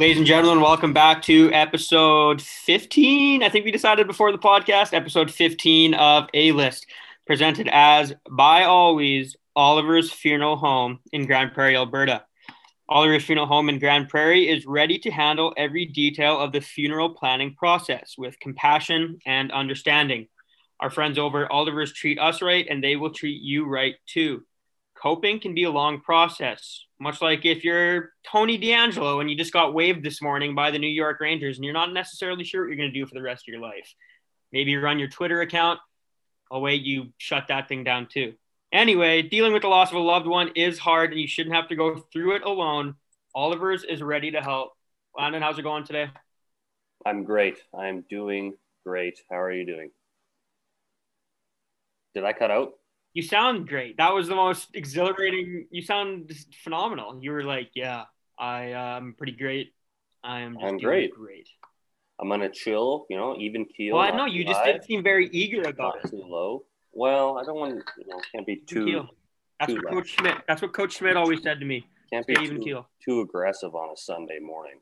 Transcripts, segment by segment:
Ladies and gentlemen, welcome back to episode 15. I think we decided before the podcast, episode 15 of A List, presented as, by always, Oliver's Funeral Home in Grande Prairie, Alberta. Oliver's Funeral Home in Grande Prairie is ready to handle every detail of the funeral planning process with compassion and understanding. Our friends over at Oliver's treat us right, and they will treat you right too. Coping can be a long process, much like if you're Tony DeAngelo and you just got waived this morning by the New York Rangers and you're not necessarily sure what you're going to do for the rest of your life. Maybe you run your Twitter account. Oh, wait, you shut that thing down too. Anyway, dealing with the loss of a loved one is hard and you shouldn't have to go through it alone. Oliver's is ready to help. Landon, how's it going today? I'm great. I'm doing great. How are you doing? Did I cut out? You sound great. That was the most exhilarating. You sound phenomenal. You were like, "Yeah, I uh, I'm pretty great. I am. I'm great. Great. I'm gonna chill. You know, even keel. Well, I know you just didn't seem very eager about not it. Too low. Well, I don't want. You know, can't be too. Keel. That's too what Coach Schmidt. That's what Coach Schmidt always said to me. Can't be even too, keel. too aggressive on a Sunday morning.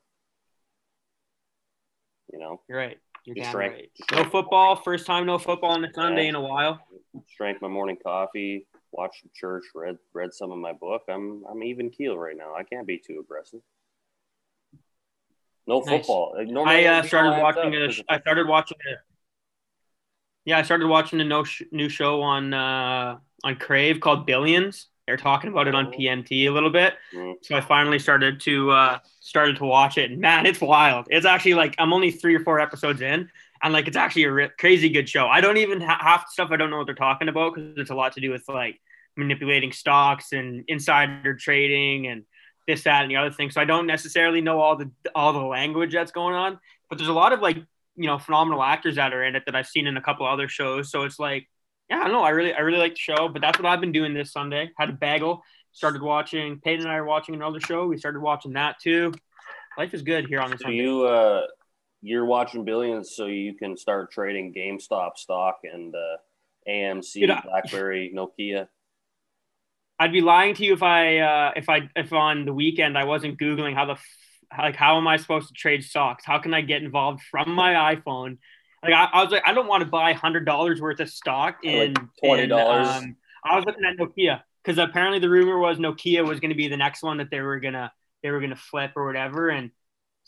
You know. You're right. You're damn right. No football. First time no football on a Sunday yeah. in a while drank my morning coffee, watched church, read read some of my book. I'm I'm even keel right now. I can't be too aggressive. No nice. football. Normally, I uh, started watching a. I started watching it. Yeah, I started watching a no sh- new show on uh, on Crave called Billions. They're talking about it on oh. PMT a little bit, mm. so I finally started to uh, started to watch it. And man, it's wild. It's actually like I'm only three or four episodes in, and like it's actually a re- crazy good show. I don't even ha- half stuff I don't know what they're talking about because it's a lot to do with like manipulating stocks and insider trading and this that and the other thing. So I don't necessarily know all the all the language that's going on, but there's a lot of like you know phenomenal actors that are in it that I've seen in a couple other shows. So it's like yeah, I don't know. I really I really like the show, but that's what I've been doing this Sunday. Had a bagel, started watching. Peyton and I are watching another show. We started watching that too. Life is good here on this. So you uh you're watching billions so you can start trading GameStop stock and uh, AMC, Dude, BlackBerry, Nokia. I'd be lying to you if I uh, if I if on the weekend I wasn't googling how the f- like how am I supposed to trade stocks? How can I get involved from my iPhone? Like I, I was like I don't want to buy hundred dollars worth of stock in like twenty dollars. Um, I was looking at Nokia because apparently the rumor was Nokia was going to be the next one that they were gonna they were gonna flip or whatever and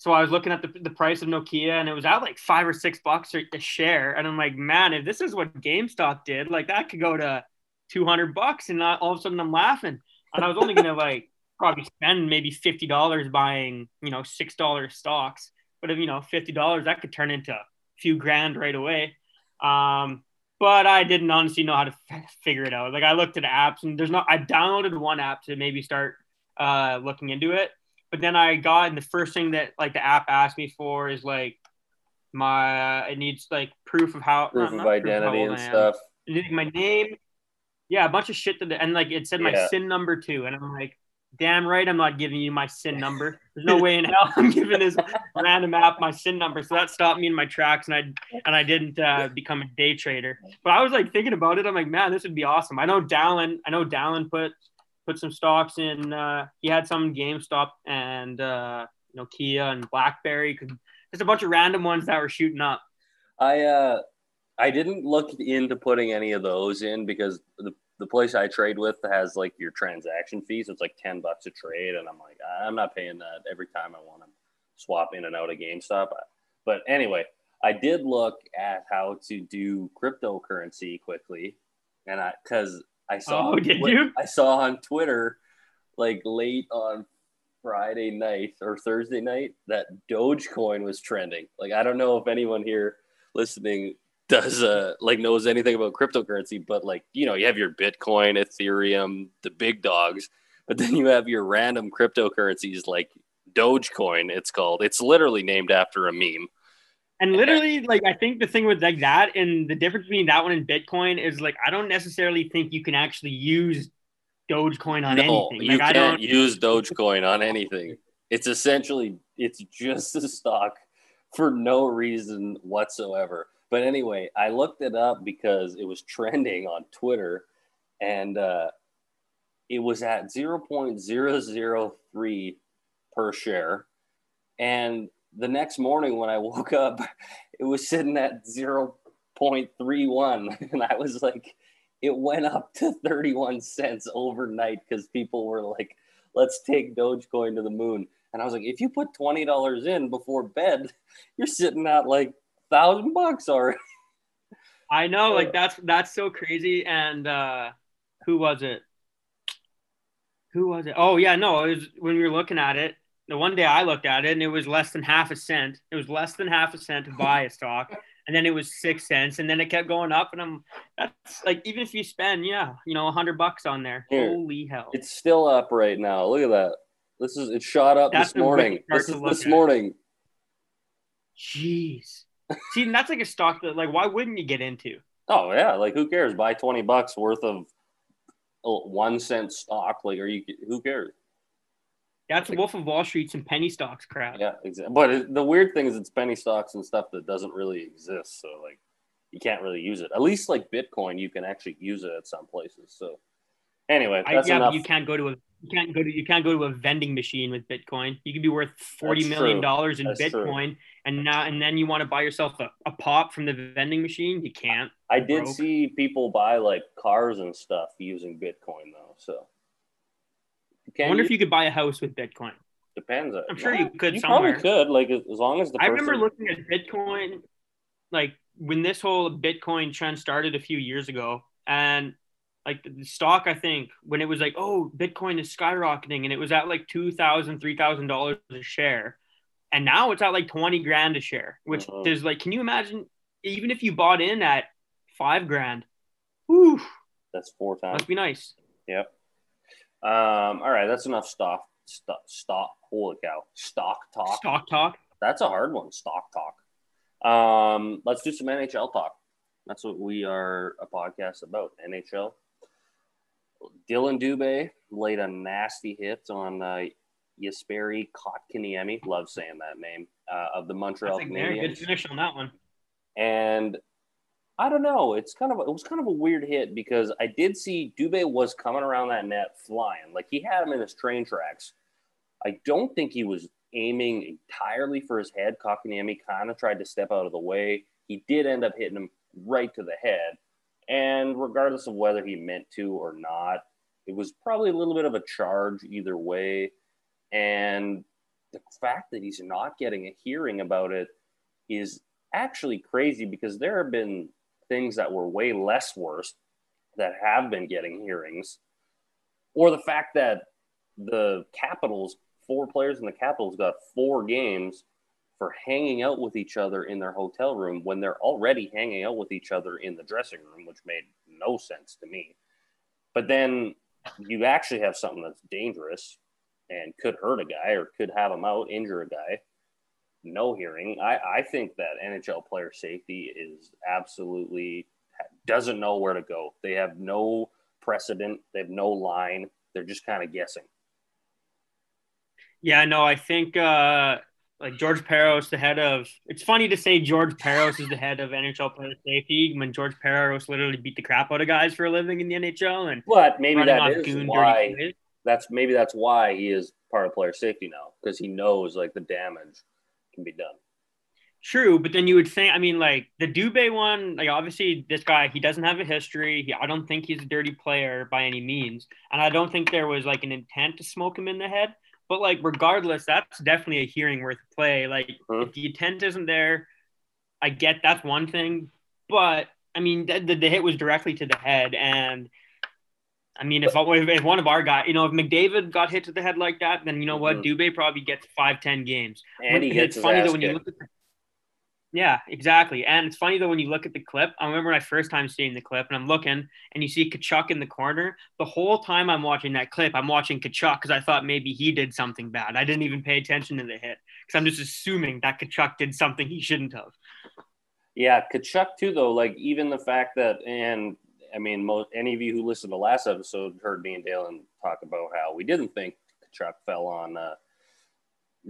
so I was looking at the, the price of Nokia and it was at like five or six bucks a share. And I'm like, man, if this is what GameStop did, like that could go to 200 bucks. And not, all of a sudden I'm laughing. And I was only going to like probably spend maybe $50 buying, you know, $6 stocks. But if, you know, $50, that could turn into few grand right away. Um, but I didn't honestly know how to f- figure it out. Like I looked at apps and there's not, I downloaded one app to maybe start uh, looking into it but then I got, and the first thing that like the app asked me for is like my, uh, it needs like proof of how proof not, of identity and stuff. My name, yeah, a bunch of shit that, and like it said my. SIN number too, and I'm like, damn right, I'm not giving you my SIN number. There's no way in hell I'm giving this random app my SIN number. So that stopped me in my tracks, and I and I didn't uh, become a day trader. But I was like thinking about it. I'm like, man, this would be awesome. I know Dallin. I know Dallin put put some stocks in. Uh, he had some GameStop and uh, Nokia and BlackBerry. Cause just a bunch of random ones that were shooting up. I uh, I didn't look into putting any of those in because the the place I trade with has like your transaction fees. It's like ten bucks a trade, and I'm like, I'm not paying that every time I want to swap in and out of GameStop. But anyway, I did look at how to do cryptocurrency quickly, and I because I saw. Oh, did you? I saw on Twitter, like late on Friday night or Thursday night, that Dogecoin was trending. Like I don't know if anyone here listening does uh like knows anything about cryptocurrency, but like you know you have your Bitcoin, Ethereum, the big dogs, but then you have your random cryptocurrencies like Dogecoin. It's called. It's literally named after a meme. And literally, like I think the thing with like that and the difference between that one and Bitcoin is like I don't necessarily think you can actually use Dogecoin on no, anything. Like, you I can't use Dogecoin on anything. It's essentially it's just a stock for no reason whatsoever. But anyway, I looked it up because it was trending on Twitter, and uh, it was at zero point zero zero three per share And the next morning when I woke up, it was sitting at 0.31. And I was like, it went up to 31 cents overnight because people were like, let's take Dogecoin to the moon. And I was like, if you put $20 in before bed, you're sitting at like thousand bucks already. I know, like that's that's so crazy. And uh who was it? Who was it? Oh yeah, no, it was when we were looking at it. The one day I looked at it and it was less than half a cent. It was less than half a cent to buy a stock. And then it was six cents, and then it kept going up. And I'm that's like even if you spend, yeah, you know, a hundred bucks on there, Here. holy hell! It's still up right now. Look at that. This is it shot up That's this morning. This is this it. morning. Jeez. See, and that's like a stock that, like, why wouldn't you get into? Oh yeah, like who cares? Buy twenty bucks worth of oh, one cent stock. Like, are you? Who cares? That's Wolf of Wall Street, and penny stocks crap. Yeah, exactly. But it, the weird thing is, it's penny stocks and stuff that doesn't really exist. So like, you can't really use it. At least like Bitcoin, you can actually use it at some places. So anyway, I, that's yeah, enough. but you can't go to a you can't go to you can't go to a vending machine with Bitcoin. You could be worth forty That's million true. dollars in That's true. And now and then you want to buy yourself a, a pop from the vending machine. You can't. I did broke. see people buy like cars and stuff using Bitcoin though. So you I wonder use- if you could buy a house with Bitcoin. depends. Uh, I'm sure you could You somewhere. probably could. Like as long as the I person. remember looking at Bitcoin, like when this whole Bitcoin trend started a few years ago, and like the stock, I think when it was like, oh, Bitcoin is skyrocketing, and it was at like two thousand, three thousand dollars a share, and now it's at like twenty grand a share, which Mhm. is like, can you imagine? Even if you bought in at five grand, whew, That's four times. must be nice. Yep. Um, all right, that's enough stock. Stock. Stock. Holy cow. Stock talk. Stock talk. That's a hard one. Stock talk. Um, let's do some NHL talk. That's what we are a podcast about. NHL. Dillon Dubé laid a nasty hit on uh, Jesperi Kotkaniemi. Love saying that name uh, of the Montreal That's there, good finish on that one. And I don't know. It's kind of it was kind of a weird hit because I did see Dubé was coming around that net flying. Like he had him in his train tracks. I don't think he was aiming entirely for his head. Kotkaniemi kind of tried to step out of the way. He did end up hitting him right to the head. And regardless of whether he meant to or not, it was probably a little bit of a charge either way. And the fact that he's not getting a hearing about it is actually crazy because there have been things that were way less worse that have been getting hearings. Or the fact that the Capitals, four players in the Capitals got four games for hanging out with each other in their hotel room when they're already hanging out with each other in the dressing room, which made no sense to me. But then you actually have something that's dangerous and could hurt a guy or could have him out, injure a guy. No hearing. I, I think that NHL player safety is absolutely doesn't know where to go. They have no precedent. They have no line. They're just kind of guessing. Yeah, no, I think uh, like George Parros, the head of. It's funny to say George Parros is the head of NHL player safety when George Parros literally beat the crap out of guys for a living in the NHL and But maybe that is why. That's maybe that's why he is part of player safety now because he knows like the damage can be done. True, but then you would think. I mean, like the Dubé one, like obviously this guy, he doesn't have a history. He, I don't think he's a dirty player by any means, and I don't think there was like an intent to smoke him in the head. But like, regardless, that's definitely a hearing worth play. Like, Mhm. if the intent isn't there, I get that's one thing, but I mean, the, the, the hit was directly to the head, and I mean, if, if one of our guys, you know, if McDavid got hit to the head like that, then you know what, Mhm. Dubé probably gets five, ten games. And he When- it's funny though when you look at the, yeah exactly and it's funny though when you look at the clip i remember my first time seeing the clip and i'm looking and you see Tkachuk in the corner the whole time i'm watching that clip i'm watching Tkachuk because i thought maybe he did something bad i didn't even pay attention to the hit because i'm just assuming that Tkachuk did something he shouldn't have Yeah, Tkachuk too, though. Like even the fact that, and I mean, most any of you who listened to last episode heard me and Dalen talk about how we didn't think Tkachuk fell on uh,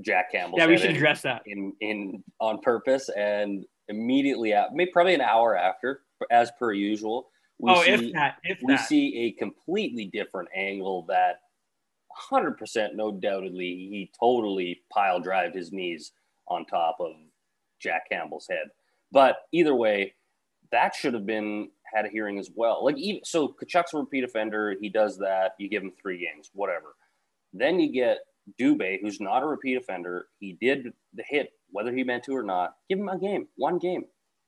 Jack Campbell. yeah we should address that in in on purpose, and immediately, at, maybe probably an hour after, as per usual, we oh see if that if we that see a completely different angle that 100% no doubtedly he totally pile drived his knees on top of Jack Campbell's head. But either way, that should have been had a hearing as well. Like even so, Tkachuk's a repeat offender. He does that. You give him three games, whatever. Then you get Dubé, who's not a repeat offender. He did the hit, whether he meant to or not. Give him a game, one game,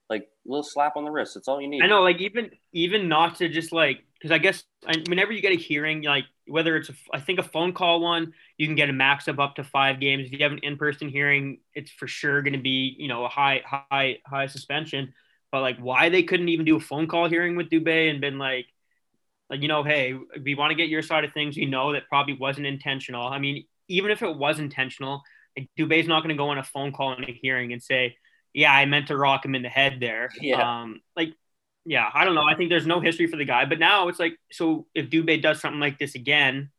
like a little slap on the wrist. That's all you need. I know, like even even not to just like because I guess whenever you get a hearing, like whether it's a, I think a phone call one, you can get a max of up to five games. If you have an in-person hearing, it's for sure going to be you know a high high high suspension. But like, why they couldn't even do a phone call hearing with Dubé and been like, like you know, hey, we want to get your side of things. We know that probably wasn't intentional. I mean, even if it was intentional, like Dubé's not going to go on a phone call in a hearing and say, yeah, I meant to rock him in the head there. Yeah. Um, like yeah, I don't know. I think there's no history for the guy, but now it's like, so if Dubé does something like this again,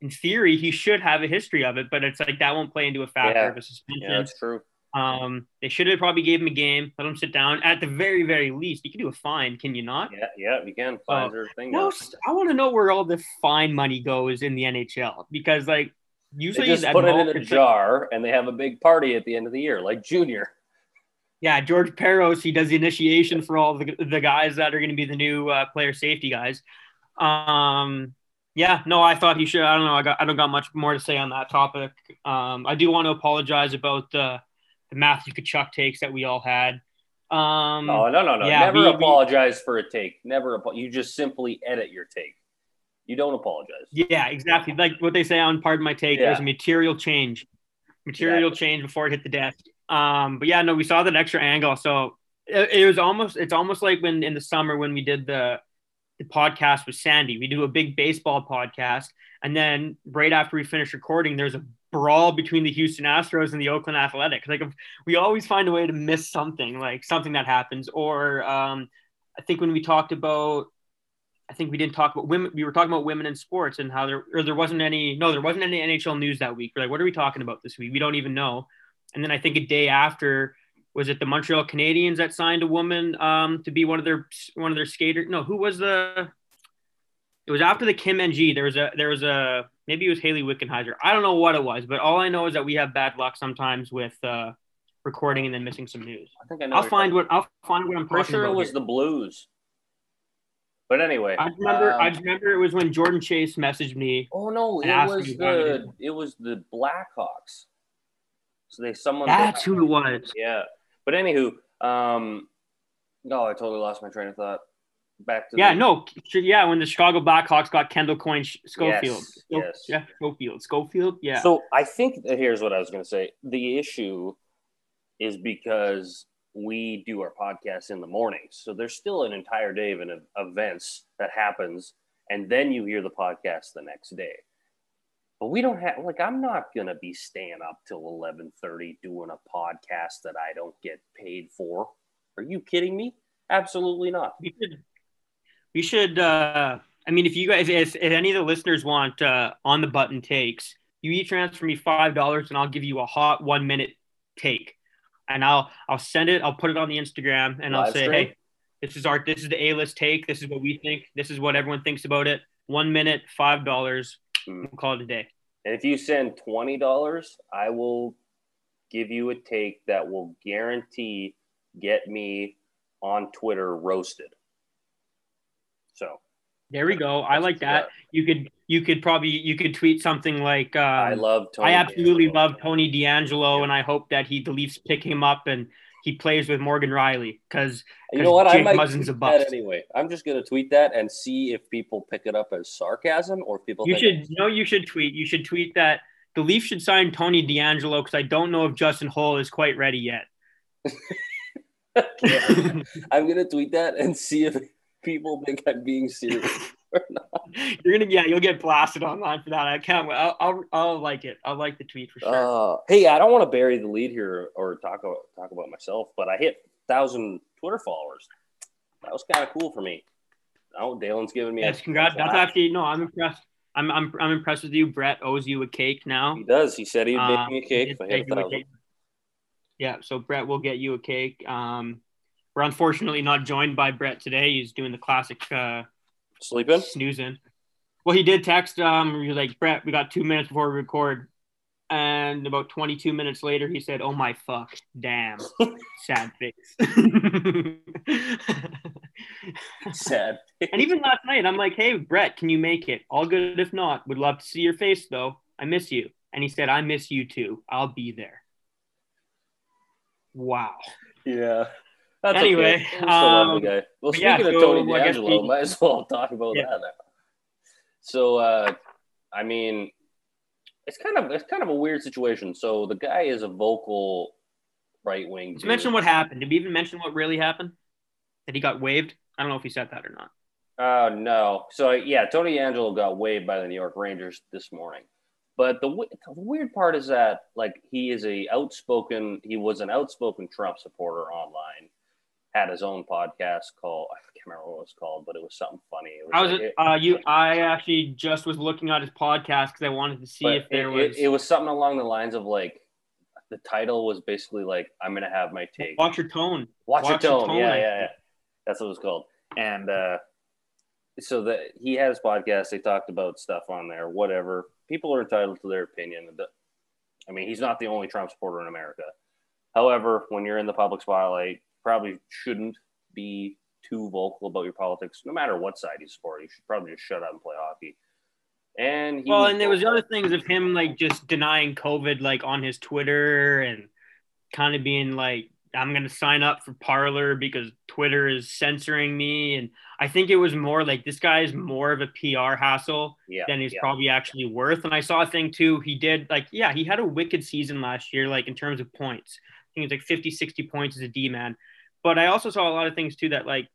in theory, he should have a history of it, but it's like that won't play into a factor Yeah. of a suspension. yeah, that's true. Um, they should have probably gave him a game, let him sit down. At the very, very least, you can do a fine, can you not? Yeah, yeah, you can. Fines a thing. No, I want to know where all the fine money goes in the NHL because, like, They usually just put it in a like- jar and they have a big party at the end of the year, like Junior. yeah, George Parros, he does the initiation for all the, the guys that are going to be the new uh, player safety guys. Um, yeah, no, I thought he should. I don't know. I got. I don't got much more to say on that topic. Um, I do want to apologize about the, the Matthew Tkachuk takes that we all had. Um, Oh no, no, no! yeah, Never we- we- apologize for a take. Never. apo- You just simply edit your take. You don't apologize. Yeah, exactly. Like what they say on Pardon My Take, Yeah. there's a material change. Material change before it hit the desk. Um, but yeah, no, we saw that extra angle. So it, it was almost it's almost like when in the summer when we did the the podcast with Sandy. We do a big baseball podcast, and then right after we finish recording, there's a brawl between the Houston Astros and the Oakland Athletics. Like we always find a way to miss something, like something that happens. Or um, I think when we talked about I think we didn't talk about women. We were talking about women in sports and how there or there wasn't any. No, there wasn't any NHL news that week. We're like, what are we talking about this week? We don't even know. And then I think a day after was it the Montreal Canadiens that signed a woman um, to be one of their one of their skaters? No, who was the? It was after the Kim NG. There was a there was a maybe it was Hayley Wickenheiser. I don't know what it was, but all I know is that we have bad luck sometimes with uh, recording and then missing some news. I think I know. I'll find talking- what I'll find what I'm sure it was here. the Blues. But anyway, I remember. um, I remember it was when Jordan Chase messaged me. oh no, it was me why we the it was the Blackhawks. So they someone That's who it was. Yeah, but anywho, um, no, I totally lost my train of thought. Back to Yeah, the, no, yeah. When the Chicago Blackhawks got Kendall Coyne Schofield, Yes, Sco- yes. yeah, Schofield, Schofield, yeah. So I think that here's what I was going to say. The issue is because we do our podcast in the morning, so there's still an entire day of an events that happens, and then you hear the podcast the next day. But we don't have like I'm not gonna be staying up till 11:30 doing a podcast that I don't get paid for. Are you kidding me? Absolutely not. we we should. Uh, I mean, if you guys, if, if any of the listeners want uh, on the button takes, you each transfer me five dollars, and I'll give you a hot one minute take, and I'll I'll send it. I'll put it on the Instagram, and I'll Live say, stream? hey, this is our this is the A list take. This is what we think. This is what everyone thinks about it. One minute, five dollars. Mm. We'll call it a day. And if you send twenty dollars, I will give you a take that will guarantee get me on Twitter roasted. So There we go. I like that. You could you could probably you could tweet something like um, I love Tony. I absolutely D'Angelo. love Tony D'Angelo, and I hope that he the Leafs pick him up and he plays with Morgan Rielly because You know what? I Jake might Muzzin's a bust. anyway. I'm just gonna tweet that and see if people pick it up as sarcasm or if people. you should no you should tweet you should tweet that the Leafs should sign Tony D'Angelo because I don't know if Justin Holl is quite ready yet. I'm gonna tweet that and see if people think I'm being serious. You're gonna yeah you'll get blasted online for that. I can't. wait. I'll, I'll I'll like it. I'll like the tweet for sure. Uh, hey, I don't want to bury the lead here or talk about talk about myself, but I hit thousand Twitter followers. That was kind of cool for me. Oh, Dalen's giving me yes, a congrats. That's actually no. I'm impressed. I'm I'm I'm impressed with you. Brett owes you a cake now. He does. He said he'd make Um, me a cake it's if I hit a a cake. Yeah, so Brett will get you a cake. Um, we're unfortunately not joined by Brett today. He's doing the classic uh, Sleeping? snoozing. Well, he did text. Um, he was like, "Brett, we got two minutes before we record." And about 22 minutes later, he said, "Oh my fuck, damn, sad face." Sad. and even last night, I'm like, "Hey, Brett, can you make it? All good if not. Would love to see your face though. I miss you." And he said, "I miss you too. I'll be there." Wow. Yeah. That's Anyway, okay. Um, guy. Well, but yeah, speaking so of Tony guess D'Angelo, we- might as well talk about Yeah. that now. So, uh, I mean, it's kind of it's kind of a weird situation. So the guy is a vocal right wing. Let's mention what happened. Did we even mention what really happened? That he got waived? I don't know if he said that or not. Uh, no. So yeah, Tony Angelo got waived by the New York Rangers this morning. But the, w- the weird part is that like he is a outspoken. He was an outspoken Trump supporter online. Had his own podcast called I can't remember what it was called, but it was something funny. Was How was like- it? Uh, you, I actually just was looking at his podcast because I wanted to see if there it, was. It, it was something along the lines of like the title was basically like I'm gonna have my take. Watch your tone. Watch, Watch your your tone. tone, Yeah, yeah, yeah. That's what it was called. And uh, so that he had his podcast. They talked about stuff on there. Whatever. People are entitled to their opinion. I mean, he's not the only Trump supporter in America. However, when you're in the public spotlight, probably shouldn't be too vocal about your politics, no matter what side you support. You should probably just shut up and play hockey. And Well, and there was other things of him like just denying COVID, like on his Twitter, and kind of being like, "I'm gonna sign up for Parler because Twitter is censoring me." And I think it was more like this guy is more of a PR hassle yeah, than he's yeah. probably actually worth. And I saw a thing too. He did like, yeah, he had a wicked season last year, like in terms of points. I think it's like 50, 60 points as a D man. But I also saw a lot of things too that like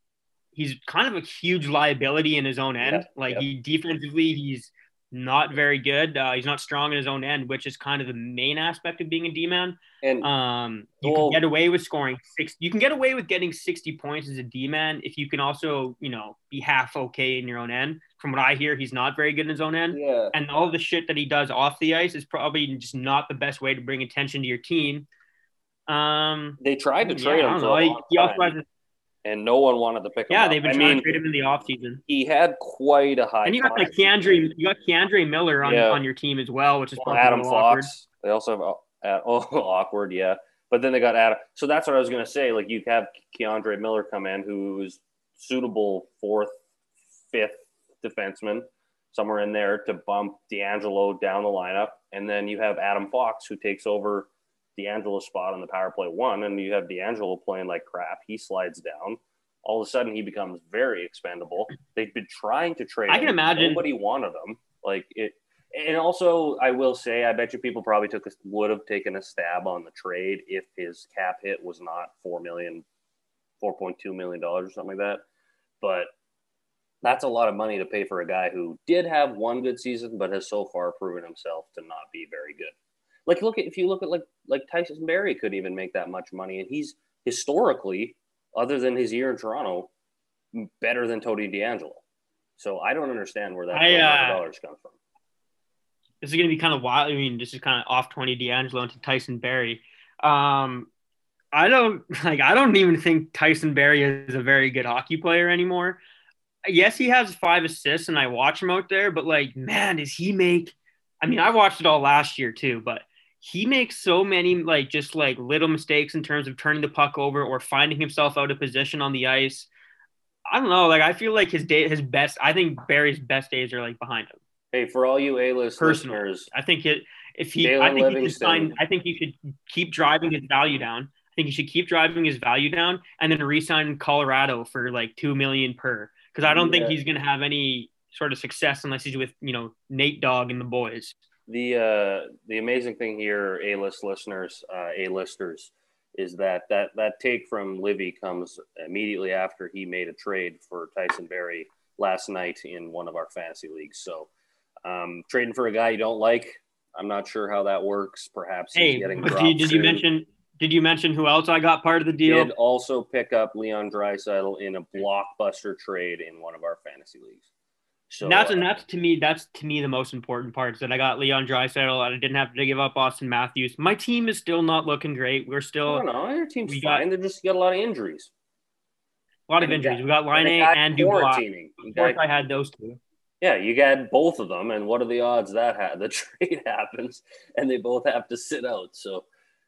he's kind of a huge liability in his own end. Yep, like yep. he defensively, he's not very good. Uh, he's not strong in his own end, which is kind of the main aspect of being a D man. And Um, you Well- can get away with scoring six. You can get away with getting sixty points as a D man if you can also, you know, be half okay in your own end. From what I hear, he's not very good in his own end yeah, and all the shit that he does off the ice is probably just not the best way to bring attention to your team. Um, they tried to trade I him for know. a long he time, and no one wanted to pick him yeah, up. they've been I trying mean, to trade him in the offseason. he had quite a high. And you got like. K'Andre, you got K'Andre Miller on, Yeah. on your team as well, which is Well, probably Adam little awkward. Fox. They also have oh, awkward, yeah. But then they got Adam. So that's what I was gonna say. Like you have K'Andre Miller come in, who's suitable fourth, fifth defenseman, somewhere in there to bump D'Angelo down the lineup, and then you have Adam Fox who takes over D'Angelo's spot on the power play one, and you have D'Angelo playing like crap. He slides down. All of a sudden, he becomes very expendable. They've been trying to trade. I can him. imagine- nobody wanted him. Like it, and also, I will say, I bet you people probably took a, would have taken a stab on the trade if his cap hit was not four million, four point two million dollars or something like that. But that's a lot of money to pay for a guy who did have one good season, but has so far proven himself to not be very good. Like, look at if you look at like like Tyson Barrie could even make that much money, and he's historically, other than his year in Toronto, better than Tony D'Angelo. So I don't understand where that I, uh, dollars comes from. this is going to be kind of wild. I mean, this is kind of off 20 D'Angelo into Tyson Barrie. Um, I don't like, I don't even think Tyson Barrie is a very good hockey player anymore. Yes, he has five assists and I watch him out there, but like, man, does he make, I mean, I watched it all last year too, but he makes so many like just like little mistakes in terms of turning the puck over or finding himself out of position on the ice. I don't know. Like, I feel like his day, his best, I think Barrie's best days are like behind him. Hey, for all you Eh-list Personal. listeners, I think it if he Jalen I think he should sign I think he should keep driving his value down. I think he should keep driving his value down and then re-sign Colorado for like two million per. Because I don't think he's gonna have any sort of success unless he's with, you know, Nate Dogg and the boys. The uh, the amazing thing here, Eh-list listeners, uh, A-listers, is that that that take from Livy comes immediately after he made a trade for Tyson Barrie last night in one of our fantasy leagues. So um, trading for a guy you don't like, I'm not sure how that works. Perhaps he's Hey, getting dropped did, did you mention did you mention who else I got part of the deal? Did also pick up Leon Draisaitl in a blockbuster trade in one of our fantasy leagues. So and that's uh, and that's to me that's to me the most important part is that I got Leon Draisaitl and I didn't have to give up Auston Matthews. My team is still not looking great. We're still know. Your team's we got- fine. They just got a lot of injuries. a lot of And a injuries. guy- We got Laine And and Dubois. Of course, I had those two. Yeah, you got both of them, and what are the odds that ha- the trade happens and they both have to sit out? So,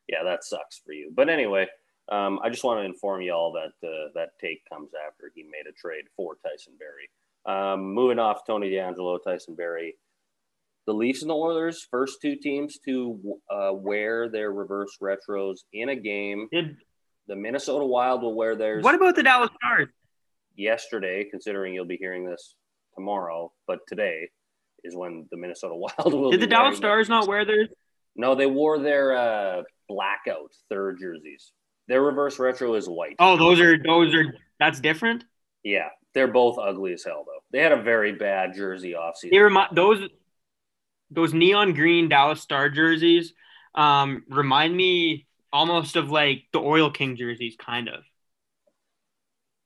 yeah, that sucks for you. But anyway, um, I just want to inform you all that uh, that take comes after he made a trade for Tyson Barrie. Um, moving off Tony DeAngelo, Tyson Barrie, the Leafs and the Oilers, first two teams to uh, wear their reverse retros in a game. Did, The Minnesota Wild will wear theirs what about the Dallas Stars? yesterday, considering you'll be hearing this tomorrow, but today is when the Minnesota Wild will. Did the Dallas Stars not wear theirs? No, they wore their uh, blackout third jerseys. Their reverse retro is white. Oh, those are those are that's different. Yeah, they're both ugly as hell though. They had a very bad jersey offseason. They remind those those neon green Dallas Star jerseys um, remind me almost of like the Oil King jerseys, kind of.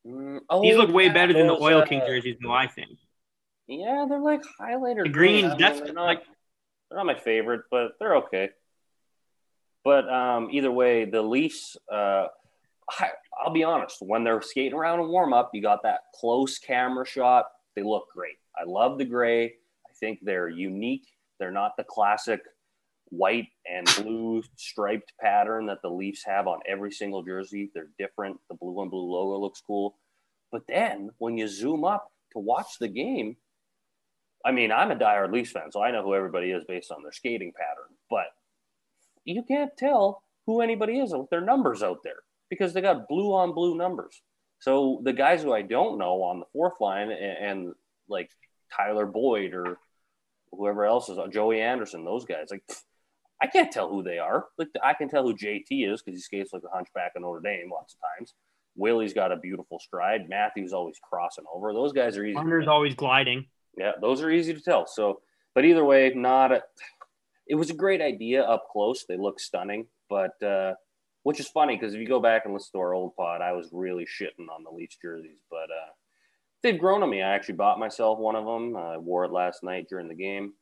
Mm, oh, These look way better than the Oil uh, King jerseys, though. I think Yeah, they're like highlighter the green. greens. I mean, That's they're not, like they're not my favorite, but they're okay. But um, either way, the Leafs. Uh, I, I'll be honest. When they're skating around in warm up, you got that close camera shot. They look great. I love the gray. I think they're unique. They're not the classic white and blue striped pattern that the Leafs have on every single jersey. They're different. The blue and blue logo looks cool. But then when you zoom up to watch the game, I mean, I'm a diehard Leafs fan, so I know who everybody is based on their skating pattern. But you can't tell who anybody is with their numbers out there because they got blue on blue numbers. So the guys who I don't know on the fourth line and, and like Tyler Boyd or whoever else is Joey Anderson, those guys, like I can't tell who they are. Like I can tell who JT is because he skates like a hunchback of Notre Dame lots of times. Willie's got a beautiful stride. Matthew's always crossing over. Those guys are easy. Hunter's always gliding. Yeah, those are easy to tell. So, but either way, not a, it was a great idea up close. They look stunning, but uh, which is funny because if you go back and listen to our old pod, I was really shitting on the Leafs jerseys, but uh, they've grown on me. I actually bought myself one of them. I wore it last night during the game.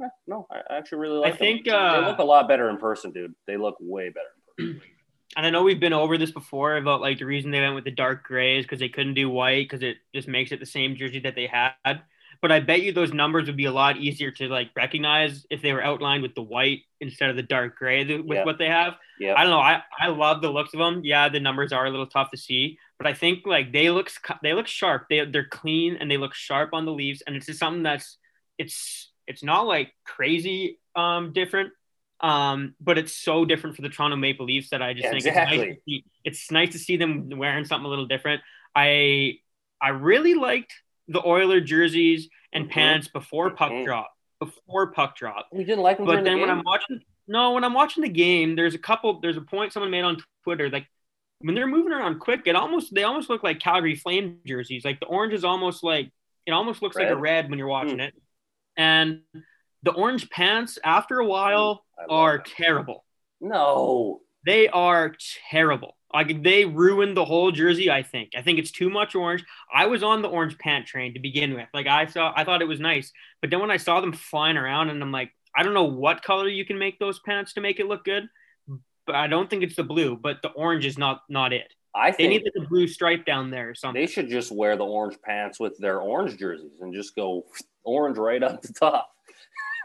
Yeah, no, I actually really like I think, them. uh, they look a lot better in person, dude. They look way better in person. And I know we've been over this before about like the reason they went with the dark grays because they couldn't do white because it just makes it the same jersey that they had. But I bet you those numbers would be a lot easier to like recognize if they were outlined with the white instead of the dark gray th- with Yeah. what they have. Yeah, I don't know. I, I love the looks of them. Yeah, the numbers are a little tough to see, but I think like they look they look sharp. They they're clean and they look sharp on the leaves, and it's just something that's it's it's not like crazy um different, um, but it's so different for the Toronto Maple Leafs that I just Yeah, think it's nice, to see, it's nice to see them wearing something a little different. I I really liked the Oiler jerseys and Mhm. pants before puck Mhm. drop. Before puck drop. we didn't like them. But during the then when? I'm watching, no, when I'm watching the game, there's a couple. There's a point someone made on Twitter, like when they're moving around quick, it almost they almost look like Calgary Flame jerseys. Like the orange is almost like it almost looks like a Red? red when you're watching Hmm. it, and the orange pants after a while are them. terrible. no. They are terrible. Like they ruined the whole jersey. I think. I think it's too much orange. I was on the orange pant train to begin with. Like I saw, I thought it was nice, but then when I saw them flying around, and I'm like, I don't know what color you can make those pants to make it look good, but I don't think it's the blue. But the orange is not not it. I They think they need the blue stripe down there or something. They should just wear the orange pants with their orange jerseys and just go orange right up the top.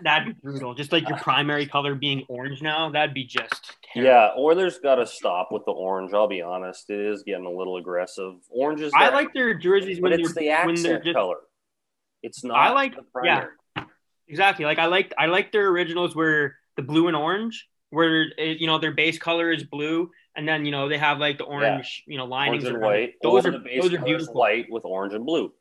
That'd be brutal. Just like your primary color being orange now, that'd be just terrible. Yeah, Oilers got to stop with the orange. I'll be honest, it is getting a little aggressive. Orange is, I there, like their jerseys but when it's they're the when they're accent just color. It's not. I like- the primary. Exactly. Like I like I like their originals where the blue and orange, where it, you know their base color is blue, and then you know they have like the orange, you know, linings orange and white. Those or are the base those are color is beautiful. white with orange and blue.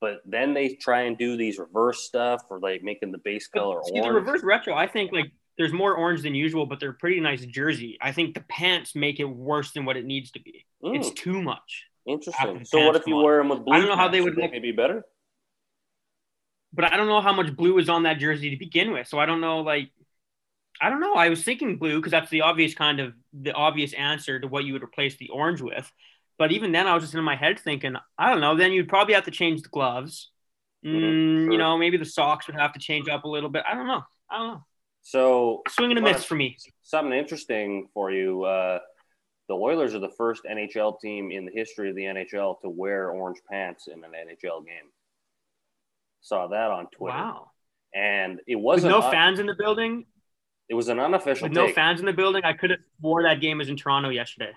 But then they try and do these reverse stuff or like making the base color see, orange. the reverse retro, I think like there's more orange than usual, but they're pretty nice jersey. I think the pants make it worse than what it needs to be. Mm, It's too much. interesting. So what if you on. wear them with blue? I don't know how they would look- make it be better. But I don't know how much blue is on that jersey to begin with. So I don't know like I don't know. I was thinking blue because that's the obvious kind of the obvious answer to what you would replace the orange with. But even then, I was just in my head thinking, I don't know. Then you'd probably have to change the gloves. Mhm, Mm, sure. You know, maybe the socks would have to change up a little bit. I don't know. I don't know. So Swing and a miss for me. something interesting for you. Uh, the Oilers are the first NHL team in the history of the NHL to wear orange pants in an NHL game. Saw that on Twitter. Wow. And it wasn't no un- fans in the building, It was an unofficial with no fans in the building, I could have swore that game was in Toronto yesterday.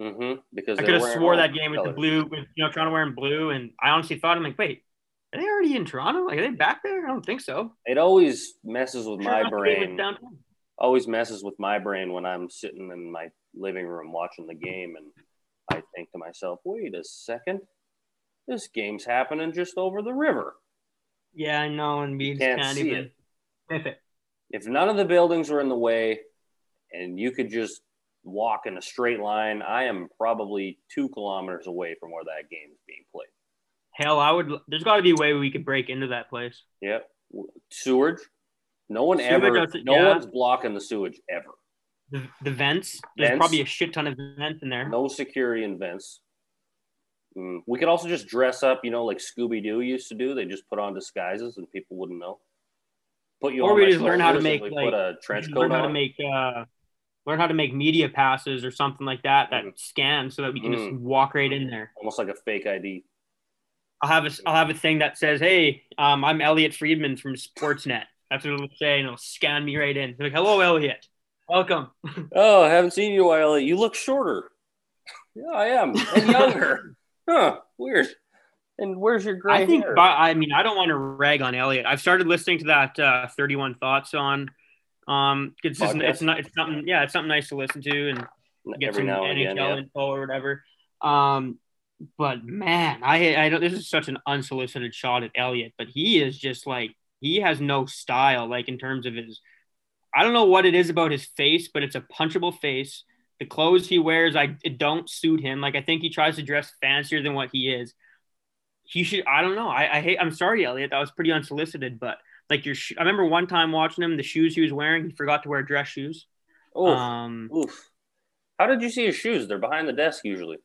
Hmm because I could have swore that game with the blue, with you know Toronto wearing blue, and I honestly thought I'm like, wait, are they already in Toronto? Like, are they back there? I don't think so. It always messes with my enough, the game was brain. Always messes with my brain when I'm sitting in my living room watching the game, and I think to myself, "Wait a second, this game's happening just over the river." Yeah, I know, and we can't can't, see even it. sniff it. If none of the buildings were in the way, and you could just walk in a straight line, I am probably two kilometers away from where that game is being played. Hell, I would. There's got to be a way we could break into that place. Yep. Sewage. No one Sewage ever. No yeah. one's blocking the sewage ever. The, the vents. There's Vents? probably a shit ton of vents in there. No security in vents. Mm, we could also just dress up, you know, like Scooby Doo used to do. They just put on disguises and people wouldn't know. Put you Or on we just learn how to make, like, put a trench learn coat how to make uh, learn how to make media passes or something like that that Mhm. scan so that we can Mm. just walk right in there. almost like a fake ID. I'll have a I'll have a thing that says, "Hey, um, I'm Elliotte Friedman from Sportsnet." That's what it'll say, and it'll scan me right in. Like, "Hello, Elliotte. Welcome." Oh, I haven't seen you in a while. You look shorter. Yeah, I am, and younger. huh? Weird. And where's your gray I think, hair? I mean, I don't want to rag on Elliotte. I've started listening to that uh, 31 Thoughts on. Um, it's just Podcast? it's not it's something yeah, it's something nice to listen to and get Every some NHL again, yeah. info or whatever. Um, but man, I I know this is such an unsolicited shot at Elliotte, but he is just like he has no style, like in terms of his. I don't know what it is about his face, but it's a punchable face. The clothes he wears, I it don't suit him. Like I think he tries to dress fancier than what he is. He should. I don't know. I, I hate. I'm sorry, Elliotte. That was pretty unsolicited, but like your. Sh- I remember one time watching him. The shoes he was wearing, he forgot to wear dress shoes. Oof. Um, Oof. How did you see his shoes? They're behind the desk usually.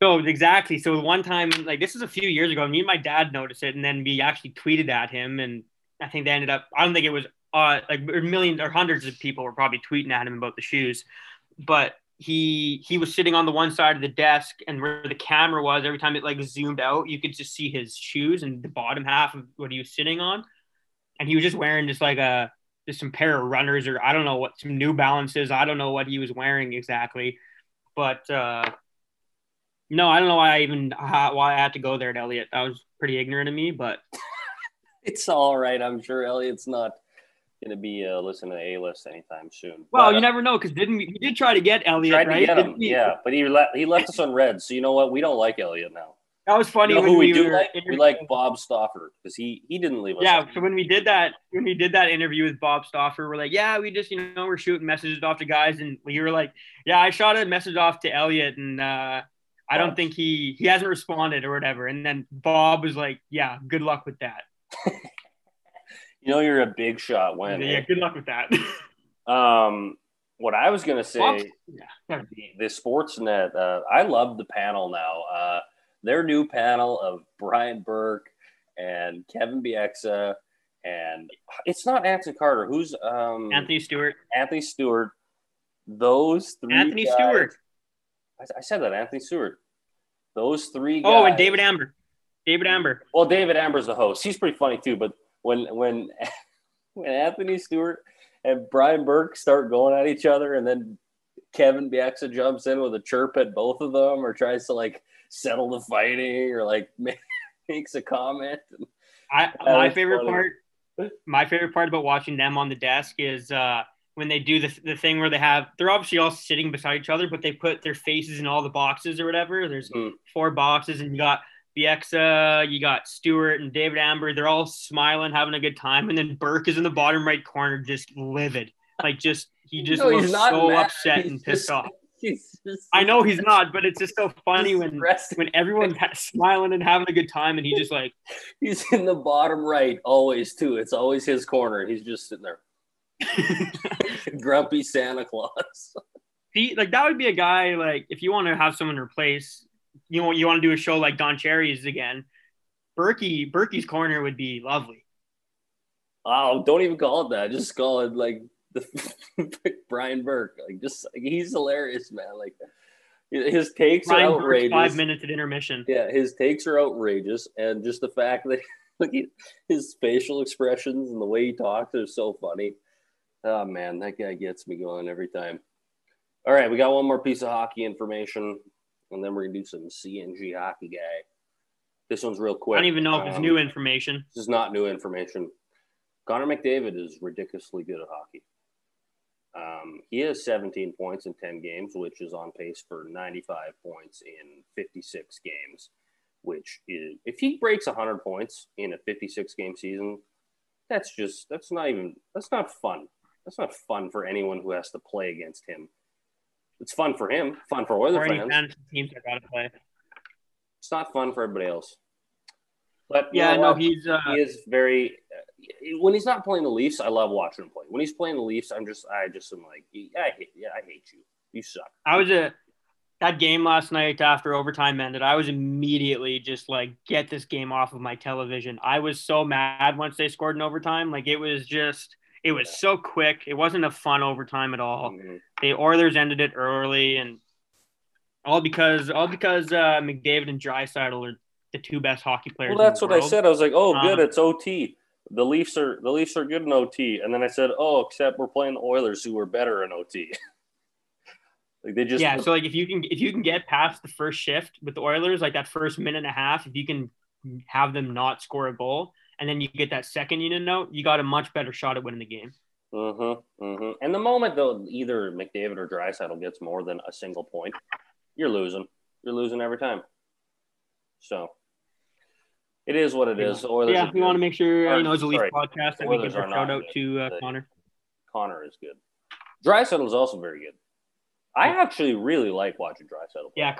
So exactly. So one time, like this is a few years ago, me and my dad noticed it, and then we actually tweeted at him, and I think they ended up. I don't think it was uh like millions or hundreds of people were probably tweeting at him about the shoes, but he he was sitting on the one side of the desk, and where the camera was, every time it like zoomed out, you could just see his shoes and the bottom half of what he was sitting on, and he was just wearing just like a just some pair of runners or I don't know what some New Balances. I don't know what he was wearing exactly, but. uh no, I don't know why I even how, why I had to go there, at Elliotte. That was pretty ignorant of me, but It's all right. I'm sure Elliotte's not going to be uh, listening to A list anytime soon. well, But, you uh, never know because didn't we, we did try to get Elliotte tried right? to get him. Yeah, but he left. He left us on red. So you know what? We don't like Elliotte now. That was funny You know when who we, we, do like? We like Bob Stauffer because he he didn't leave us. Yeah, so when we did that, when we did that interview with Bob Stauffer, we're like, yeah, we just you know we're shooting messages off to guys, and we were like, yeah, I shot a message off to Elliotte, and uh, I don't think think he he hasn't responded or whatever. And then Bob was like, yeah, good luck with that. you know you're a big shot when. yeah, good luck with that. Um, what I was gonna say. Bob- yeah. the, the Sportsnet. Uh, I love the panel now. Uh, their new panel of Brian Burke and Kevin Bieksa, and it's not Anthony Carter. Who's um, Anthony Stewart. Anthony Stewart. Those three. Anthony guys- Stewart. I, I said that Anthony Stewart. Those three. Oh, and David Amber. David Amber. Well, David Amber's the host. He's pretty funny too. But when when when Anthony Stewart and Brian Burke start going at each other, and then Kevin Bieksa jumps in with a chirp at both of them, or tries to like settle the fighting, or like makes a comment. I my favorite funny. part. My favorite part about watching them on the desk is uh, when they do the, the thing where they have they're obviously all sitting beside each other, but they put their faces in all the boxes or whatever. There's Mhm. four boxes, and you got Bieksa, you got Stewart and David Amber. They're all smiling, having a good time, and then Burke is in the bottom right corner, just livid, like just he just No, looks so mad. upset He's and pissed just- off. He's just, I know he's not, but it's just so funny when when everyone's smiling and having a good time, and he just like. he's in the bottom right always too. It's always his corner. He's just sitting there, grumpy Santa Claus. he like that would be a guy like if you want to have someone replace you know you want to do a show like Don Cherry's again, Burkie Burkie's corner would be lovely. Oh, don't even call it that. Just call it like the Brian Burke. Like just like, he's hilarious, man. Like his takes Ryan are Burke's outrageous. five minutes at intermission. Yeah, his takes are outrageous, and just the fact that Like he, his facial expressions and the way he talks are so funny. Oh man, that guy gets me going every time. All right, we got one more piece of hockey information, and then we're gonna do some CNG hockey guy. This one's real quick. I don't even know if it's Um, new information. This is not new information. Connor McDavid is ridiculously good at hockey. Um, he has 17 points in 10 games, which is on pace for 95 points in 56 games. Which is, if he breaks 100 points in a 56 game season, that's just, that's not even, that's not fun. That's not fun for anyone who has to play against him. It's fun for him, fun for Oiler Or any fans. fantasy teams that got to play. It's not fun for everybody else. But you Yeah, know no, what? he's uh, he is very. Uh, when he's not playing the Leafs, I love watching him play. When he's playing the Leafs, I'm just, I just am like, I hate, yeah, I hate you. You suck. I was a that game last night after overtime ended. I was immediately just like, get this game off of my television. I was so mad once they scored in overtime. Like it was just, it was Yeah. so quick. It wasn't a fun overtime at all. Mhm. The Oilers ended it early, and all because all because uh, McDavid and Draisaitl are the two best hockey players. Well, that's what I said. I was like, oh, good, Um, it's OT. The Leafs are the Leafs are good in OT, and then I said, oh, except we're playing the Oilers, who are better in OT. like they just, yeah, so like if you can if you can get past the first shift with the Oilers, like that first minute and a half, if you can have them not score a goal, and then you get that second unit note, you got a much better shot at winning the game. Mm-hmm, mm-hmm. And the moment though, either McDavid or Draisaitl gets more than a single point, you're losing. You're losing every time. So it is what it is. Oilers yeah, we want to make sure uh, you know it's a Leaf Sorry, podcast that we Oilers give a shout out good. to uh, Connor. Connor is good. Draisaitl is also very good. I actually really like watching play. Yeah,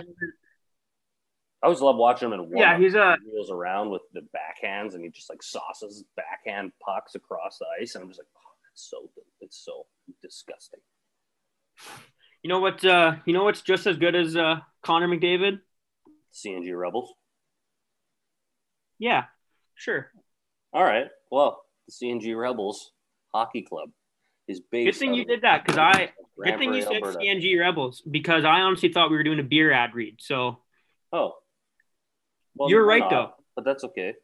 I always love watching him in warm Yeah, he's a- He wheels around with the backhands and he just like sauces backhand pucks across the ice, and I'm just like, oh, it's so it's so disgusting. you know what? Uh, you know what's just as good as uh, Connor McDavid? CNG Rebels. Yeah, sure. All right. Well, the CNG Rebels Hockey Club is based. Good thing you did that because I. Good thing you said Alberta. CNG Rebels because I honestly thought we were doing a beer ad read. So Oh. Well, You're right, not, though. But that's okay.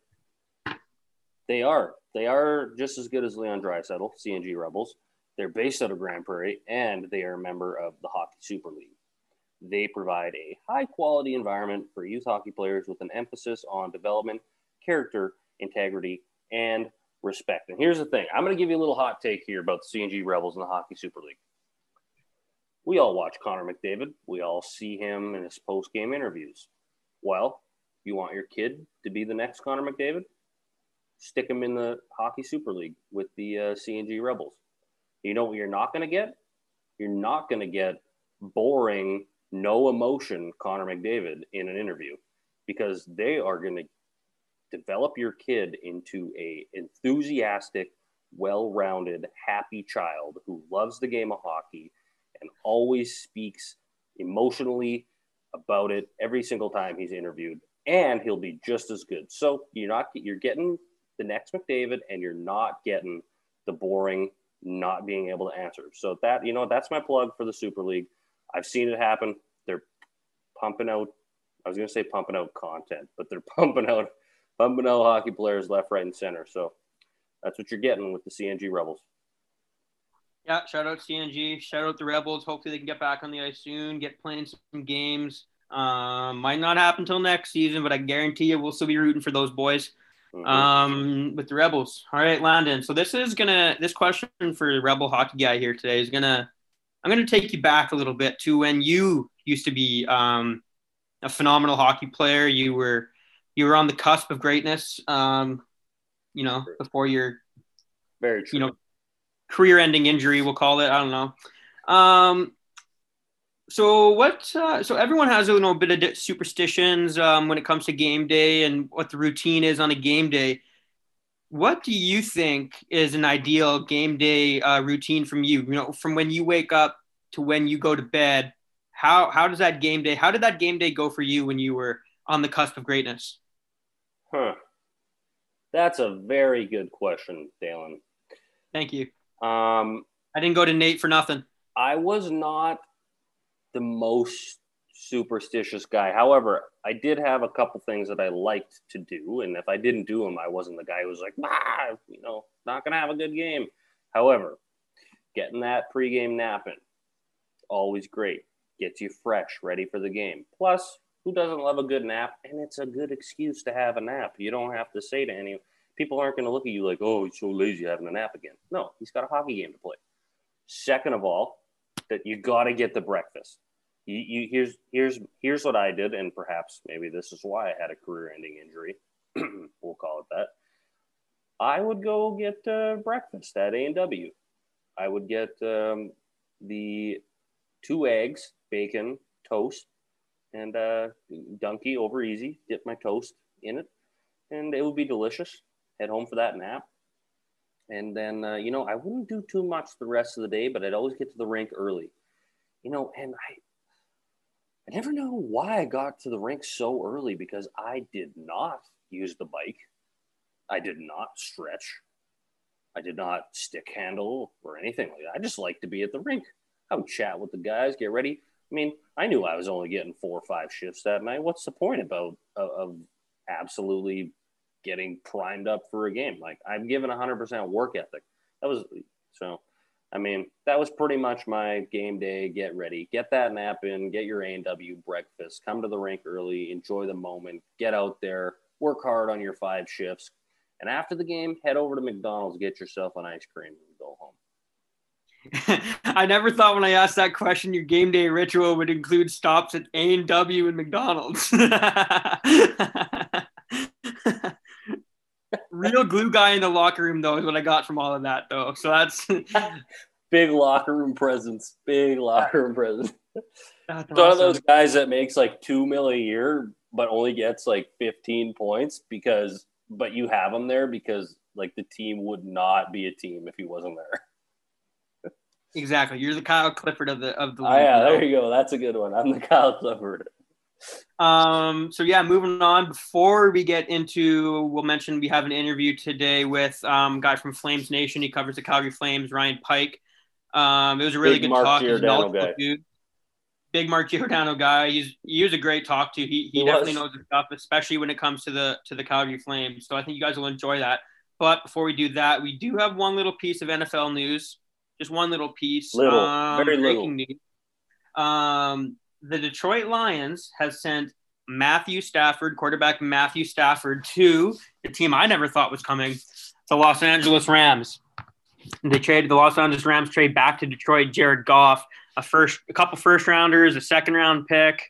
They are. They are just as good as Leon Draisaitl, CNG Rebels. They're based out of Grande Prairie, and they are a member of the Hockey Super League. They provide a high quality environment for youth hockey players with an emphasis on development, character, integrity, and respect. And here's the thing I'm going to give you a little hot take here about the CNG Rebels and the Hockey Super League. We all watch Connor McDavid. We all see him in his post game interviews. Well, you want your kid to be the next Connor McDavid? Stick him in the Hockey Super League with the uh, CNG Rebels. You know what you're not going to get? You're not going to get boring, no emotion Connor McDavid in an interview because they are going to develop your kid into a enthusiastic, well-rounded, happy child who loves the game of hockey and always speaks emotionally about it every single time he's interviewed and he'll be just as good. So you're not you're getting the next McDavid and you're not getting the boring not being able to answer. So that you know that's my plug for the Super League. I've seen it happen. They're pumping out I was going to say pumping out content, but they're pumping out out hockey players left, right and center. So that's what you're getting with the CNG Rebels. yeah, shout out CNG, shout out the Rebels. Hopefully they can get back on the ice soon, get playing some games. Um, might not happen until next season, but I guarantee you we'll still be rooting for those boys. Mhm. um, with the Rebels. All right, Landon. So this is gonna this question for the Rebel hockey guy here today is gonna I'm gonna take you back a little bit to when you used to be um, a phenomenal hockey player. You were you were on the cusp of greatness. Um, you know, before your Very true. you know career-ending injury, we'll call it. I don't know. Um, so what? Uh, so everyone has a bit of superstitions um, when it comes to game day and what the routine is on a game day. What do you think is an ideal game day uh, routine from you? You know, from when you wake up to when you go to bed. How how does that game day? How did that game day go for you when you were on the cusp of greatness? Huh. That's a very good question, Dillon. Thank you. Um, I didn't go to Nate for nothing. I was not the most superstitious guy. However, I did have a couple things that I liked to do, and if I didn't do them, I wasn't the guy who was like, ah, you know, not gonna have a good game. However, getting that pregame nap in, always great. Gets you fresh, ready for the game. Plus, who doesn't love a good nap? And it's a good excuse to have a nap. You don't have to say to any people aren't going to look at you like, oh, he's so lazy having a nap again. No, he's got a hockey game to play. Second of all, that you got to get the breakfast. You, you here's here's here's what I did, and perhaps maybe this is why I had a career-ending injury. we'll call it that. I would go get uh, breakfast at A and W. I would get um, the two eggs, bacon, toast, and uh, donkey over easy. Dip my toast in it, and it would be delicious. Head home for that nap, and then uh, you know I wouldn't do too much the rest of the day, but I'd always get to the rink early. You know, and I I never know why I got to the rink so early because I did not use the bike. I did not stretch. I did not stick handle or anything like that. I just like to be at the rink. I would chat with the guys, get ready. I mean, I knew I was only getting four or five shifts that night. What's the point about of, of absolutely getting primed up for a game? Like I'm given 100% work ethic. That was so. I mean, that was pretty much my game day. Get ready, get that nap in, get your A and W breakfast, come to the rink early, enjoy the moment, get out there, work hard on your five shifts, and after the game, head over to McDonald's, get yourself an ice cream, and go home. I never thought when I asked that question, your game day ritual would include stops at A and W and McDonald's. Real glue guy in the locker room, though, is what I got from all of that, though. So that's big locker room presence. Big locker room presence. That's awesome. One of those guys that makes like two mil a year, but only gets like 15 points because, but you have him there because like the team would not be a team if he wasn't there. Exactly. You're the Kyle Clifford of the of the. Oh, yeah, there you go. That's a good one. I'm the Kyle Clifford. Um. So yeah, moving on. Before we get into, we'll mention we have an interview today with um guy from Flames Nation. He covers the Calgary Flames, Ryan Pike. Um, it was a really Big good Mark talk. Giordano. Dude. Big Mark Giordano guy. He's he was a great talk to. He he, he definitely was. knows the stuff, especially when it comes to the to the Calgary Flames. So I think you guys will enjoy that. But before we do that, we do have one little piece of NFL news just one little piece. Little, um, very little. News. Um, the Detroit Lions have sent Matthew Stafford, quarterback Matthew Stafford, to the team I never thought was coming, the Los Angeles Rams. They traded the Los Angeles Rams trade back to Detroit. Jared Goff, a first, a couple first rounders, a second round pick.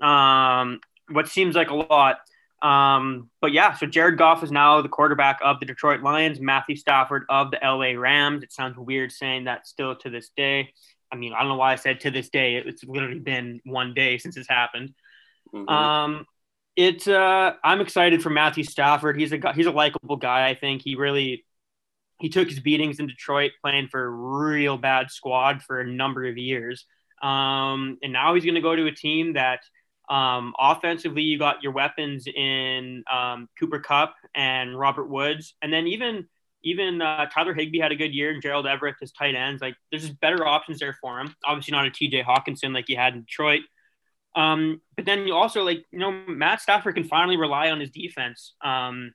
Um, what seems like a lot. Um, but yeah, so Jared Goff is now the quarterback of the Detroit Lions, Matthew Stafford of the LA Rams. It sounds weird saying that still to this day. I mean, I don't know why I said to this day. It's literally been one day since it's happened. Mm-hmm. Um, it's uh, I'm excited for Matthew Stafford. He's a guy, he's a likable guy. I think he really he took his beatings in Detroit playing for a real bad squad for a number of years. Um, and now he's going to go to a team that – um, offensively, you got your weapons in um, Cooper Kupp and Robert Woods, and then even even uh, Tyler Higbee had a good year, and Gerald Everett as tight ends. Like there's just better options there for him. Obviously, not a T.J. Hockenson like he had in Detroit. Um, but then you also like you know Matt Stafford can finally rely on his defense. Um,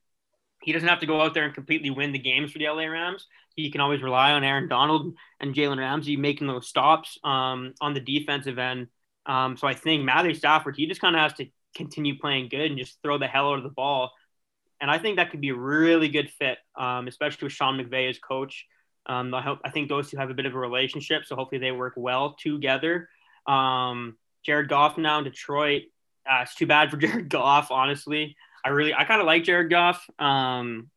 he doesn't have to go out there and completely win the games for the LA Rams. He can always rely on Aaron Donald and Jalen Ramsey making those stops um, on the defensive end. Um, so I think Matthew Stafford, he just kind of has to continue playing good and just throw the hell out of the ball. And I think that could be a really good fit, um, especially with Sean McVay as coach. Um, I, hope, I think those two have a bit of a relationship, so hopefully they work well together. Um, Jared Goff now in Detroit. Uh, it's too bad for Jared Goff, honestly. I really, I kind of like Jared Goff. Um,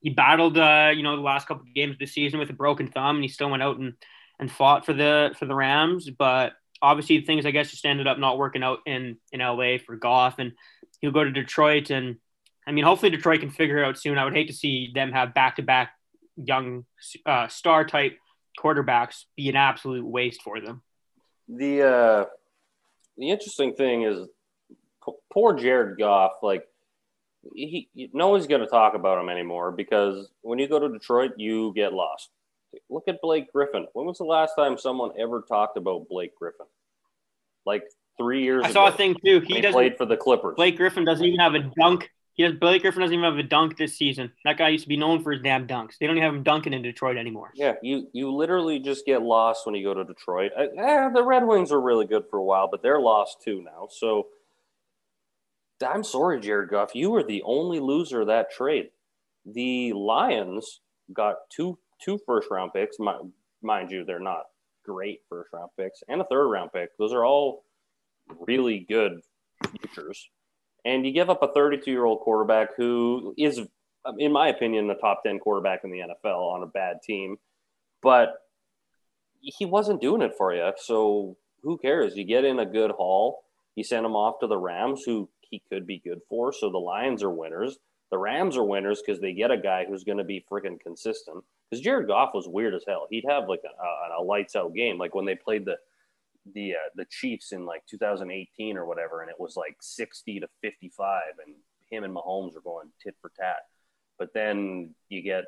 he battled, uh, you know, the last couple of games of the season with a broken thumb, and he still went out and and fought for the for the Rams. But obviously things I guess just ended up not working out in in LA for Goff, and he'll go to Detroit. And I mean, hopefully Detroit can figure it out soon. I would hate to see them have back to back young uh, star type quarterbacks be an absolute waste for them. The uh, the interesting thing is poor Jared Goff. Like he, no one's going to talk about him anymore because when you go to Detroit, you get lost. Look at Blake Griffin. When was the last time someone ever talked about Blake Griffin? Like three years. Ago. I saw a thing too. He, He played for the Clippers. Blake Griffin doesn't even have a dunk. He has Blake Griffin doesn't even have a dunk this season. That guy used to be known for his damn dunks. They don't even have him dunking in Detroit anymore. Yeah, you you literally just get lost when you go to Detroit. Uh, eh, the Red Wings were really good for a while, but they're lost too now. So I'm sorry, Jared Goff, you were the only loser of that trade. The Lions got two two first round picks. Mind, mind you, they're not great first round picks, and a third round pick. Those are all really good futures. And you give up a 32 year old quarterback who is, in my opinion, the top 10 quarterback in the NFL on a bad team, but he wasn't doing it for you. So who cares? You get in a good haul. You send him off to the Rams, who he could be good for. So the Lions are winners. The Rams are winners because they get a guy who's going to be freaking consistent. Because Jared Goff was weird as hell. He'd have like a, a, lights out game, like when they played the the uh, the Chiefs in like 2018 or whatever, and it was like 60 to 55, and him and Mahomes are going tit for tat. But then you get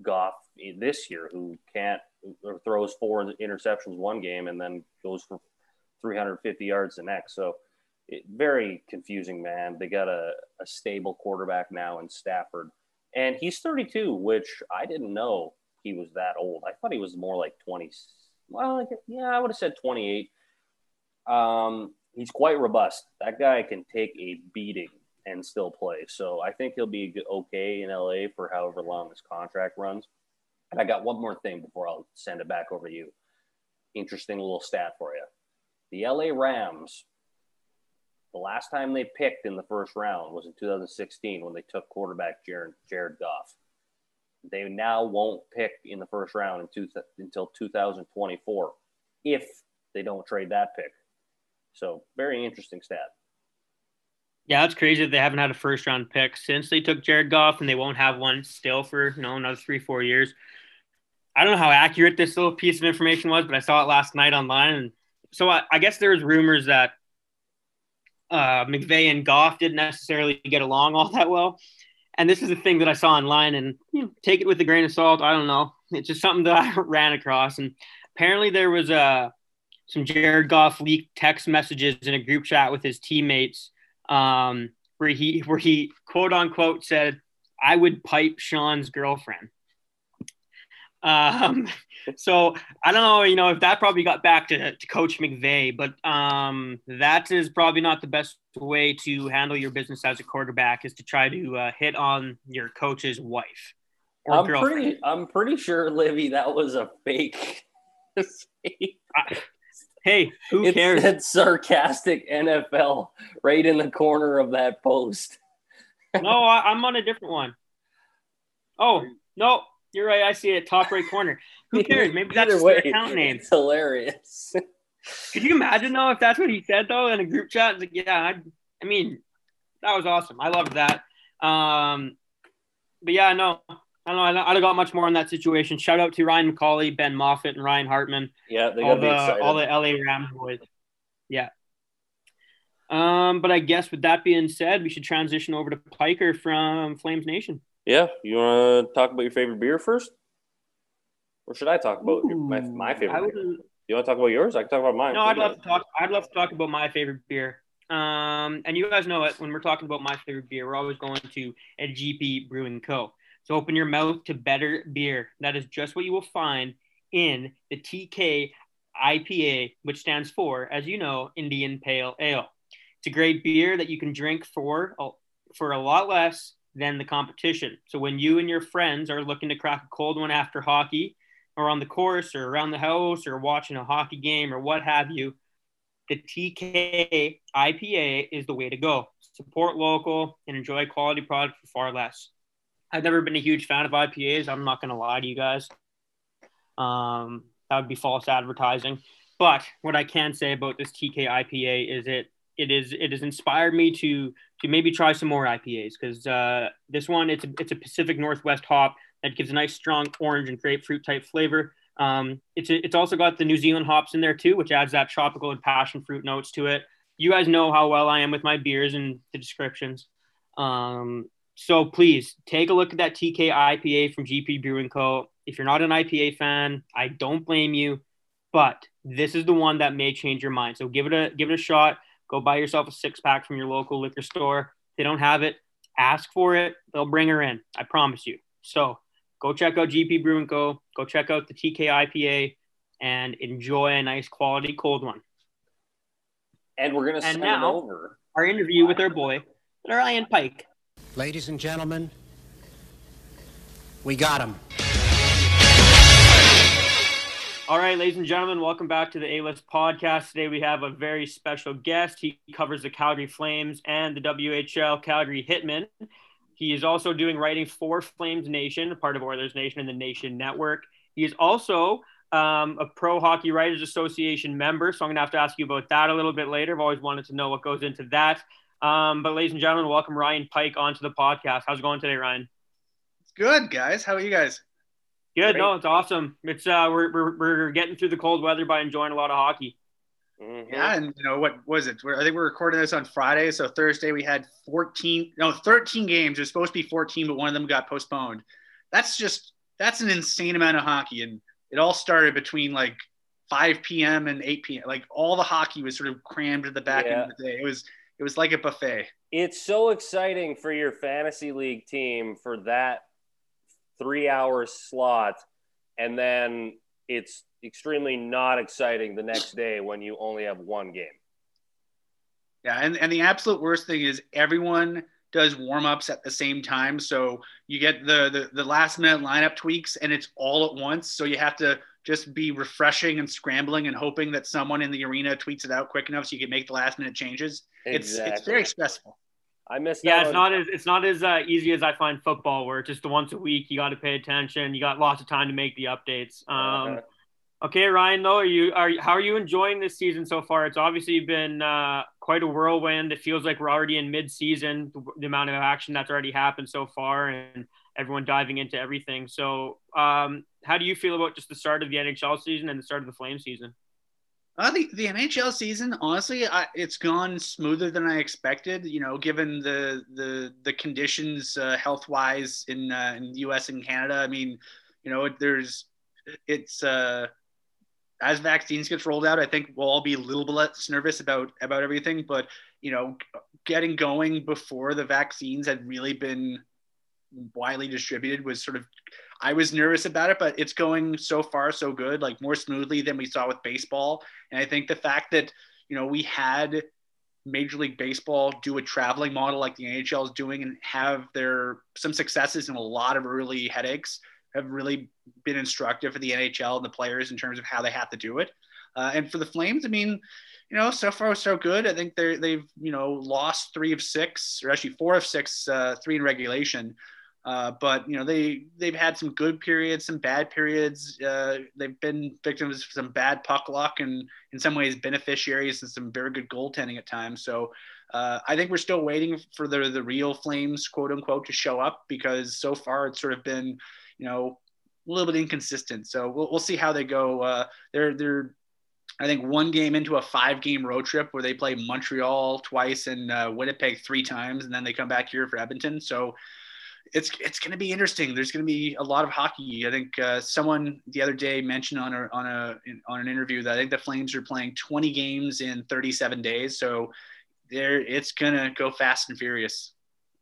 Goff this year, who can't or throws four interceptions one game and then goes for 350 yards the next. So it, very confusing, man. They got a, a stable quarterback now in Stafford, and he's 32, which I didn't know he was that old. I thought he was more like 20. Well, yeah, I would have said 28. Um, he's quite robust. That guy can take a beating and still play. So I think he'll be okay in LA for however long his contract runs. And I got one more thing before I'll send it back over to you. Interesting little stat for you. The LA Rams, the last time they picked in the first round was in 2016 when they took quarterback Jared, Jared Goff. They now won't pick in the first round two, until 2024 if they don't trade that pick. So, very interesting stat. Yeah, it's crazy that they haven't had a first round pick since they took Jared Goff, and they won't have one still for you know another three four years. I don't know how accurate this little piece of information was, but I saw it last night online, and so I, I guess there's rumors that uh, McVay and Goff didn't necessarily get along all that well. And this is a thing that I saw online, and you know, take it with a grain of salt. I don't know. It's just something that I ran across, and apparently there was uh, some Jared Goff leaked text messages in a group chat with his teammates, um, where he where he quote unquote said, "I would pipe Sean's girlfriend." Um, so I don't know, you know, if that probably got back to, to Coach McVay, but um, that is probably not the best way to handle your business as a quarterback is to try to uh, hit on your coach's wife or I'm girlfriend. Pretty, I'm pretty sure, Livy, that was a fake. I, hey, who it cares? Said sarcastic NFL right in the corner of that post. no, I, I'm on a different one. Oh no, you're right. I see it top right corner. Who cares? Maybe that's Either way, their account name. It's hilarious. Could you imagine though if that's what he said though in a group chat? Like, yeah, I, I mean, that was awesome. I loved that. Um, but yeah, no, I don't know. I don't, I don't got much more on that situation. Shout out to Ryan McCauley, Ben Moffitt, and Ryan Hartman. Yeah, they got all the all the LA Rams boys. Yeah. Um, but I guess with that being said, we should transition over to Piker from Flames Nation. Yeah, you want to talk about your favorite beer first, or should I talk about Ooh, my, my favorite? beer? You want to talk about yours? I can talk about mine. No, I'd love to talk. I'd love to talk about my favorite beer. Um, and you guys know it when we're talking about my favorite beer, we're always going to a GP Brewing Co. So open your mouth to better beer. That is just what you will find in the TK IPA, which stands for, as you know, Indian Pale Ale. It's a great beer that you can drink for for a lot less than the competition. So when you and your friends are looking to crack a cold one after hockey or on the course or around the house or watching a hockey game or what have you, the TK IPA is the way to go. Support local and enjoy quality product for far less. I've never been a huge fan of IPAs. I'm not going to lie to you guys. Um, that would be false advertising. But what I can say about this TK IPA is it it is it has inspired me to to maybe try some more IPAs because uh, this one it's a, it's a Pacific Northwest hop that gives a nice strong orange and grapefruit type flavor. Um, it's a, it's also got the New Zealand hops in there too, which adds that tropical and passion fruit notes to it. You guys know how well I am with my beers and the descriptions. Um, so please take a look at that TK IPA from GP Brewing Co. If you're not an IPA fan, I don't blame you. but this is the one that may change your mind. So give it a give it a shot. Go buy yourself a six pack from your local liquor store. If they don't have it, ask for it. They'll bring her in. I promise you. So go check out GP Brewing Co. Go check out the TK IPA and enjoy a nice quality cold one. And we're gonna send now, over our interview with our boy, Ryan Pike. Ladies and gentlemen, we got him. All right, ladies and gentlemen, welcome back to the A List podcast. Today we have a very special guest. He covers the Calgary Flames and the WHL Calgary Hitmen. He is also doing writing for Flames Nation, part of Oilers Nation and the Nation Network. He is also um, a Pro Hockey Writers Association member, so I'm going to have to ask you about that a little bit later. I've always wanted to know what goes into that. Um, but, ladies and gentlemen, welcome Ryan Pike onto the podcast. How's it going today, Ryan? It's good, guys. How are you guys? Good. Great. No, it's awesome. It's uh, we're, we're we're getting through the cold weather by enjoying a lot of hockey. Mm-hmm. Yeah, and you know what was it? I think we're recording this on Friday, so Thursday we had 14, no, 13 games. It was supposed to be 14, but one of them got postponed. That's just that's an insane amount of hockey, and it all started between like 5 p.m. and 8 p.m. Like all the hockey was sort of crammed at the back yeah. end of the day. It was it was like a buffet. It's so exciting for your fantasy league team for that three hour slot, and then it's extremely not exciting the next day when you only have one game. Yeah, and, and the absolute worst thing is everyone does warm ups at the same time. So you get the, the the last minute lineup tweaks and it's all at once. So you have to just be refreshing and scrambling and hoping that someone in the arena tweets it out quick enough so you can make the last minute changes. Exactly. It's it's very stressful. I missed. Yeah, it's not as it's not as uh, easy as I find football, where it's just the once a week. You got to pay attention. You got lots of time to make the updates. Um, uh-huh. Okay, Ryan. Though, are you are how are you enjoying this season so far? It's obviously been uh, quite a whirlwind. It feels like we're already in mid-season. The, the, amount of action that's already happened so far, and everyone diving into everything. So, um, how do you feel about just the start of the NHL season and the start of the Flame season? Uh, the, the NHL season, honestly, I, it's gone smoother than I expected. You know, given the the the conditions uh, health wise in uh, in the U.S. and Canada. I mean, you know, there's it's uh, as vaccines gets rolled out, I think we'll all be a little bit less nervous about about everything. But you know, getting going before the vaccines had really been widely distributed was sort of I was nervous about it, but it's going so far so good, like more smoothly than we saw with baseball. And I think the fact that you know we had Major League Baseball do a traveling model like the NHL is doing and have their some successes and a lot of early headaches have really been instructive for the NHL and the players in terms of how they have to do it. Uh, and for the Flames, I mean, you know, so far so good. I think they they've you know lost three of six, or actually four of six, uh, three in regulation. Uh, but you know they they've had some good periods, some bad periods. Uh, they've been victims of some bad puck luck, and in some ways beneficiaries and some very good goaltending at times. So uh, I think we're still waiting for the the real Flames, quote unquote, to show up because so far it's sort of been you know a little bit inconsistent. So we'll we'll see how they go. Uh, they're they're I think one game into a five game road trip where they play Montreal twice and uh, Winnipeg three times, and then they come back here for Edmonton. So it's it's going to be interesting. There's going to be a lot of hockey. I think uh, someone the other day mentioned on a on a on an interview that I think the Flames are playing 20 games in 37 days. So there, it's going to go fast and furious.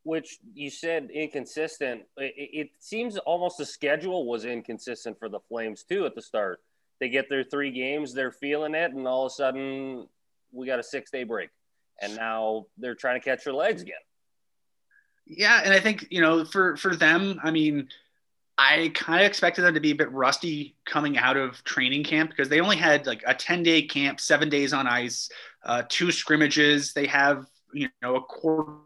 Which you said inconsistent. It, it seems almost the schedule was inconsistent for the Flames too at the start. They get their three games, they're feeling it, and all of a sudden we got a six day break, and now they're trying to catch their legs again. Yeah, and I think you know for for them, I mean, I kind of expected them to be a bit rusty coming out of training camp because they only had like a ten day camp, seven days on ice, uh, two scrimmages. They have you know a quarter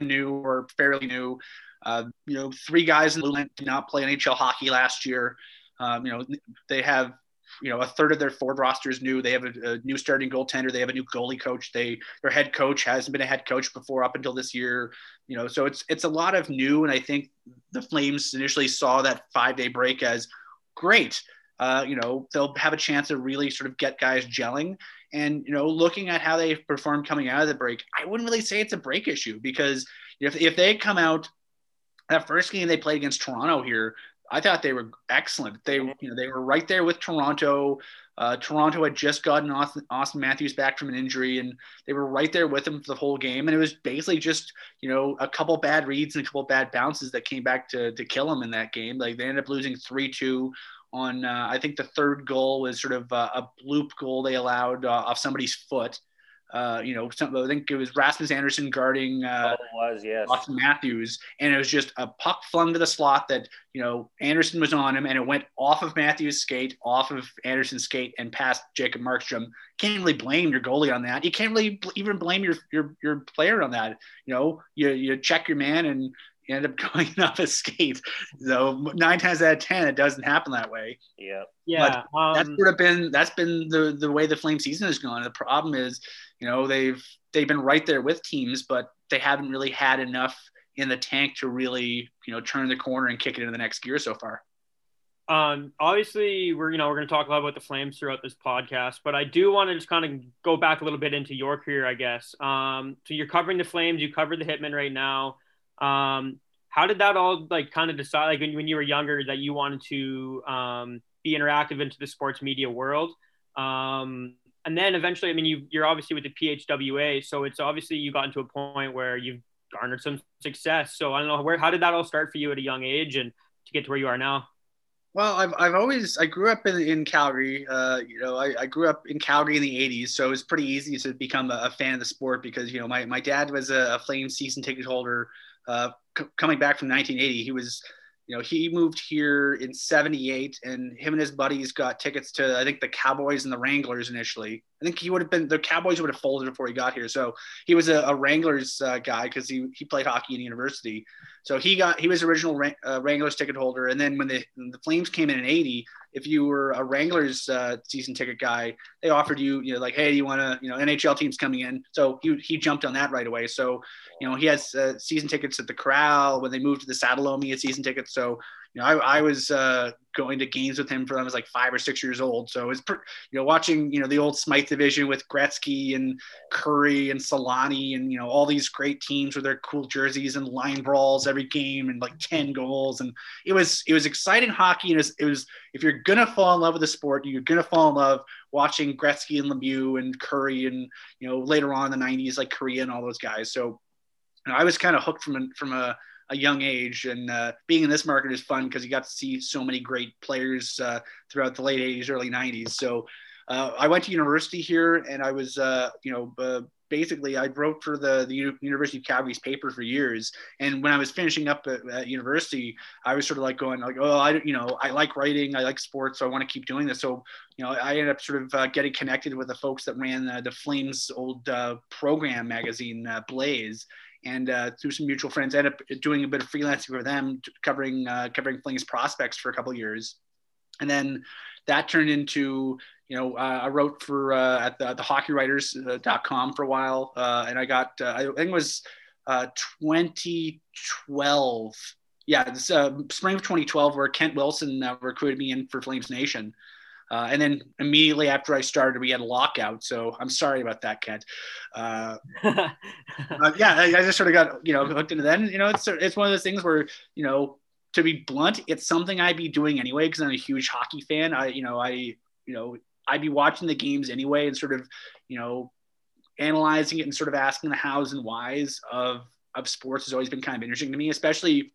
new or fairly new. Uh, you know, three guys in the did not play NHL hockey last year. Um, you know, they have you know a third of their forward roster is new. They have a, a, new starting goaltender. They have a new goalie coach. They their head coach hasn't been a head coach before up until this year. You know, so it's it's a lot of new. And I think the Flames initially saw that five day break as great. Uh, you know, they'll have a chance to really sort of get guys gelling. And you know, looking at how they performed coming out of the break, I wouldn't really say it's a break issue because if if they come out that first game they played against Toronto here, I thought they were excellent. They, you know, they were right there with Toronto. Uh, Toronto had just gotten Auston, Auston, Matthews back from an injury, and they were right there with him for the whole game. And it was basically just, you know, a couple bad reads and a couple bad bounces that came back to to kill him in that game. Like they ended up losing three two on. Uh, I think the third goal was sort of a, a bloop goal they allowed uh, off somebody's foot. Uh, you know, some, I think it was Rasmus Andersson guarding uh, oh, was yes. Auston Matthews, and it was just a puck flung to the slot that you know Andersson was on him, and it went off of Matthews' skate, off of Andersson's skate, and past Jacob Markstrom. Can't really blame your goalie on that. You can't really even blame your your your player on that. You know, you you check your man and you end up going off a skate. So nine times out of ten, it doesn't happen that way. Yeah, yeah. Um, that's sort of been that's been the the way the Flame season has gone. The problem is you know, they've they've been right there with teams, but they haven't really had enough in the tank to really, you know, turn the corner and kick it into the next gear so far. Um, obviously, we're you know we're going to talk a lot about the Flames throughout this podcast, but I do want to just kind of go back a little bit into your career, I guess. Um, so you're covering the Flames, you covered the Hitmen right now. Um, how did that all like kind of decide, like when, when you were younger, that you wanted to um, be interactive into the sports media world? Um, and then eventually, I mean, you you're obviously with the PHWA, so it's obviously you got into a point where you've garnered some success. So I don't know where how did that all start for you at a young age and to get to where you are now? Well, I've, I've always I grew up in, in Calgary. Uh, you know, I, I grew up in Calgary in the '80s, so it was pretty easy to become a, a fan of the sport because you know my, my dad was a, a Flames season ticket holder. Uh, c- coming back from 1980, he was you know, he moved here in 78 and him and his buddies got tickets to, I think, the Cowboys and the Wranglers initially. I think he would have been, the Cowboys would have folded before he got here. So he was a, a Wranglers uh, guy because he, he played hockey in university. So he got, he was original uh, Wranglers ticket holder. And then when the, when the Flames came in in 80, if you were a Wranglers uh, season ticket guy, they offered you, you know, like, hey, do you want to, you know, NHL teams coming in. So he, he jumped on that right away. So, you know, he has uh, season tickets at the Corral. When they moved to the Saddledome, he had season tickets. So, you know, I, I was uh, going to games with him for I was like five or six years old. So it's, you know, watching, you know, the old Smythe division with Gretzky and Kurri and Selanne and, you know, all these great teams with their cool jerseys and line brawls every game and like 10 goals. And it was, it was exciting hockey. And it was, it was if you're to fall in love with the sport, you're to fall in love watching Gretzky and Lemieux and Kurri and, you know, later on in the 90s, like Kariya and all those guys. So you know, I was kind of hooked from a, from a, a young age. And uh, being in this market is fun because you got to see so many great players uh, throughout the late 80s, early 90s. So uh, I went to university here and I was, uh, you know, uh, basically I wrote for the, the University of Calgary's paper for years. And when I was finishing up at, at, university, I was sort of like going like, oh, I, you know, I like writing, I like sports, so I want to keep doing this. So, you know, I ended up sort of uh, getting connected with the folks that ran uh, the Flames old uh, program magazine, uh, Blaze and uh, through some mutual friends, ended up doing a bit of freelancing for them, covering uh, covering Flames prospects for a couple years, and then that turned into you know uh, I wrote for uh, at the, the HockeyWriters.com uh, for a while, uh, and I got I think it was 2012. Yeah, this, spring of 2012, where Kent Wilson recruited me in for Flames Nation. Uh, and then immediately after I started, we had a lockout. So I'm sorry about that, Kent. Uh, uh, yeah, I, I, just sort of got you know hooked into that. And, you know, it's it's one of those things where you know, to be blunt, it's something I'd be doing anyway because I'm a huge hockey fan. I you know I you know I'd be watching the games anyway and sort of you know analyzing it and sort of asking the hows and whys of of sports has always been kind of interesting to me, especially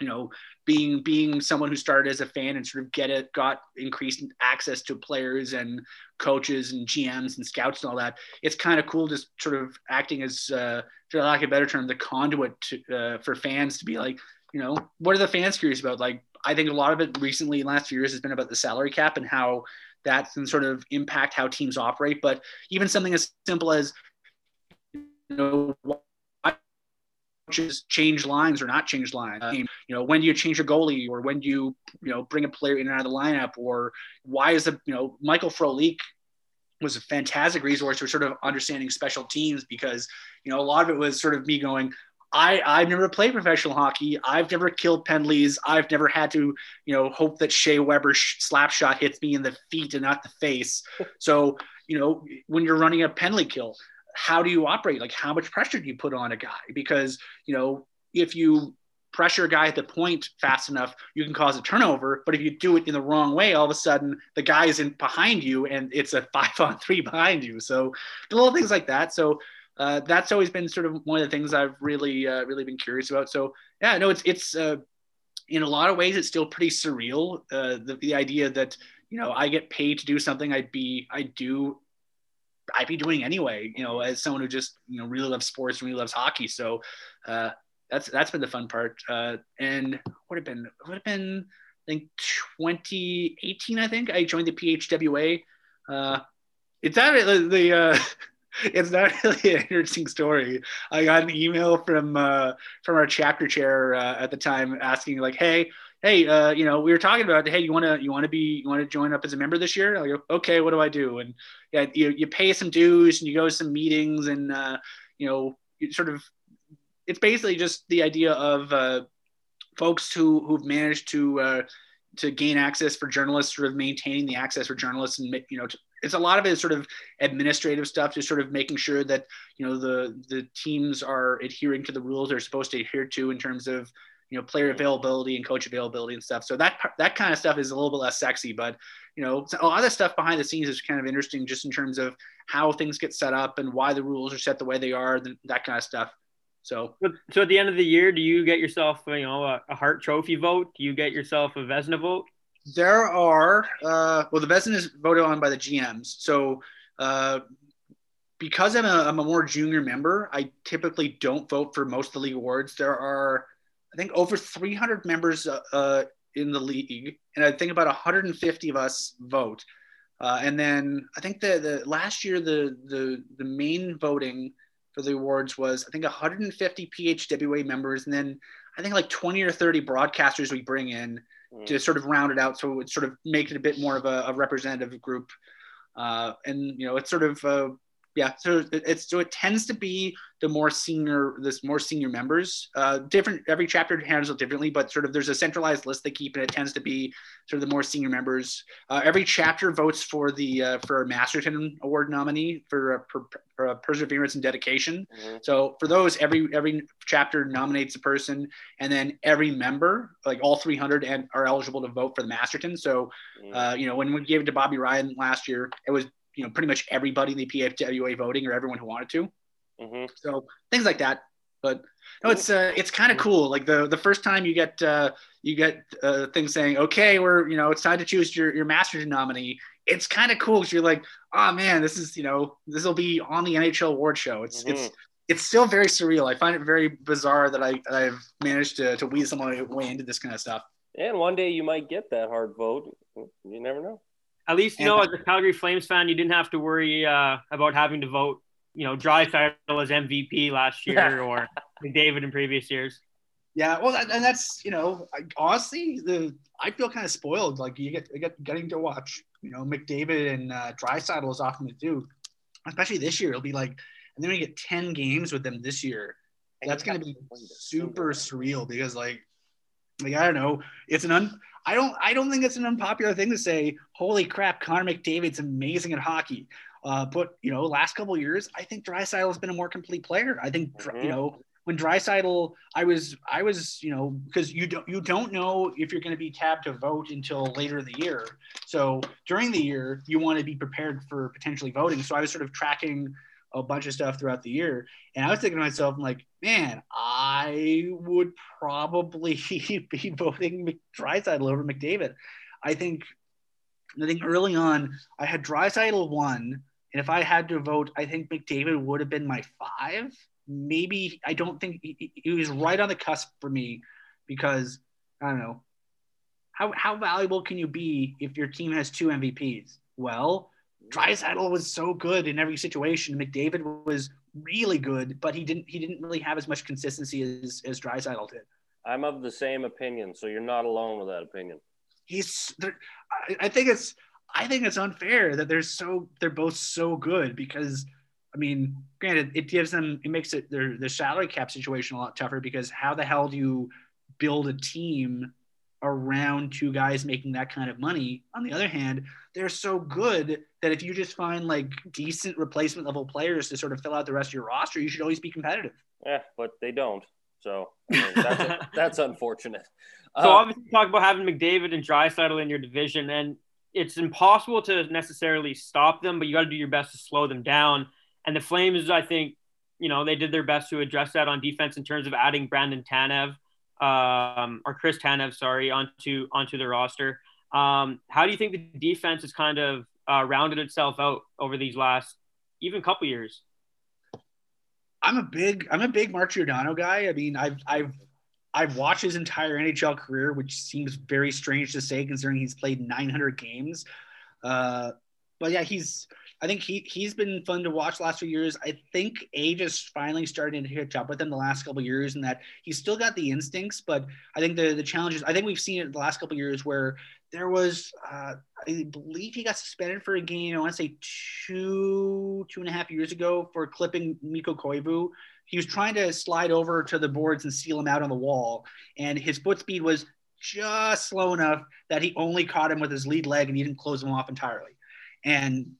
you know being being someone who started as a fan and sort of get it got increased access to players and coaches and GMs and scouts and all that it's kind of cool just sort of acting as uh, for lack of a better term the conduit to, uh, for fans to be like you know what are the fans curious about? Like I think a lot of it recently last few years has been about the salary cap and how that can sort of impact how teams operate. But even something as simple as you know coaches change lines or not change lines. Uh, you know, when do you change your goalie or when do you, you know, bring a player in and out of the lineup or why is the, you know, Michael Frolik was a fantastic resource for sort of understanding special teams because, you know, a lot of it was sort of me going, I, I've never played professional hockey. I've never killed penalties. I've never had to, you know, hope that Shea Weber's slap shot hits me in the feet and not the face. So, you know, when you're running a penalty kill, how do you operate? Like how much pressure do you put on a guy? Because, you know, if you pressure a guy at the point fast enough, you can cause a turnover. But if you do it in the wrong way, all of a sudden the guy is in behind you and it's a five on three behind you. So little things like that. So uh, that's always been sort of one of the things I've really, uh, really been curious about. So yeah, no, it's, it's, uh, in a lot of ways, it's still pretty surreal. Uh, the, the idea that, you know, I get paid to do something I'd be, I do, I'd be doing anyway, you know, as someone who just, you know, really loves sports and really loves hockey. So, uh, that's, that's been the fun part. Uh, and would have been, would have been, I think 2018, I think I joined the PHWA. Uh, it's that the, the uh, it's not really an interesting story. I got an email from uh, from our chapter chair uh, at the time asking like, "Hey, hey, uh, you know, we were talking about, hey, you want to you want to be you want to join up as a member this year?" I go, "Okay, what do I do?" And yeah, you you pay some dues and you go to some meetings and uh, you know, sort of it's basically just the idea of uh, folks who who've managed to uh, to gain access for journalists, sort of maintaining the access for journalists, and you know, it's a lot of it is sort of administrative stuff, just sort of making sure that you know the the teams are adhering to the rules they're supposed to adhere to in terms of you know player availability and coach availability and stuff. So that that kind of stuff is a little bit less sexy, but you know a lot of stuff behind the scenes is kind of interesting, just in terms of how things get set up and why the rules are set the way they are, that kind of stuff. So, so at the end of the year, do you get yourself, you know, a, a Hart Trophy vote? Do you get yourself a Vezina vote? There are, uh, well, the Vezina is voted on by the GMs. So, uh, because I'm a, I'm a more junior member, I typically don't vote for most of the league awards. There are, I think, over 300 members uh, uh, in the league, and I think about 150 of us vote. Uh, and then I think the, the last year the the the main voting for the awards was I think 150 PHWA members, and then I think like 20 or 30 broadcasters we bring in mm. to sort of round it out, so it would sort of make it a bit more of a, a representative group. Uh, and you know, it's sort of uh, yeah, so it's so it tends to be the more senior this more senior members. Uh, different every chapter handles it differently, but sort of there's a centralized list they keep, and it tends to be sort of the more senior members. Uh, every chapter votes for the uh, for a Masterton Award nominee for, per, for perseverance and dedication. Mm-hmm. So for those, every every chapter nominates a person, and then every member, like all 300, and are eligible to vote for the Masterton. So, mm-hmm. uh, you know, when we gave it to Bobby Ryan last year, it was you know pretty much everybody in the PHWA voting or everyone who wanted to. Mm-hmm. So things like that. But no, it's uh, it's kind of cool. Like the the first time you get uh, you get uh, things saying, okay, we're you know it's time to choose your your master's nominee. It's kind of cool because you're like, oh man, this is you know this will be on the NHL award show. It's mm-hmm. it's it's still very surreal. I find it very bizarre that I I've managed to to weasel my way into this kind of stuff. And one day you might get that Hart vote. You never know at least you know as a Calgary Flames fan, you didn't have to worry uh, about having to vote. You know, Draisaitl as MVP last year or David in previous years. Yeah, well, and that's you know, honestly, the I feel kind of spoiled. Like you get, you get getting to watch, you know, McDavid and uh, Draisaitl as often as do, especially this year. It'll be like, and then we get ten games with them this year. That's gonna be super surreal because like, like I don't know, it's an un. I don't I don't think it's an unpopular thing to say, holy crap, Connor McDavid's amazing at hockey. Uh, but you know, last couple years, I think Draisaitl has been a more complete player. I think mm-hmm. you know when Draisaitl, I was I was you know because you don't you don't know if you're going to be tabbed to vote until later in the year. So during the year, you want to be prepared for potentially voting. So I was sort of tracking a bunch of stuff throughout the year. And I was thinking to myself, I'm like, man, I would probably be voting Draisaitl over McDavid. I think, I think early on I had Draisaitl one, and if I had to vote, I think McDavid would have been my five. Maybe I don't think he, he was right on the cusp for me because I don't know how how valuable can you be if your team has two MVPs? Well, Draisaitl was so good in every situation. McDavid was really good, but he didn't he didn't really have as much consistency as as Draisaitl did. I'm of the same opinion, so you're not alone with that opinion. He's I, I think it's I think it's unfair that they're so they're both so good because I mean, granted, it gives them it makes it their the salary cap situation a lot tougher because how the hell do you build a team around two guys making that kind of money? On the other hand, they're so good that if you just find like decent replacement level players to sort of fill out the rest of your roster, you should always be competitive. Yeah, but they don't. So I mean, that's, that's unfortunate. So uh, obviously, talk about having McDavid and Draisaitl in your division, and it's impossible to necessarily stop them, but you got to do your best to slow them down. And the Flames, I think, you know, they did their best to address that on defense in terms of adding Brandon Tanev, um, or Chris Tanev, sorry, onto onto the roster. Um, how do you think the defense has kind of uh, rounded itself out over these last even couple years? I'm a big I'm a big Mark Giordano guy. I mean, I've I've I've watched his entire NHL career, which seems very strange to say considering he's played 900 games. Uh, but yeah, he's I think he he's been fun to watch last few years. I think age is finally starting to catch up with him the last couple years, and that he's still got the instincts. But I think the the challenges. I think we've seen it the last couple years where there was uh, I believe he got suspended for a game. I want to say two two and a half years ago for clipping Mikko Koivu. He was trying to slide over to the boards and seal him out on the wall, and his foot speed was just slow enough that he only caught him with his lead leg and he didn't close him off entirely. And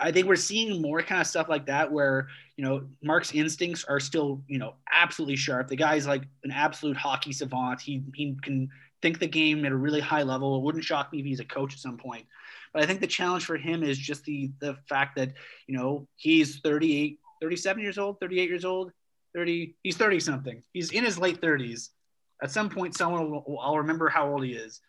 I think we're seeing more kind of stuff like that where, you know, Mark's instincts are still, you know, absolutely sharp. The guy's like an absolute hockey savant. He, he can think the game at a really high level. It wouldn't shock me if he's a coach at some point. But I think the challenge for him is just the the fact that, you know, he's 38, 37 years old, 38 years old, 30, he's 30 something. He's in his late 30s. At some point, someone will, I'll remember how old he is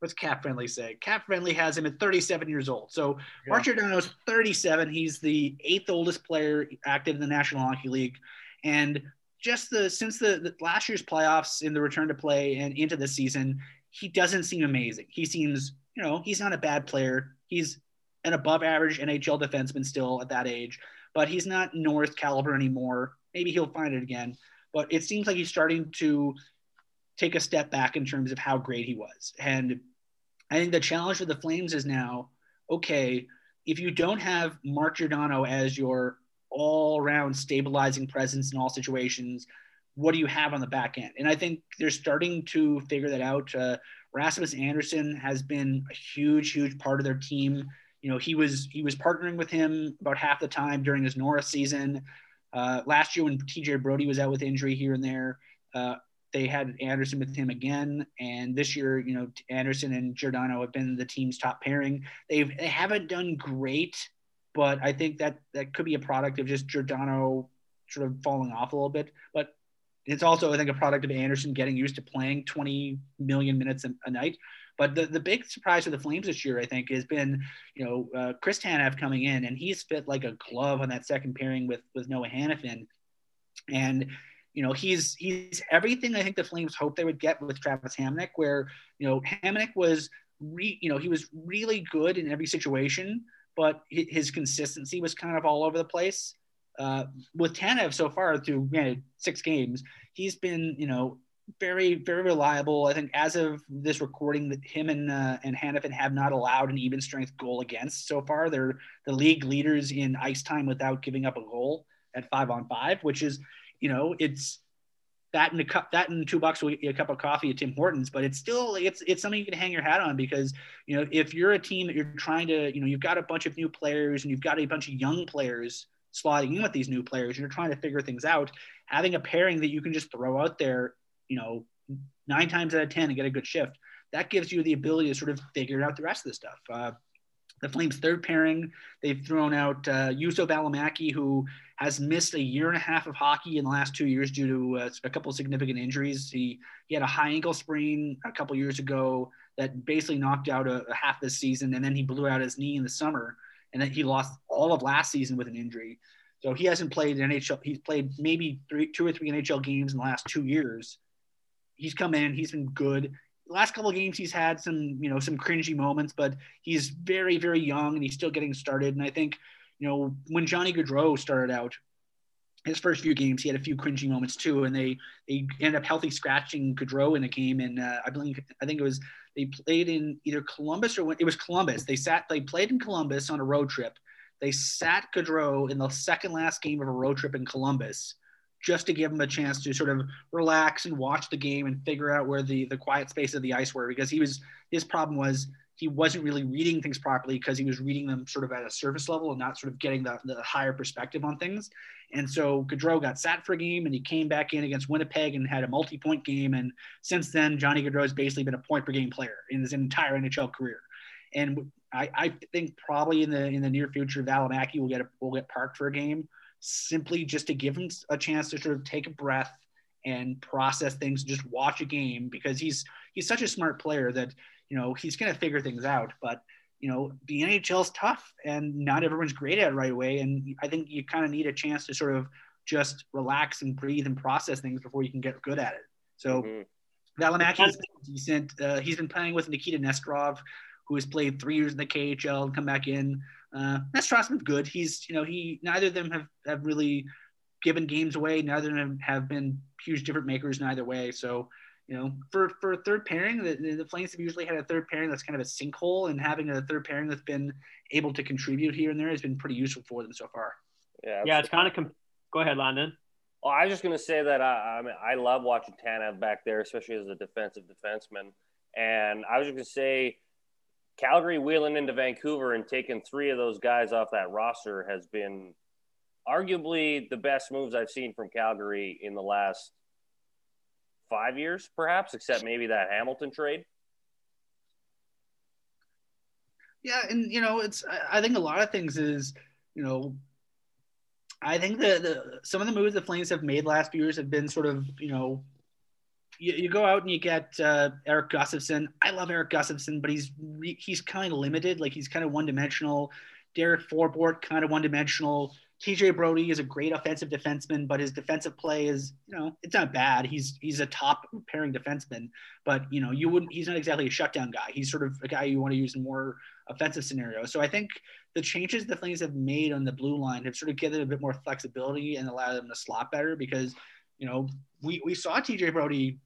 what's Cap Friendly say? Cap Friendly has him at 37 years old. So yeah. Mark is 37. He's the eighth oldest player active in the National Hockey League, and just the since the, the last year's playoffs in the return to play and into the season, he doesn't seem amazing. He seems, you know, he's not a bad player. He's an above average NHL defenseman still at that age, but he's not Norris caliber anymore. Maybe he'll find it again. But it seems like he's starting to take a step back in terms of how great he was. And I think the challenge for the Flames is now okay, if you don't have Mark Giordano as your all around stabilizing presence in all situations, what do you have on the back end? And I think they're starting to figure that out. Uh, Rasmus Andersson has been a huge, huge part of their team. You know, he was he was partnering with him about half the time during his Norris season. Uh, last year when TJ Brodie was out with injury here and there, uh, they had Andersson with him again, and this year, you know, Andersson and Giordano have been the team's top pairing. They've they haven't done great, but I think that that could be a product of just Giordano sort of falling off a little bit. But it's also, I think, a product of Andersson getting used to playing 20 million minutes a, a night. But the, the big surprise for the Flames this year, I think, has been, you know, uh, Chris Tanev coming in, and he's fit like a glove on that second pairing with with Noah Hanifin. And you know, he's he's everything I think the Flames hoped they would get with Travis Hamonic, where you know Hamonic was re, you know he was really good in every situation, but his consistency was kind of all over the place. Uh, with Tanev so far through know, six games, he's been you know very very reliable. I think as of this recording, that him and uh, and Hanifin have not allowed an even strength goal against so far. They're the league leaders in ice time without giving up a goal at five on five, which is you know, it's that and a cup, that and two bucks a, cup of coffee at Tim Hortons, but it's still, it's, it's something you can hang your hat on because, you know, if you're a team that you're trying to, you know, you've got a bunch of new players and you've got a bunch of young players slotting in with these new players and you're trying to figure things out, having a pairing that you can just throw out there, you know, nine times out of 10 and get a good shift, that gives you the ability to sort of figure out the rest of the stuff. Uh, the Flames' third pairing, they've thrown out uh, Juuso Valimaki, who has missed a year and a half of hockey in the last two years due to uh, a couple of significant injuries. He he had a high ankle sprain a couple years ago that basically knocked out a, a half this season, and then he blew out his knee in the summer, and then he lost all of last season with an injury. So he hasn't played NHL. He's played maybe three, two or three NHL games in the last two years. He's come in. He's been good last couple of games he's had some you know some cringy moments but he's very very young and he's still getting started and i think you know when johnny gaudreau started out his first few games he had a few cringy moments too and they they ended up healthy scratching gaudreau in a game and uh, i believe i think it was they played in either columbus or it was columbus. They sat they played in columbus on a road trip. They sat gaudreau in the second last game of a road trip in columbus just to give him a chance to sort of relax and watch the game and figure out where the the quiet space of the ice were because he was his problem was he wasn't really reading things properly because he was reading them sort of at a surface level and not sort of getting the, the higher perspective on things. And so Gaudreau got sat for a game and he came back in against Winnipeg and had a multi point game. And since then, Johnny Gaudreau has basically been a point per game player in his entire NHL career. And I, I think probably in the in the near future, Valimaki will get a, will get parked for a game simply just to give him a chance to sort of take a breath and process things, just watch a game because he's he's such a smart player that you know he's going to figure things out. But you know the NHL is tough, and not everyone's great at it right away. And I think you kind of need a chance to sort of just relax and breathe and process things before you can get good at it. So mm-hmm. Valimaki's decent. Uh, he's been playing with Nikita Nesterov, who has played three years in the KHL and come back in. Uh, Nesterov's been good. He's you know he neither of them have have really given games away. Neither of them have been huge different makers in either way. So, you know, for for a third pairing, the, the Flames have usually had a third pairing that's kind of a sinkhole, and having a third pairing that's been able to contribute here and there has been pretty useful for them so far. Yeah, yeah, it's kind of. Com- Go ahead, Landon. Well, I was just going to say that I, I mean I love watching Tanev back there, especially as a defensive defenseman. And I was just going to say, Calgary wheeling into Vancouver and taking three of those guys off that roster has been arguably the best moves I've seen from Calgary in the last five years, perhaps, except maybe that Hamilton trade. Yeah, and you know, it's I think a lot of things is, you know, I think the, the some of the moves the Flames have made last few years have been sort of, you know, you, go out and you get uh, Erik Gustafsson. I love Erik Gustafsson, but he's he's kind of limited. Like he's kind of one dimensional. Derek Forbort kind of one dimensional. TJ Brodie is a great offensive defenseman, but his defensive play is, you know, it's not bad. He's he's a top pairing defenseman, but you know, you wouldn't. He's not exactly a shutdown guy. He's sort of a guy you want to use in more offensive scenarios. So I think the changes the Flames have made on the blue line have sort of given a bit more flexibility and allowed them to slot better because, you know, we we saw TJ Brodie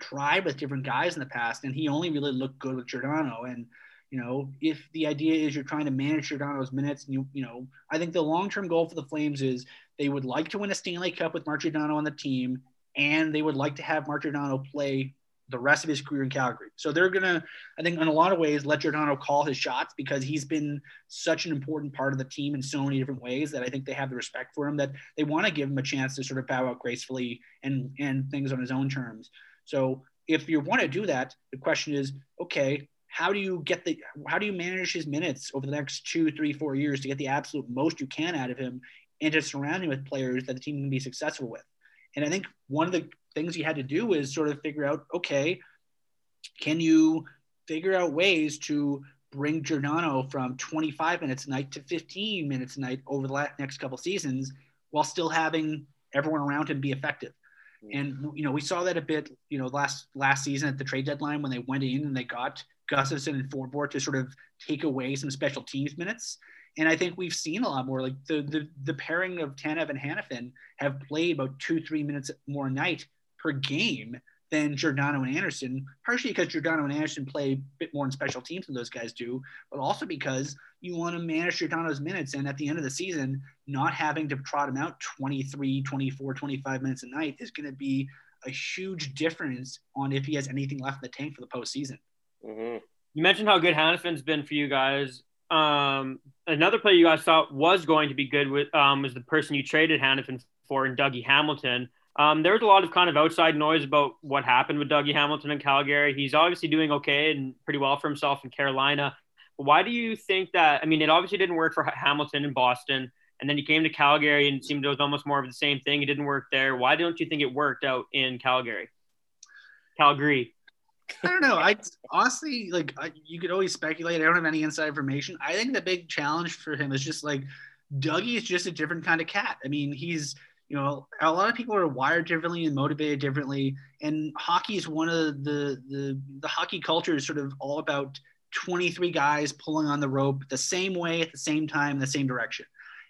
try with different guys in the past, and he only really looked good with Giordano and you know, if the idea is you're trying to manage Giordano's minutes, and you, you know, I think the long-term goal for the Flames is they would like to win a Stanley Cup with Mark Giordano on the team, and they would like to have Mark Giordano play the rest of his career in Calgary. So they're gonna, I think, in a lot of ways, let Giordano call his shots because he's been such an important part of the team in so many different ways that I think they have the respect for him that they want to give him a chance to sort of bow out gracefully and and things on his own terms. So if you want to do that, the question is, okay, how do you get the how do you manage his minutes over the next two, three, four years to get the absolute most you can out of him and to surround him with players that the team can be successful with? And I think one of the things you had to do is sort of figure out, okay, can you figure out ways to bring Giordano from 25 minutes a night to 15 minutes a night over the next couple seasons while still having everyone around him be effective. And you know, we saw that a bit, you know, last last season at the trade deadline when they went in and they got Gustafsson and Forbort to sort of take away some special teams minutes. And I think we've seen a lot more. Like the the, the pairing of Tanev and Hanifin have played about two, three minutes more a night per game than Giordano and Andersson, partially because Giordano and Andersson play a bit more in special teams than those guys do, but also because you want to manage Giordano's minutes. And at the end of the season, not having to trot him out 23, 24, 25 minutes a night is going to be a huge difference on if he has anything left in the tank for the postseason. Mm-hmm. You mentioned how good Hanifin's been for you guys. Um, another player you guys thought was going to be good with um, was the person you traded Hanifin for in Dougie Hamilton. Um, there was a lot of kind of outside noise about what happened with Dougie Hamilton in Calgary. He's obviously doing okay and pretty well for himself in Carolina. Why do you think that? I mean, it obviously didn't work for Hamilton in Boston, and then he came to Calgary and it seemed it was almost more of the same thing. It didn't work there. Why don't you think it worked out in Calgary? Calgary. I don't know. I honestly like I, you could always speculate. I don't have any inside information. I think the big challenge for him is just like Dougie is just a different kind of cat. I mean, he's you know a lot of people are wired differently and motivated differently, and hockey is one of the the the hockey culture is sort of all about 23 guys pulling on the rope the same way at the same time, in the same direction.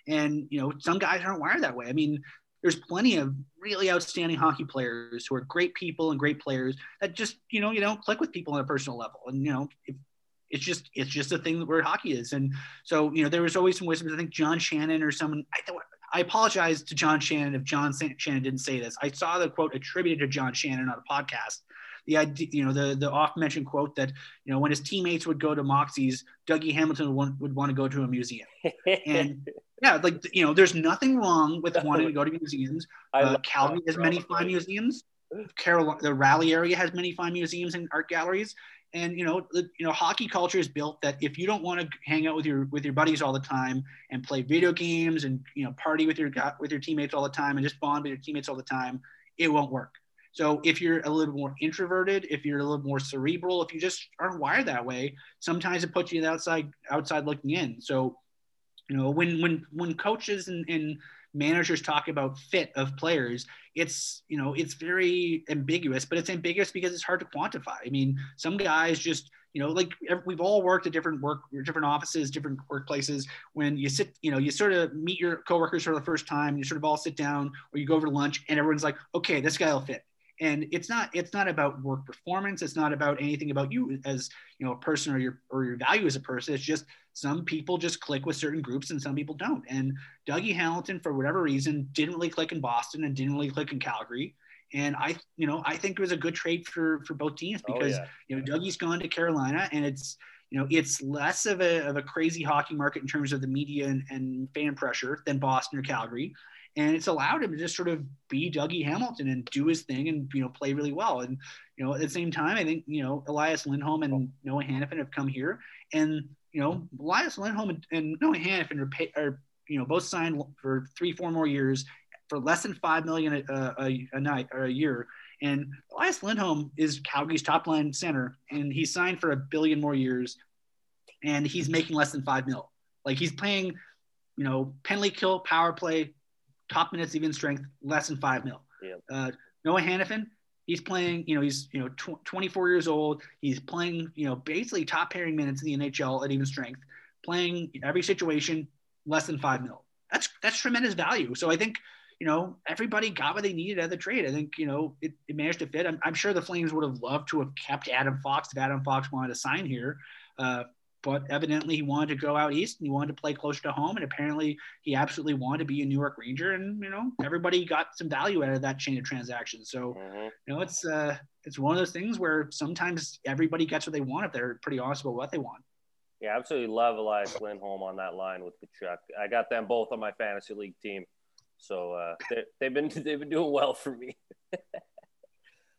And you know, some guys aren't wired that way. I mean, there's plenty of really outstanding hockey players who are great people and great players that just you know you don't click with people on a personal level. And you know if, it's just it's just a thing where hockey is. And so you know there was always some wisdom i think john shannon or someone i, I apologize to john shannon if john shannon didn't say this. I saw the quote attributed to john shannon on a podcast the idea, you know, the the oft mentioned quote that you know when his teammates would go to Moxie's, Dougie Hamilton would want, would want to go to a museum. And yeah, like you know, there's nothing wrong with wanting to go to museums. Uh, Calgary has many fine museums. Carolina, the Raleigh area has many fine museums and art galleries. And you know, the, you know, hockey culture is built that if you don't want to hang out with your with your buddies all the time and play video games and you know party with your with your teammates all the time and just bond with your teammates all the time, it won't work. So if you're a little more introverted, if you're a little more cerebral, if you just aren't wired that way, sometimes it puts you outside outside looking in. So, you know, when when when coaches and, and managers talk about fit of players, it's you know it's very ambiguous, but it's ambiguous because it's hard to quantify. I mean, some guys just you know like we've all worked at different work different offices different workplaces when you sit you know you sort of meet your coworkers for the first time you sort of all sit down or you go over to lunch and everyone's like okay this guy will fit and it's not it's not about work performance. It's not about anything about you as you know a person or your or your value as a person. It's just some people just click with certain groups and some people don't. And dougie hamilton for whatever reason didn't really click in boston and didn't really click in calgary. And i you know i think it was a good trade for for both teams oh, because oh, yeah. you know dougie's gone to carolina and it's you know it's less of a, of a crazy hockey market in terms of the media and, and fan pressure than boston or calgary and it's allowed him to just sort of be Dougie Hamilton and do his thing and you know play really well. And you know at the same time, I think you know Elias Lindholm and Noah Hanifin have come here, and you know Elias Lindholm and, and Noah Hanifin are, pay, are you know both signed for three four more years for less than five million a, a, a night or a year. And Elias Lindholm is Calgary's top line center, and he's signed for a billion more years, and he's making less than five mil. Like he's playing, you know, penalty kill, power play, top minutes, even strength, less than five mil. Yeah. Uh, Noah Hanifin, he's playing, you know, he's, you know, tw- 24 years old. He's playing, you know, basically top pairing minutes in the NHL at even strength, playing every situation less than five mil. That's, that's tremendous value. So I think, you know, everybody got what they needed out of the trade. I think, you know, it, it managed to fit. I'm, I'm, sure the Flames would have loved to have kept Adam Fox if Adam Fox wanted to sign here. Uh, but evidently he wanted to go out east and he wanted to play closer to home. And apparently he absolutely wanted to be a New York Ranger. And you know everybody got some value out of that chain of transactions. So mm-hmm. you know it's uh it's one of those things where sometimes everybody gets what they want if they're pretty honest about what they want. Yeah absolutely love Elias Lindholm on that line with Tkachuk I got them both on my fantasy league team. So uh, they've been they've been doing well for me.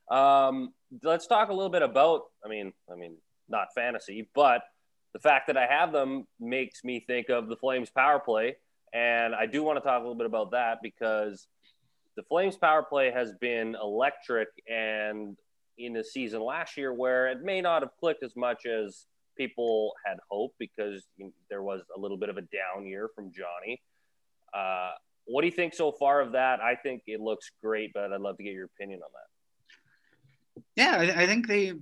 Um let's talk a little bit about I mean I mean not fantasy but the fact that I have them makes me think of the Flames power play. And I do want to talk a little bit about that because the Flames power play has been electric and in the season last year where it may not have clicked as much as people had hoped because there was a little bit of a down year from Johnny. Uh, what do you think so far of that? I think it looks great, but I'd love to get your opinion on that. Yeah, I, I think they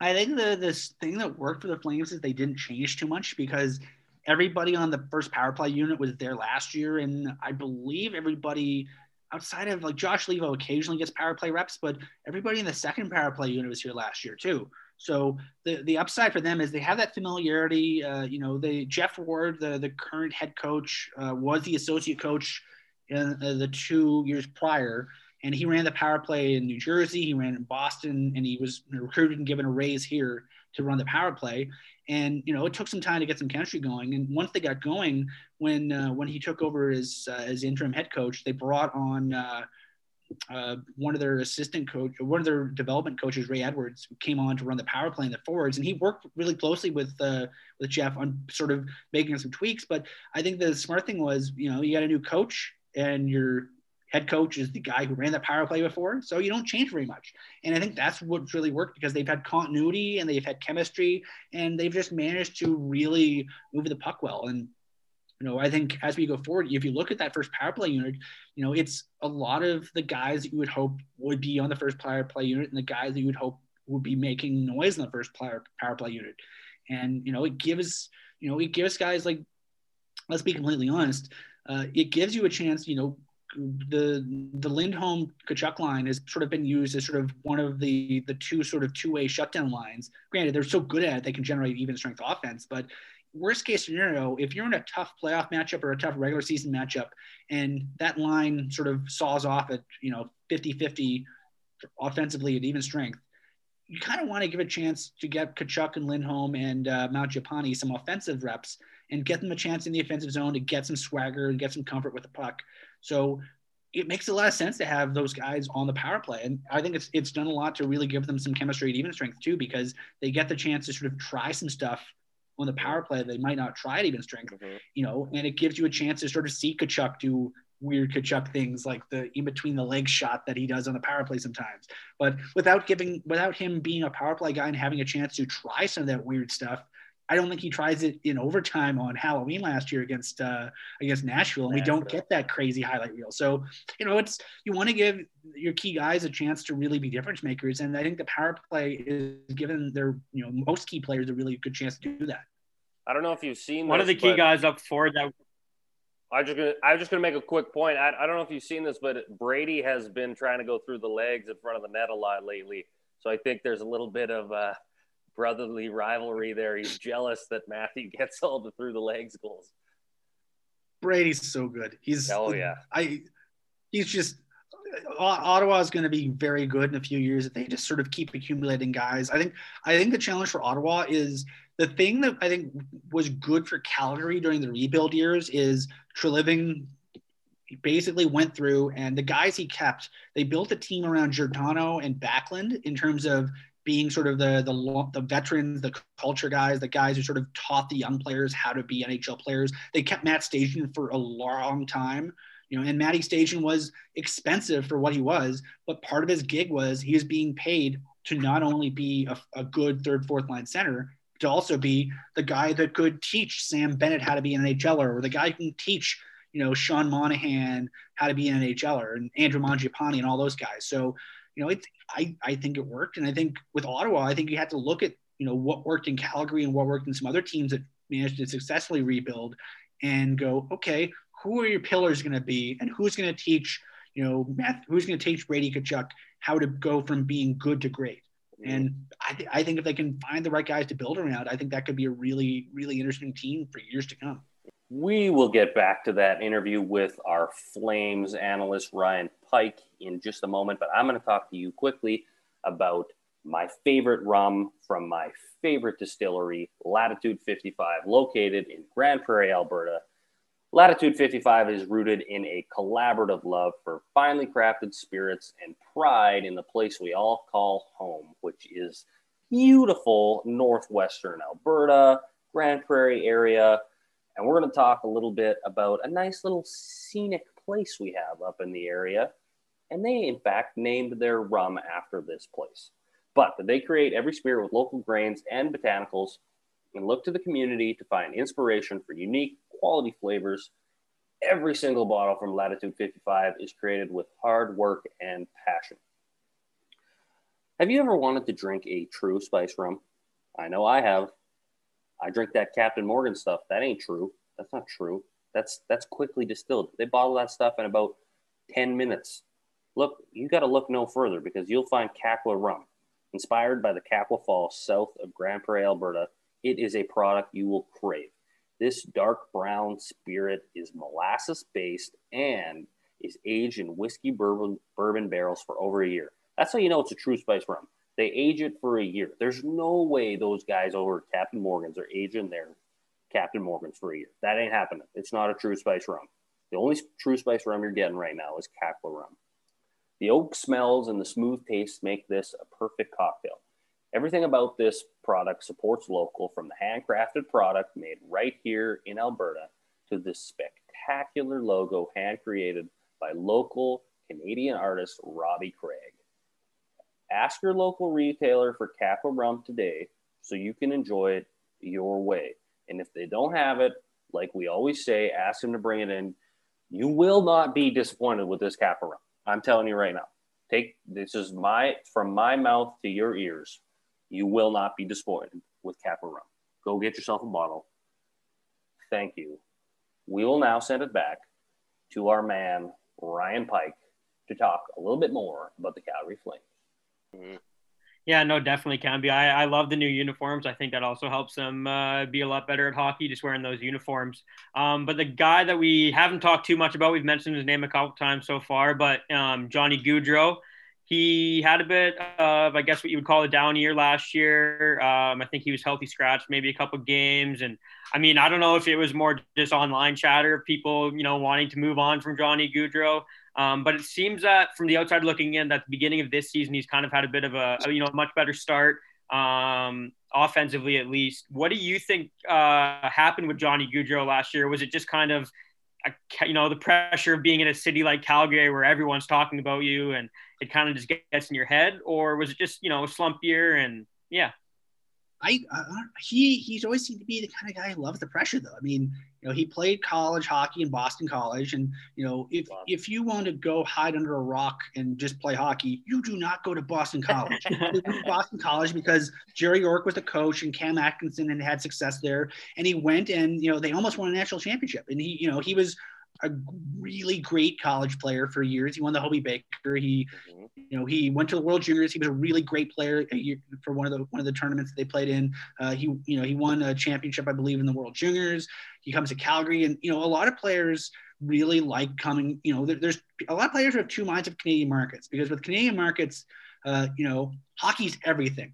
I think the this thing that worked for the Flames is they didn't change too much because everybody on the first power play unit was there last year, and I believe everybody outside of like Josh Leivo occasionally gets power play reps, but everybody in the second power play unit was here last year too. So the the upside for them is they have that familiarity. Uh, you know, they Geoff Ward, the the current head coach, uh, was the associate coach in uh, the two years prior and he ran the power play in New Jersey. He ran in Boston, and he was recruited and given a raise here to run the power play. And you know, it took some time to get some chemistry going. And once they got going, when uh, when he took over as uh, as interim head coach, they brought on. Uh, uh, one of their assistant coach, one of their development coaches, Ray Edwards, who came on to run the power play in the forwards, and he worked really closely with uh, with Geoff on sort of making some tweaks. But I think the smart thing was, you know, you got a new coach, and you're head coach is the guy who ran that power play before. So you don't change very much. And I think that's what's really worked because they've had continuity and they've had chemistry and they've just managed to really move the puck well. And, you know, I think as we go forward, if you look at that first power play unit, you know, it's a lot of the guys that you would hope would be on the first power play unit and the guys that you would hope would be making noise in the first power, power play unit. And, you know, it gives, you know, it gives guys like, let's be completely honest, uh, it gives you a chance, you know, the the Lindholm Tkachuk line has sort of been used as sort of one of the the two sort of two way shutdown lines. Granted, they're so good at it they can generate even strength offense, but worst case scenario, if you're in a tough playoff matchup or a tough regular season matchup, and that line sort of saws off at you know 50-50 offensively at even strength, you kind of want to give a chance to get Tkachuk and Lindholm and uh, Mangiapane some offensive reps and get them a chance in the offensive zone to get some swagger and get some comfort with the puck. So it makes a lot of sense to have those guys on the power play. And I think it's it's done a lot to really give them some chemistry and even strength too, because they get the chance to sort of try some stuff on the power play they might not try at even strength, mm-hmm. you know, and it gives you a chance to sort of see Tkachuk do weird Tkachuk things like the in between the legs shot that he does on the power play sometimes. But without giving without him being a power play guy and having a chance to try some of that weird stuff, I don't think he tries it in overtime on Halloween last year against uh, against Nashville, and we don't get that crazy highlight reel. So you know, it's you want to give your key guys a chance to really be difference makers, and I think the power play is given their you know most key players a really good chance to do that. I don't know if you've seen one this, of the key guys up forward that. I just gonna I'm just gonna make a quick point. I, I don't know if you've seen this, but Brady has been trying to go through the legs in front of the net a lot lately. So I think there's a little bit of uh, brotherly rivalry there. He's jealous that Matthew gets all the through the legs goals. Brady's so good. He's oh yeah. I he's just Ottawa is going to be very good in a few years if they just sort of keep accumulating guys. I think I think the challenge for Ottawa is the thing that I think was good for Calgary during the rebuild years is Treliving basically went through and the guys he kept, they built a team around Giordano and Backlund in terms of being sort of the, the the veterans, the culture guys, the guys who sort of taught the young players how to be NHL players. They kept Matt Stajan for a long time, you know, and Matty Stajan was expensive for what he was, but part of his gig was he was being paid to not only be a, a good third, fourth line center, to also be the guy that could teach Sam Bennett how to be an NHLer, or the guy who can teach, you know, Sean Monahan how to be an NHLer, and Andrew Mangiapane and all those guys. So you know, it's I, I think it worked. And I think with Ottawa, I think you had to look at, you know, what worked in Calgary and what worked in some other teams that managed to successfully rebuild and go, okay, who are your pillars going to be and who's going to teach, you know, math, who's going to teach Brady Tkachuk how to go from being good to great. Mm-hmm. And I, th- I think if they can find the right guys to build around, I think that could be a really, really interesting team for years to come. We will get back to that interview with our Flames analyst, Ryan Pike, in just a moment, but I'm going to talk to you quickly about my favorite rum from my favorite distillery, Latitude 55, located in Grande Prairie, Alberta. Latitude 55 is rooted in a collaborative love for finely crafted spirits and pride in the place we all call home, which is beautiful northwestern Alberta, Grande Prairie area and we're going to talk a little bit about a nice little scenic place we have up in the area. And they, in fact, named their rum after this place. But they create every spirit with local grains and botanicals and look to the community to find inspiration for unique quality flavors. Every single bottle from Latitude 55 is created with hard work and passion. Have you ever wanted to drink a true spice rum? I know I have. I drink that Captain Morgan stuff. That ain't true. That's not true. That's that's quickly distilled. They bottle that stuff in about 10 minutes. Look, you got to look no further because you'll find Kakwa rum. Inspired by the Kakwa Falls south of Grande Prairie, Alberta, it is a product you will crave. This dark brown spirit is molasses based and is aged in whiskey bourbon, bourbon barrels for over a year. That's how you know it's a true spice rum. They age it for a year. There's no way those guys over Captain Morgan's are aging their Captain Morgan's for a year. That ain't happening. It's not a true spice rum. The only true spice rum you're getting right now is Kakwa rum. The oak smells and the smooth taste make this a perfect cocktail. Everything about this product supports local from the handcrafted product made right here in Alberta to this spectacular logo hand created by local Canadian artist Robbie Craig. Ask your local retailer for Kakwa rum today so you can enjoy it your way. And if they don't have it, like we always say, ask them to bring it in. You will not be disappointed with this Kakwa rum. I'm telling you right now. Take this is my from my mouth to your ears. You will not be disappointed with Kakwa rum. Go get yourself a bottle. Thank you. We will now send it back to our man Ryan Pike to talk a little bit more about the Calgary Flames. Yeah, no, definitely can be. I, I love the new uniforms. I think that also helps them uh, be a lot better at hockey, just wearing those uniforms. Um, but the guy that we haven't talked too much about, we've mentioned his name a couple times so far, but um, Johnny Gaudreau, he had a bit of, I guess, what you would call a down year last year. Um, I think he was healthy scratch maybe a couple games, and I mean, I don't know if it was more just online chatter, of people, you know, wanting to move on from Johnny Gaudreau. Um, but it seems that from the outside looking in, that the beginning of this season, he's kind of had a bit of a, you know much better start um, offensively at least. What do you think uh, happened with Johnny Gaudreau last year? Was it just kind of a, you know the pressure of being in a city like Calgary where everyone's talking about you and it kind of just gets in your head, or was it just you know a slump year and yeah? I uh, he he's always seemed to be the kind of guy who loves the pressure though. I mean, you know, he played college hockey in Boston College, and you know, if wow. if you want to go hide under a rock and just play hockey, you do not go to Boston College. Boston College because Jerry York was the coach and Cam Atkinson and had success there, and he went and you know they almost won a national championship, and he you know he was a really great college player for years. He won the Hobey Baker. He, mm-hmm. you know, he went to the World Juniors. He was a really great player for one of the one of the tournaments they played in. Uh, he, you know, he won a championship, I believe, in the World Juniors. He comes to Calgary, and you know, a lot of players really like coming. You know, there, there's a lot of players who have two minds of Canadian markets because with Canadian markets, uh, you know, hockey's everything.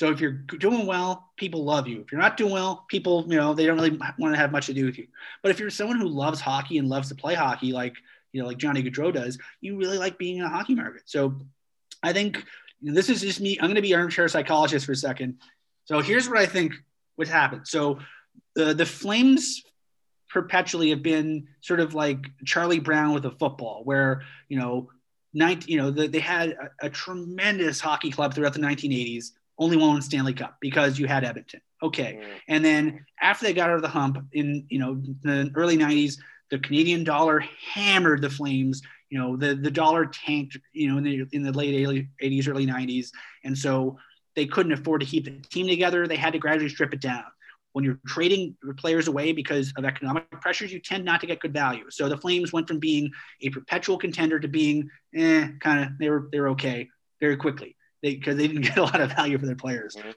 So if you're doing well, people love you. If you're not doing well, people, you know, they don't really want to have much to do with you. But if you're someone who loves hockey and loves to play hockey, like you know, like Johnny Gaudreau does, you really like being in a hockey market. So I think this is just me. I'm going to be armchair psychologist for a second. So here's what I think would happen. So the the Flames perpetually have been sort of like Charlie Brown with a football, where you know, 19, you know, the, they had a, a tremendous hockey club throughout the 1980s only won Stanley Cup because you had Edmonton. Okay. Mm. And then after they got out of the hump in, you know, the early 90s, the Canadian dollar hammered the Flames. You know, the, the dollar tanked, you know, in the, in the late 80s, early 90s. And so they couldn't afford to keep the team together. They had to gradually strip it down. When you're trading players away because of economic pressures, you tend not to get good value. So the Flames went from being a perpetual contender to being, eh, kind of, they were, they were okay very quickly because they, they, didn't get a lot of value for their players. Mm-hmm.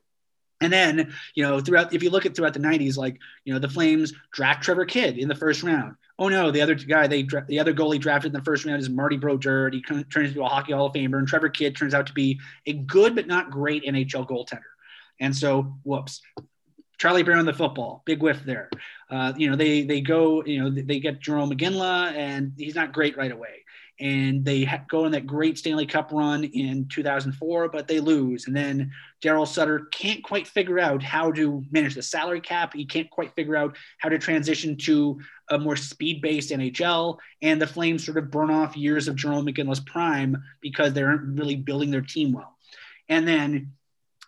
And then, you know, throughout, if you look at throughout the 90s, like, you know, the Flames draft Trevor Kidd in the first round. Oh no, the other guy they the other goalie drafted in the first round is Marty Brodeur. He turns into a hockey Hall of Famer, and Trevor Kidd turns out to be a good but not great NHL goaltender. And so, whoops, Charlie Brown the football, big whiff there. Uh, you know, they they go, you know, they get Jarome Iginla, and he's not great right away and they go on that great Stanley Cup run in 2004, but they lose. And then Daryl Sutter can't quite figure out how to manage the salary cap. He can't quite figure out how to transition to a more speed-based NHL. And the Flames sort of burn off years of Jarome Iginla's prime because they aren't really building their team well. And then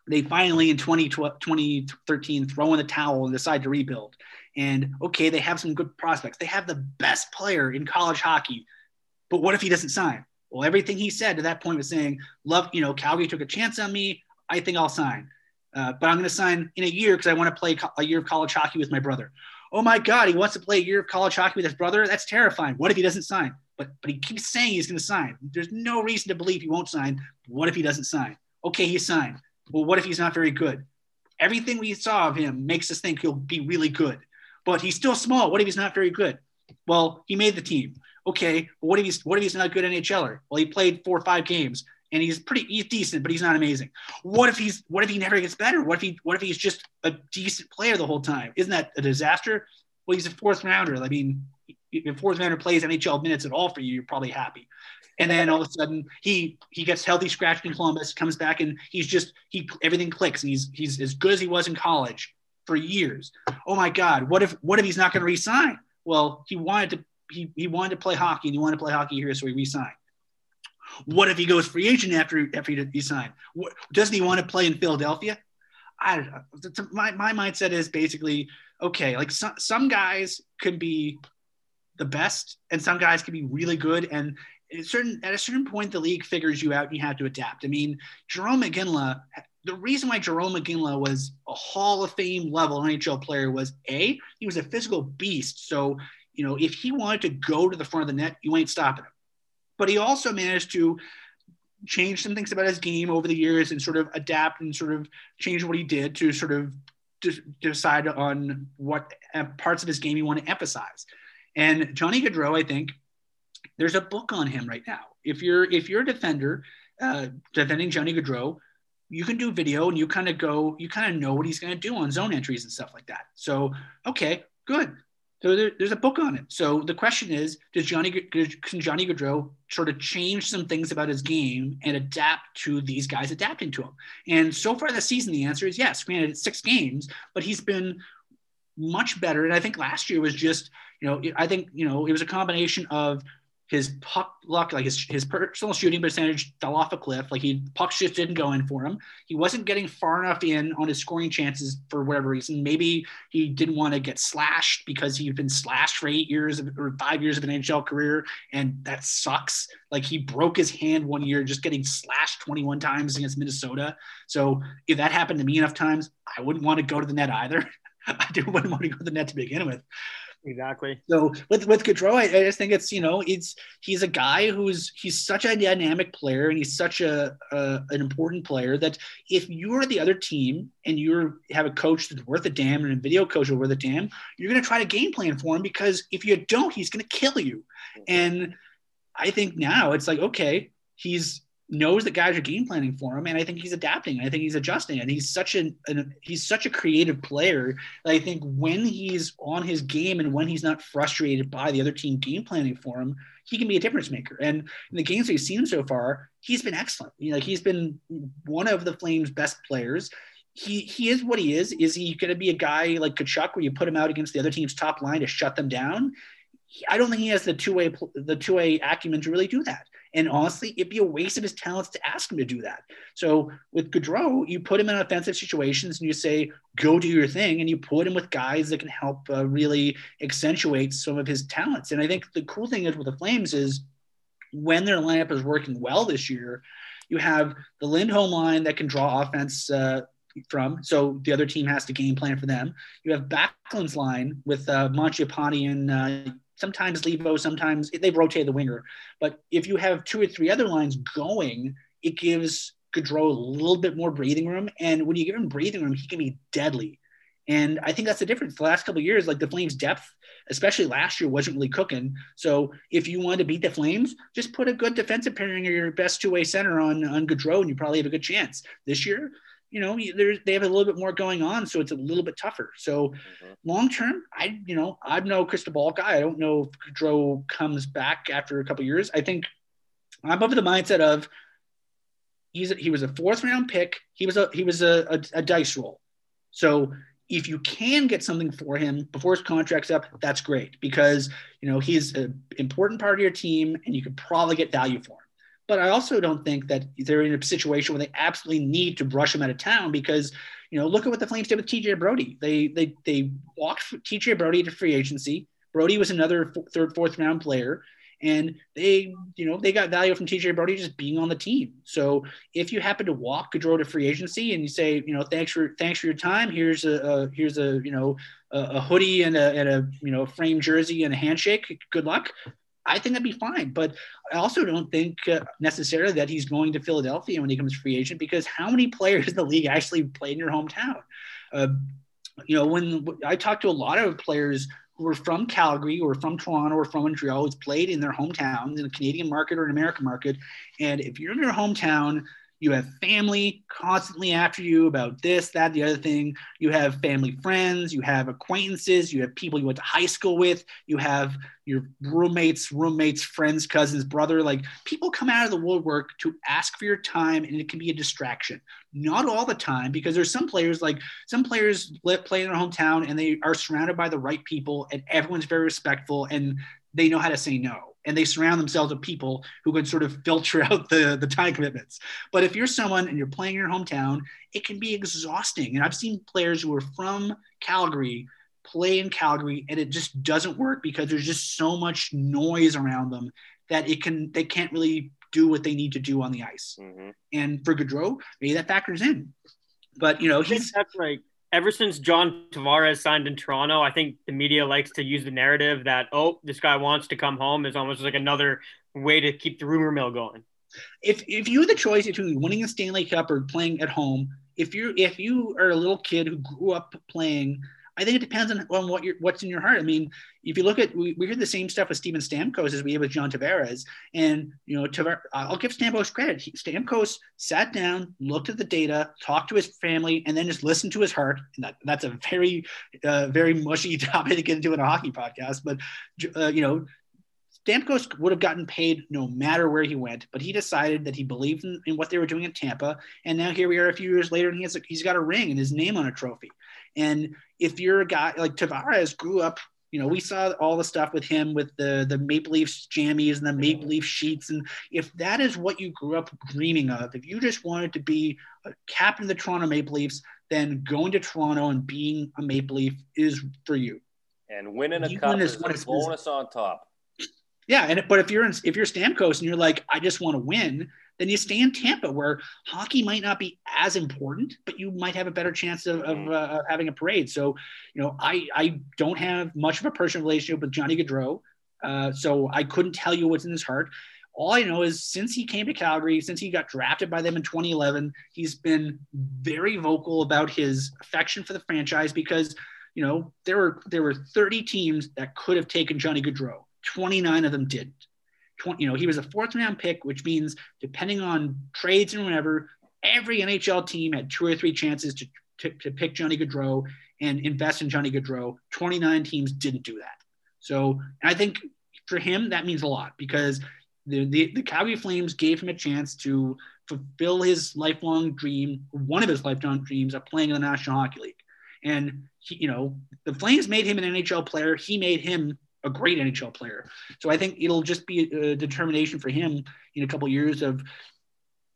they finally in 2013 throw in the towel and decide to rebuild. And okay, they have some good prospects. They have the best player in college hockey but what if he doesn't sign? Well, everything he said to that point was saying, "Love, you know, Calgary took a chance on me. I think I'll sign, uh, but I'm going to sign in a year because I want to play a year of college hockey with my brother." Oh my God, he wants to play a year of college hockey with his brother. That's terrifying. What if he doesn't sign? But but he keeps saying he's going to sign. There's no reason to believe he won't sign. What if he doesn't sign? Okay, he signed. Well, what if he's not very good? Everything we saw of him makes us think he'll be really good, but he's still small. What if he's not very good? Well, he made the team okay, what if he's what if he's not a good NHLer? Well, he played four or five games and he's pretty he's decent, but he's not amazing. What if he's what if he never gets better? What if he what if he's just a decent player the whole time? Isn't that a disaster? Well, he's a fourth rounder. I mean, if fourth rounder plays NHL minutes at all for you, you're probably happy. And then all of a sudden he he gets healthy, scratched in Columbus, comes back, and he's just he everything clicks, and he's he's as good as he was in college for years. Oh my God, what if what if he's not going to resign? Well, he wanted to he, he wanted to play hockey and he wanted to play hockey here, so he re-signed. What if he goes free agent after after he signed? What, doesn't he want to play in Philadelphia? I don't know. My, my mindset is basically okay. Like some some guys could be the best, and some guys can be really good. And at a certain at a certain point, the league figures you out, and you have to adapt. I mean, Jarome Iginla. The reason why Jarome Iginla was a Hall of Fame level NHL player was a he was a physical beast. So you know, if he wanted to go to the front of the net, you ain't stopping him. But he also managed to change some things about his game over the years and sort of adapt and sort of change what he did to sort of decide on what parts of his game you want to emphasize. And Johnny Gaudreau, I think, there's a book on him right now. if you're if you're a defender uh, defending Johnny Gaudreau, you can do video and you kind of go, you kind of know what he's going to do on zone entries and stuff like that. So, okay, good. So there, there's a book on it. So the question is, does Johnny can Johnny Gaudreau sort of change some things about his game and adapt to these guys adapting to him? And so far this season, the answer is yes. Granted, it's six games, but he's been much better. And I think last year was just, you know, I think you know it was a combination of his puck luck, like his, his personal shooting percentage fell off a cliff. Like he pucks just didn't go in for him. He wasn't getting far enough in on his scoring chances for whatever reason. Maybe he didn't want to get slashed because he'd been slashed for eight years of, or five years of an NHL career, and that sucks. Like he broke his hand one year just getting slashed 21 times against Minnesota. So if that happened to me enough times, I wouldn't want to go to the net either. I didn't want to go to the net to begin with. Exactly. So with with Gaudreau, I, I, just think it's you know it's he's a guy who's he's such a dynamic player and he's such a, a an important player that if you're the other team and you have a coach that's worth a damn and a video coach that's worth a damn, you're going to try to game plan for him because if you don't, he's going to kill you. Mm-hmm. And I think now it's like okay, he's knows that guys are game planning for him, and I think he's adapting. I think he's adjusting, and he's such an, an, he's such a creative player that I think when he's on his game and when he's not frustrated by the other team game planning for him, he can be a difference maker. And in the games we've seen so far, he's been excellent. You know, he's been one of the Flames' best players. He he is what he is. Is he going to be a guy like Tkachuk where you put him out against the other team's top line to shut them down? I don't think he has the two way the two way acumen to really do that. And honestly, it'd be a waste of his talents to ask him to do that. So with Gaudreau, you put him in offensive situations and you say, go do your thing. And you put him with guys that can help uh, really accentuate some of his talents. And I think the cool thing is with the Flames is when their lineup is working well this year, you have the Lindholm line that can draw offense uh, from. So the other team has to game plan for them. You have Backlund's line with uh, Mangiapane and uh, sometimes Leivo, sometimes they rotate the winger. But if you have two or three other lines going, it gives Gaudreau a little bit more breathing room. And when you give him breathing room, he can be deadly. And I think that's the difference. The last couple years, like the Flames' depth, especially last year, wasn't really cooking. So if you want to beat the Flames, just put a good defensive pairing or your best two-way center on on Gaudreau, and you probably have a good chance. This year, you know, they have a little bit more going on, so it's a little bit tougher. So mm-hmm. long term, I, you know, I'm no crystal ball guy. I don't know if Gaudreau comes back after a couple years. I think I'm of the mindset of he's a, he was a fourth round pick. He was a he was a, a, a dice roll. So if you can get something for him before his contract's up, that's great because you know he's an important part of your team and you could probably get value for him. But I also don't think that they're in a situation where they absolutely need to brush him out of town because, you know, look at what the Flames did with TJ Brodie. They they they walked TJ Brodie to free agency. Brodie was another third, fourth round player, and they, you know, they got value from TJ Brodie just being on the team. So if you happen to walk Gaudreau to free agency and you say, you know, thanks for thanks for your time. Here's a, a here's a you know a, a hoodie and a, and a you know frame jersey and a handshake. Good luck. I think that'd be fine. But I also don't think uh, necessarily that he's going to Philadelphia when he comes free agent because how many players in the league actually play in your hometown? Uh, you know, when I talked to a lot of players who are from Calgary or from Toronto or from Montreal, who's played in their hometown in the Canadian market or an American market, and if you're in your hometown you have family constantly after you about this, that, the other thing. You have family friends. You have acquaintances. You have people you went to high school with. You have your roommates, roommates, friends, cousins, brother. Like people come out of the woodwork to ask for your time, and it can be a distraction. Not all the time, because there's some players like some players play in their hometown and they are surrounded by the right people, and everyone's very respectful and they know how to say no and they surround themselves with people who can sort of filter out the, the time commitments. But if you're someone and you're playing in your hometown, it can be exhausting. And I've seen players who are from Calgary play in Calgary and it just doesn't work because there's just so much noise around them that it can they can't really do what they need to do on the ice. Mm-hmm. And for Gaudreau, maybe that factors in. But you know, he's that's right ever since John Tavares signed in Toronto, I think the media likes to use the narrative that, oh, this guy wants to come home is almost like another way to keep the rumor mill going. If if you had the choice between winning a Stanley Cup or playing at home, if you if you are a little kid who grew up playing I think it depends on, on what you're, what's in your heart. I mean, if you look at, we, we hear the same stuff with Steven Stamkos as we have with John Tavares. And, you know, Tavar- I'll give Stamkos credit. He, Stamkos sat down, looked at the data, talked to his family, and then just listened to his heart. And that, that's a very, uh, very mushy topic to get into in a hockey podcast. But, uh, you know, Stamkos would have gotten paid no matter where he went, but he decided that he believed in, in, what they were doing in Tampa. And now here we are a few years later, and he has a, he's got a ring and his name on a trophy. And if you're a guy like Tavares grew up, you know, we saw all the stuff with him with the the Maple Leafs jammies and the Maple Leaf sheets. And if that is what you grew up dreaming of, if you just wanted to be a captain of the Toronto Maple Leafs, then going to Toronto and being a Maple Leaf is for you. And winning a you cup is, is a bonus on top. Yeah, and but if you're in, if you're Stamkos and you're like, I just want to win, then you stay in Tampa, where hockey might not be as important, but you might have a better chance of, of uh, having a parade. So, you know, I I don't have much of a personal relationship with Johnny Gaudreau, uh, so I couldn't tell you what's in his heart. All I know is since he came to Calgary, since he got drafted by them in 2011, he's been very vocal about his affection for the franchise because, you know, there were there were 30 teams that could have taken Johnny Gaudreau. 29 of them didn't. 20, you know, he was a fourth round pick, which means depending on trades and whatever, every NHL team had two or three chances to, to, to pick Johnny Gaudreau and invest in Johnny Gaudreau. 29 teams didn't do that. So I think for him, that means a lot because the, the, the Calgary Flames gave him a chance to fulfill his lifelong dream, one of his lifelong dreams of playing in the National Hockey League. And he, you know, the Flames made him an NHL player. He made him a great NHL player. So I think it'll just be a determination for him in a couple of years of,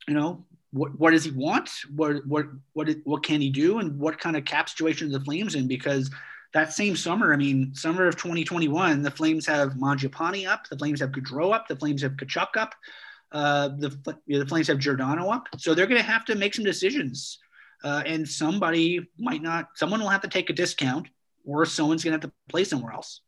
you know, what what does he want? What what what what can he do? And what kind of cap situation are the Flames in? Because that same summer, I mean, summer of 2021, the Flames have Mangiapane up, the Flames have Gaudreau up, the Flames have Tkachuk up, uh, the the Flames have Giordano up. So they're going to have to make some decisions, uh, and somebody might not. Someone will have to take a discount, or someone's going to have to play somewhere else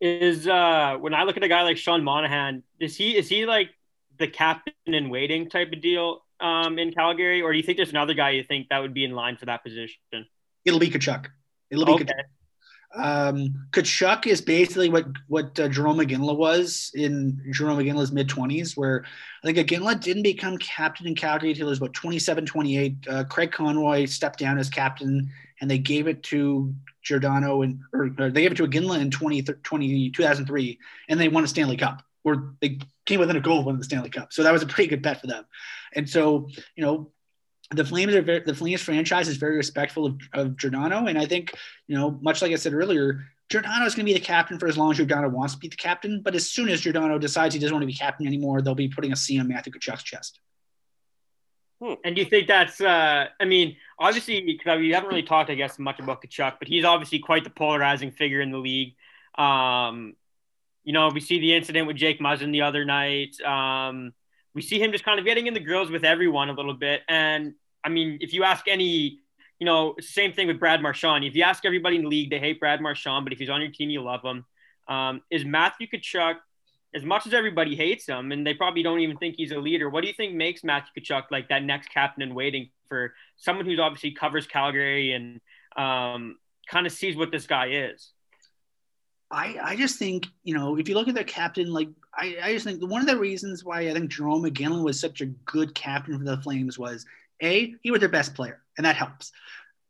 is uh when I look at a guy like Sean Monahan, is he is he like the captain in waiting type of deal um in Calgary, or do you think there's another guy you think that would be in line for that position? It'll be Tkachuk. It'll be okay. Tkachuk. Um, Tkachuk is basically what what uh, Jarome Iginla was in Jarome Iginla's mid 20s, where I think Iginla didn't become captain in Calgary until he was about 27, 28. Uh, Craig Conroy stepped down as captain, and they gave it to Giordano and or, or they gave it to Iginla in 20, 20, 2003, and they won a Stanley Cup, or they came within a goal of winning the Stanley Cup. So that was a pretty good bet for them. And so, you know, the Flames are very, the Flames franchise is very respectful of, of Giordano, and I think, you know, much like I said earlier, Giordano is going to be the captain for as long as Giordano wants to be the captain. But as soon as Giordano decides he doesn't want to be captain anymore, they'll be putting a C on Matthew Tkachuk's chest. Hmm. And do you think that's? Uh, I mean, obviously, because we haven't really talked, I guess, much about Tkachuk, but he's obviously quite the polarizing figure in the league. Um, you know, we see the incident with Jake Muzzin the other night. Um, we see him just kind of getting in the grills with everyone a little bit. And I mean, if you ask any, you know, same thing with Brad Marchand. If you ask everybody in the league, they hate Brad Marchand, but if he's on your team, you love him. Um, is Matthew Tkachuk as much as everybody hates him and they probably don't even think he's a leader, what do you think makes Matthew Tkachuk like that next captain in waiting for someone who's obviously covers Calgary and um, kind of sees what this guy is? I, I just think, you know, if you look at the captain, like, I, I just think one of the reasons why I think Jarome Iginla was such a good captain for the Flames was A, he was their best player, and that helps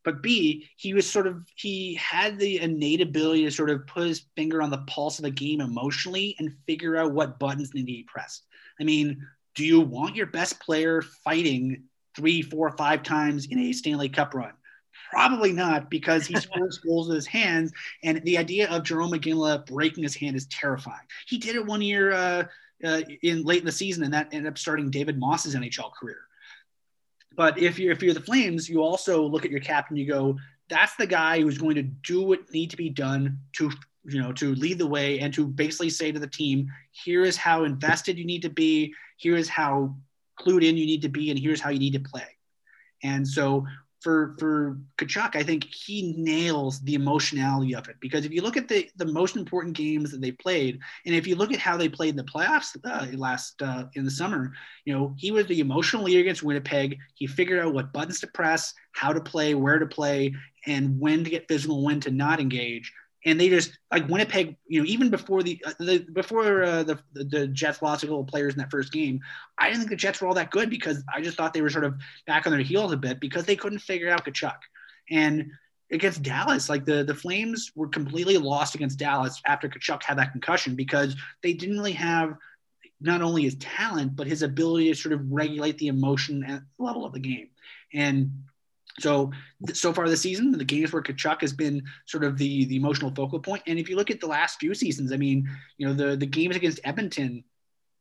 but B, he was sort of he had the innate ability to sort of put his finger on the pulse of a game emotionally and figure out what buttons need to be pressed. I mean, do you want your best player fighting three, four, five times in a Stanley Cup run? Probably not, because he scores goals with his hands, and the idea of Jarome Iginla breaking his hand is terrifying. He did it one year uh, uh, in late in the season, and that ended up starting David Moss's NHL career. But if you're if you're the Flames, you also look at your captain. You go, that's the guy who's going to do what need to be done to you know to lead the way and to basically say to the team, here is how invested you need to be. Here is how clued in you need to be, and here's how you need to play. And so for for Tkachuk, I think he nails the emotionality of it because if you look at the the most important games that they played, and if you look at how they played in the playoffs uh, last uh, in the summer, you know he was the emotional leader against Winnipeg. He figured out what buttons to press, how to play, where to play, and when to get physical, when to not engage. And they just like Winnipeg, you know, even before the, uh, the before uh, the the Jets lost a couple players in that first game, I didn't think the Jets were all that good because I just thought they were sort of back on their heels a bit because they couldn't figure out Tkachuk. And against Dallas, like the the Flames were completely lost against Dallas after Tkachuk had that concussion because they didn't really have not only his talent but his ability to sort of regulate the emotion level of the game. And so so far this season, the games where Tkachuk has been sort of the the emotional focal point. And if you look at the last few seasons, I mean, you know, the the games against Edmonton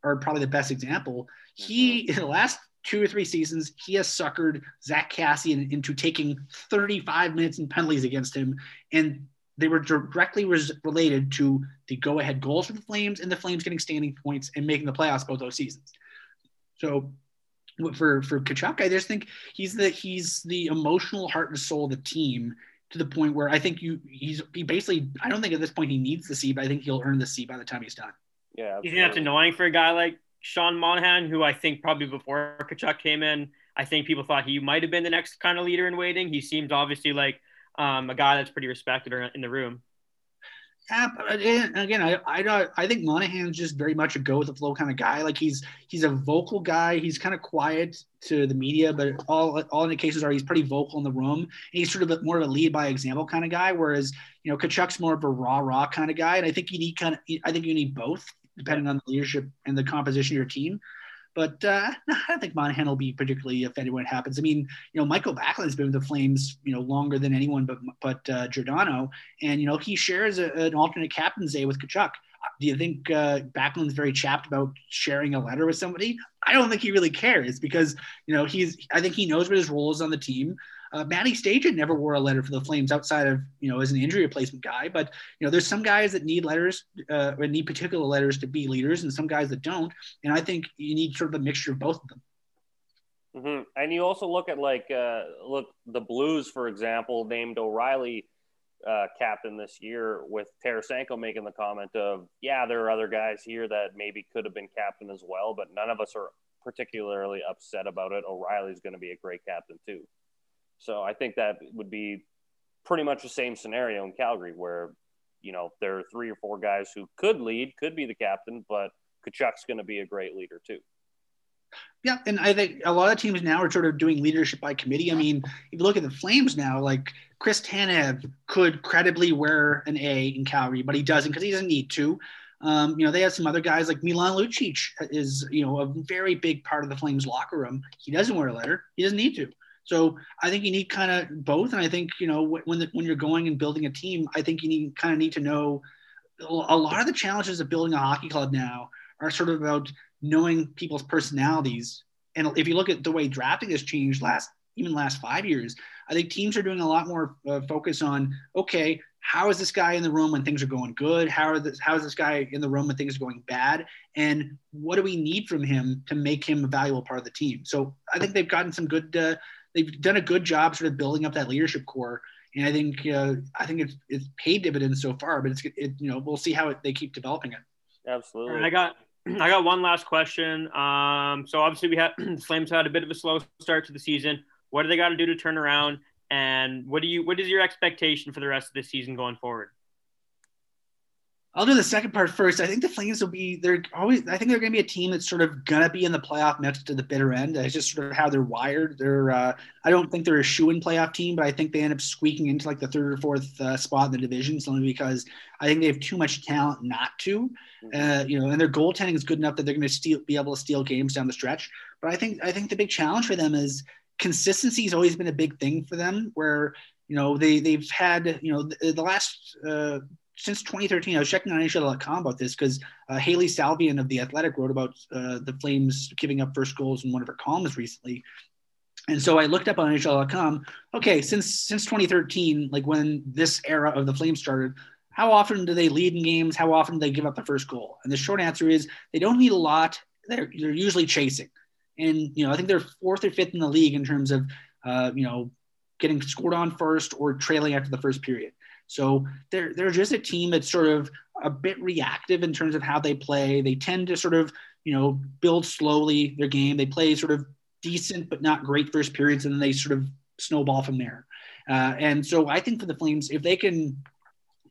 are probably the best example. He mm-hmm. in the last two or three seasons, he has suckered Zach Kassian into taking 35 minutes in penalties against him. And they were directly res- related to the go ahead goals for the Flames and the Flames getting standing points and making the playoffs both those seasons. So for for Tkachuk, I just think he's the he's the emotional heart and soul of the team to the point where I think you he's he basically I don't think at this point he needs the C, but I think he'll earn the C by the time he's done. Yeah, you think that's annoying for a guy like Sean Monahan, who I think probably before Tkachuk came in, I think people thought he might have been the next kind of leader in waiting. He seems obviously like um, a guy that's pretty respected in the room. Yeah, again, I, I I think Monahan's just very much a go with the flow kind of guy. Like he's he's a vocal guy. He's kind of quiet to the media, but all all indications are he's pretty vocal in the room. And he's sort of more of a lead by example kind of guy. Whereas you know Tkachuk's more of a raw raw kind of guy. And I think you need kind of I think you need both depending on the leadership and the composition of your team. But uh, I don't think Monahan will be particularly offended when it happens. I mean, you know, Michael Backlund's been with the Flames, you know, longer than anyone but but uh, Giordano, and you know he shares a, an alternate captain's day with Tkachuk. Do you think uh, Backlund's very chapped about sharing a letter with somebody? I don't think he really cares because you know he's. I think he knows what his role is on the team. Uh, Matty Stajan never wore a letter for the Flames outside of you know as an injury replacement guy. But you know, there's some guys that need letters uh, or need particular letters to be leaders, and some guys that don't. And I think you need sort of a mixture of both of them. Mm-hmm. And you also look at like uh, look the Blues, for example, named O'Reilly uh, captain this year, with Tarasenko making the comment of, "Yeah, there are other guys here that maybe could have been captain as well, but none of us are particularly upset about it. O'Reilly's going to be a great captain too." So I think that would be pretty much the same scenario in Calgary where, you know, there are three or four guys who could lead, could be the captain, but Tkachuk's going to be a great leader too. Yeah, and I think a lot of teams now are sort of doing leadership by committee. I mean, if you look at the Flames now, like Chris Tanev could credibly wear an A in Calgary, but he doesn't because he doesn't need to. Um, you know, they have some other guys like Milan Lucic is, you know, a very big part of the Flames locker room. He doesn't wear a letter. He doesn't need to. So I think you need kind of both, and I think you know when the, when you're going and building a team, I think you need kind of need to know a lot of the challenges of building a hockey club now are sort of about knowing people's personalities. And if you look at the way drafting has changed last even last five years, I think teams are doing a lot more uh, focus on okay, how is this guy in the room when things are going good? How are this, how is this guy in the room when things are going bad? And what do we need from him to make him a valuable part of the team? So I think they've gotten some good uh, they've done a good job sort of building up that leadership core. And I think uh, I think it's it's paid dividends so far, but it's it, you know we'll see how it, they keep developing it. Absolutely. And I got I got one last question. Um, so obviously we had the Flames had a bit of a slow start to the season. What do they got to do to turn around? And what do you what is your expectation for the rest of the season going forward? I'll do the second part first. I think the Flames will be they're always I think they're going to be a team that's sort of gonna be in the playoff mix to the bitter end. It's just sort of how they're wired. They're uh, I don't think they're a shoe in playoff team, but I think they end up squeaking into like the third or fourth uh, spot in the division only because I think they have too much talent not to. Mm-hmm. Uh, you know, and their goaltending is good enough that they're going to steal be able to steal games down the stretch. But I think I think the big challenge for them is consistency has always been a big thing for them where you know they they've had you know the, the last uh, since 2013, I was checking on NHL.com about this because uh, Hailey Salvian of The Athletic wrote about uh, the Flames giving up first goals in one of her columns recently. And so I looked up on NHL.com. Okay, since since 2013, like when this era of the Flames started, how often do they lead in games? How often do they give up the first goal? And the short answer is they don't need a lot. They're they're usually chasing, and you know I think they're fourth or fifth in the league in terms of uh, you know getting scored on first or trailing after the first period. So they're they're just a team that's sort of a bit reactive in terms of how they play. They tend to sort of you know build slowly their game. They play sort of decent but not great first periods, and then they sort of snowball from there. Uh, and so I think for the Flames, if they can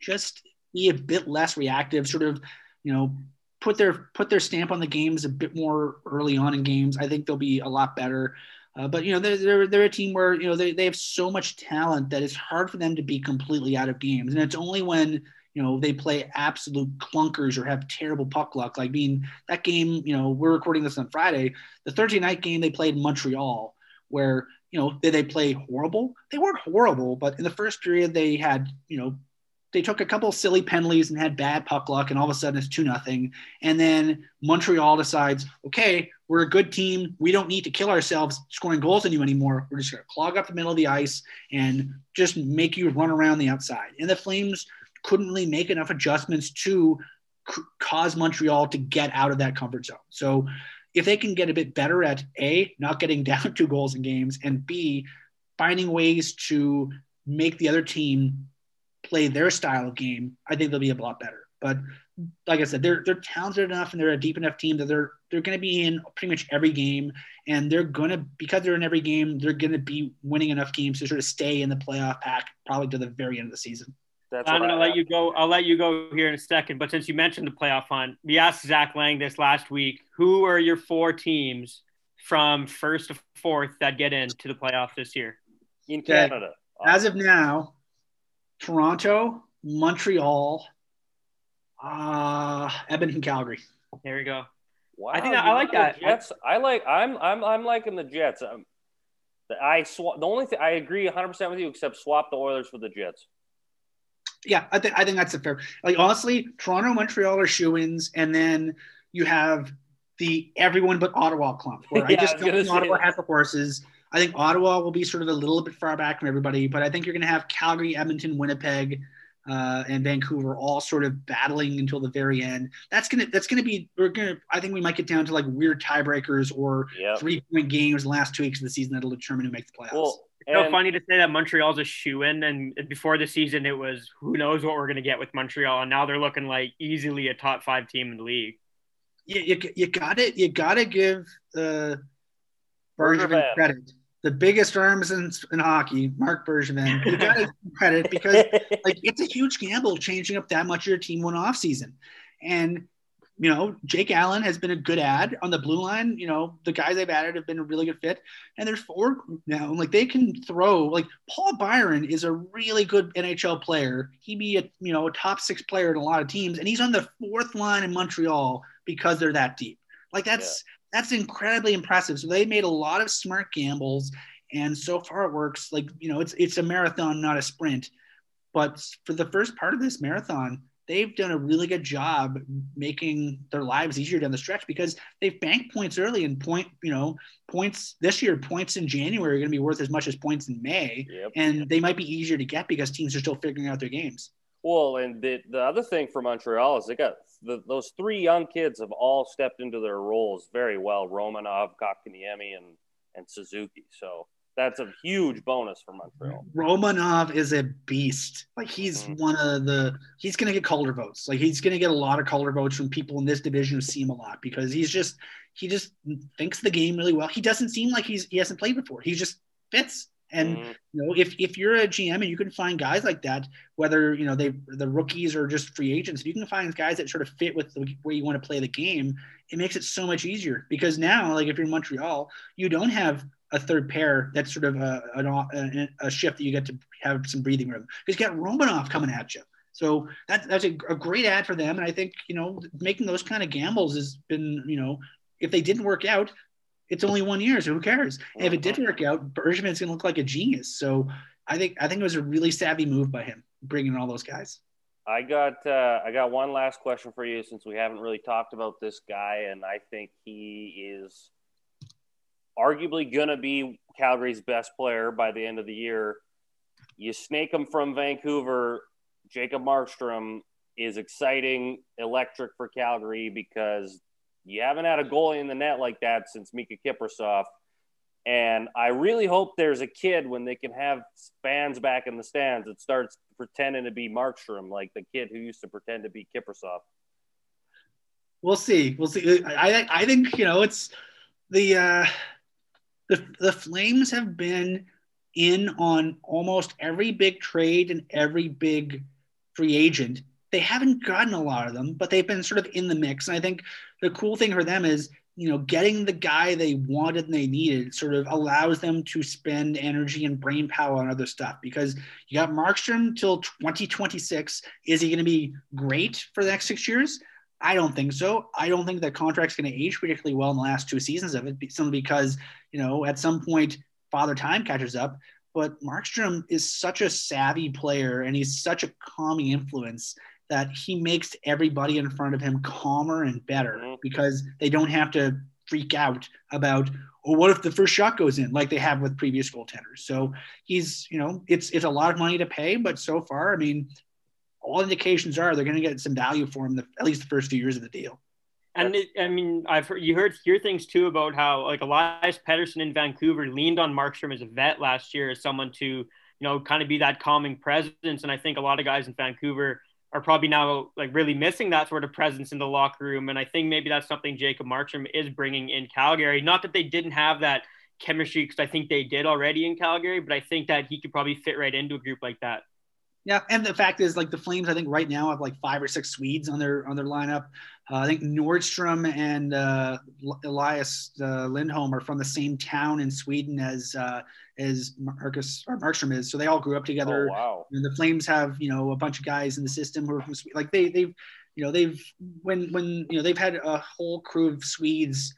just be a bit less reactive, sort of, you know, put their put their stamp on the games a bit more early on in games, I think they'll be a lot better. Uh, but you know they're, they're, they're a team where you know they, they have so much talent that it's hard for them to be completely out of games. And it's only when you know they play absolute clunkers or have terrible puck luck. Like being that game you know we're recording this on friday. The thursday night game they played montreal where you know did they play horrible? They weren't horrible but in the first period they had you know they took a couple silly penalties and had bad puck luck, and all of a sudden it's two nothing. And then Montreal decides, okay, we're a good team. We don't need to kill ourselves scoring goals on you anymore. We're just going to clog up the middle of the ice and just make you run around the outside. And the Flames couldn't really make enough adjustments to c- cause Montreal to get out of that comfort zone. So if they can get a bit better at A, not getting down two goals in games, and B, finding ways to make the other team play their style of game, I think they'll be a lot better. But like I said, they're they're talented enough and they're a deep enough team that they're they're going to be in pretty much every game, and they're going to because they're in every game, they're going to be winning enough games to sort of stay in the playoff pack probably to the very end of the season. That's I'm going to let you go. I'll let you go here in a second. But since you mentioned the playoff hunt, we asked Zach Lang this last week. Who are your four teams from first to fourth that get into the playoff this year in Canada? As of now, Toronto, Montreal, uh, Edmonton, Calgary. There we go. Wow, I think I, I like that. Jets. I like. I'm. I'm. I'm liking the Jets. I'm, I swap. The only thing I agree 100 percent with you, except swap the Oilers for the Jets. Yeah, I think I think that's a fair. Like honestly, Toronto, Montreal are shoe-ins, and then you have the everyone but Ottawa clump. Where yeah, I just I don't think Ottawa has the horses. I think Ottawa will be sort of a little bit far back from everybody, but I think you're going to have Calgary, Edmonton, Winnipeg, uh, and Vancouver all sort of battling until the very end. That's gonna that's gonna be we're gonna I think we might get down to like weird tiebreakers or yep. three point games the last two weeks of the season that'll determine who makes the playoffs. Well, it's so funny to say that Montreal's a shoe in, and before the season it was who knows what we're gonna get with Montreal, and now they're looking like easily a top five team in the league. Yeah, you, you got it. You got to give uh, Bergevin credit the biggest arms in, in hockey, Marc Bergevin. You got to credit because like it's a huge gamble changing up that much of your team one off season. And you know, Jake Allen has been a good ad on the blue line. You know, the guys they've added have been a really good fit. And there's four now. Like they can throw. Like Paul Byron is a really good NHL player. He'd be a you know a top six player in a lot of teams, and he's on the fourth line in Montreal because they're that deep. Like that's that's incredibly impressive. So they made a lot of smart gambles, and so far it works. Like you know, it's it's a marathon, not a sprint. But for the first part of this marathon, they've done a really good job making their lives easier down the stretch because they've banked points early and point, you know, points this year, points in January are going to be worth as much as points in May. Yep. And they might be easier to get because teams are still figuring out their games. Well, and the, the other thing for Montreal is they got the, those three young kids have all stepped into their roles very well Romanov, Kotkaniemi, and, and Suzuki. So that's a huge bonus for Montreal. Romanov is a beast. Like he's mm-hmm. one of the he's gonna get Calder votes. Like he's gonna get a lot of Calder votes from people in this division who see him a lot because he's just he just thinks the game really well. He doesn't seem like he's he hasn't played before. He just fits. And mm-hmm. you know, if if you're a GM and you can find guys like that, whether you know they the rookies or just free agents, if you can find guys that sort of fit with the way you want to play the game, it makes it so much easier. Because now, like if you're in Montreal, you don't have a third pair that's sort of a, a, a shift that you get to have some breathing room. Because you got Romanov coming at you. So that, that's a, a great ad for them. And I think, you know, making those kind of gambles has been, you know, if they didn't work out, it's only one year, so who cares? And if it did work out, Bergevin's going to look like a genius. So I think I think it was a really savvy move by him bringing in all those guys. I got uh, I got one last question for you since we haven't really talked about this guy, and I think he is arguably going to be Calgary's best player by the end of the year. You snake him from Vancouver. Jacob Markstrom is exciting, electric for Calgary because you haven't had a goalie in the net like that since Mika Kiprusoff. And I really hope there's a kid when they can have fans back in the stands that starts pretending to be Markstrom, like the kid who used to pretend to be Kiprusoff. We'll see. We'll see. I I think you know it's the uh, the the Flames have been in on almost every big trade and every big free agent. They haven't gotten a lot of them, but they've been sort of in the mix. And I think the cool thing for them is, you know, getting the guy they wanted and they needed sort of allows them to spend energy and brain power on other stuff because you got Markstrom till 2026. Is he going to be great for the next six years? I don't think so. I don't think that contract's going to age particularly well in the last two seasons of it, simply because, you know, at some point, Father Time catches up. But Markstrom is such a savvy player and he's such a calming influence that he makes everybody in front of him calmer and better mm-hmm. because they don't have to freak out about well, what if the first shot goes in like they have with previous goaltenders. So he's, you know, it's it's a lot of money to pay, but so far, I mean, all indications are they're going to get some value for him the, at least the first few years of the deal. And it, I mean, I've heard you heard hear things too about how like Elias Pettersson in Vancouver leaned on Markstrom as a vet last year as someone to you know kind of be that calming presence. And I think a lot of guys in Vancouver are probably now like really missing that sort of presence in the locker room. And I think maybe that's something Jacob Markstrom is bringing in Calgary. Not that they didn't have that chemistry because I think they did already in Calgary, but I think that he could probably fit right into a group like that. Yeah, and the fact is, like the Flames, I think right now have like five or six Swedes on their on their lineup. Uh, I think Nordstrom and uh, Elias uh, Lindholm are from the same town in Sweden as uh, as Marcus or Markstrom is, so they all grew up oh, together. Oh, wow! And the Flames have you know a bunch of guys in the system who are from Sweden. Like they they've you know they've when when you know they've had a whole crew of Swedes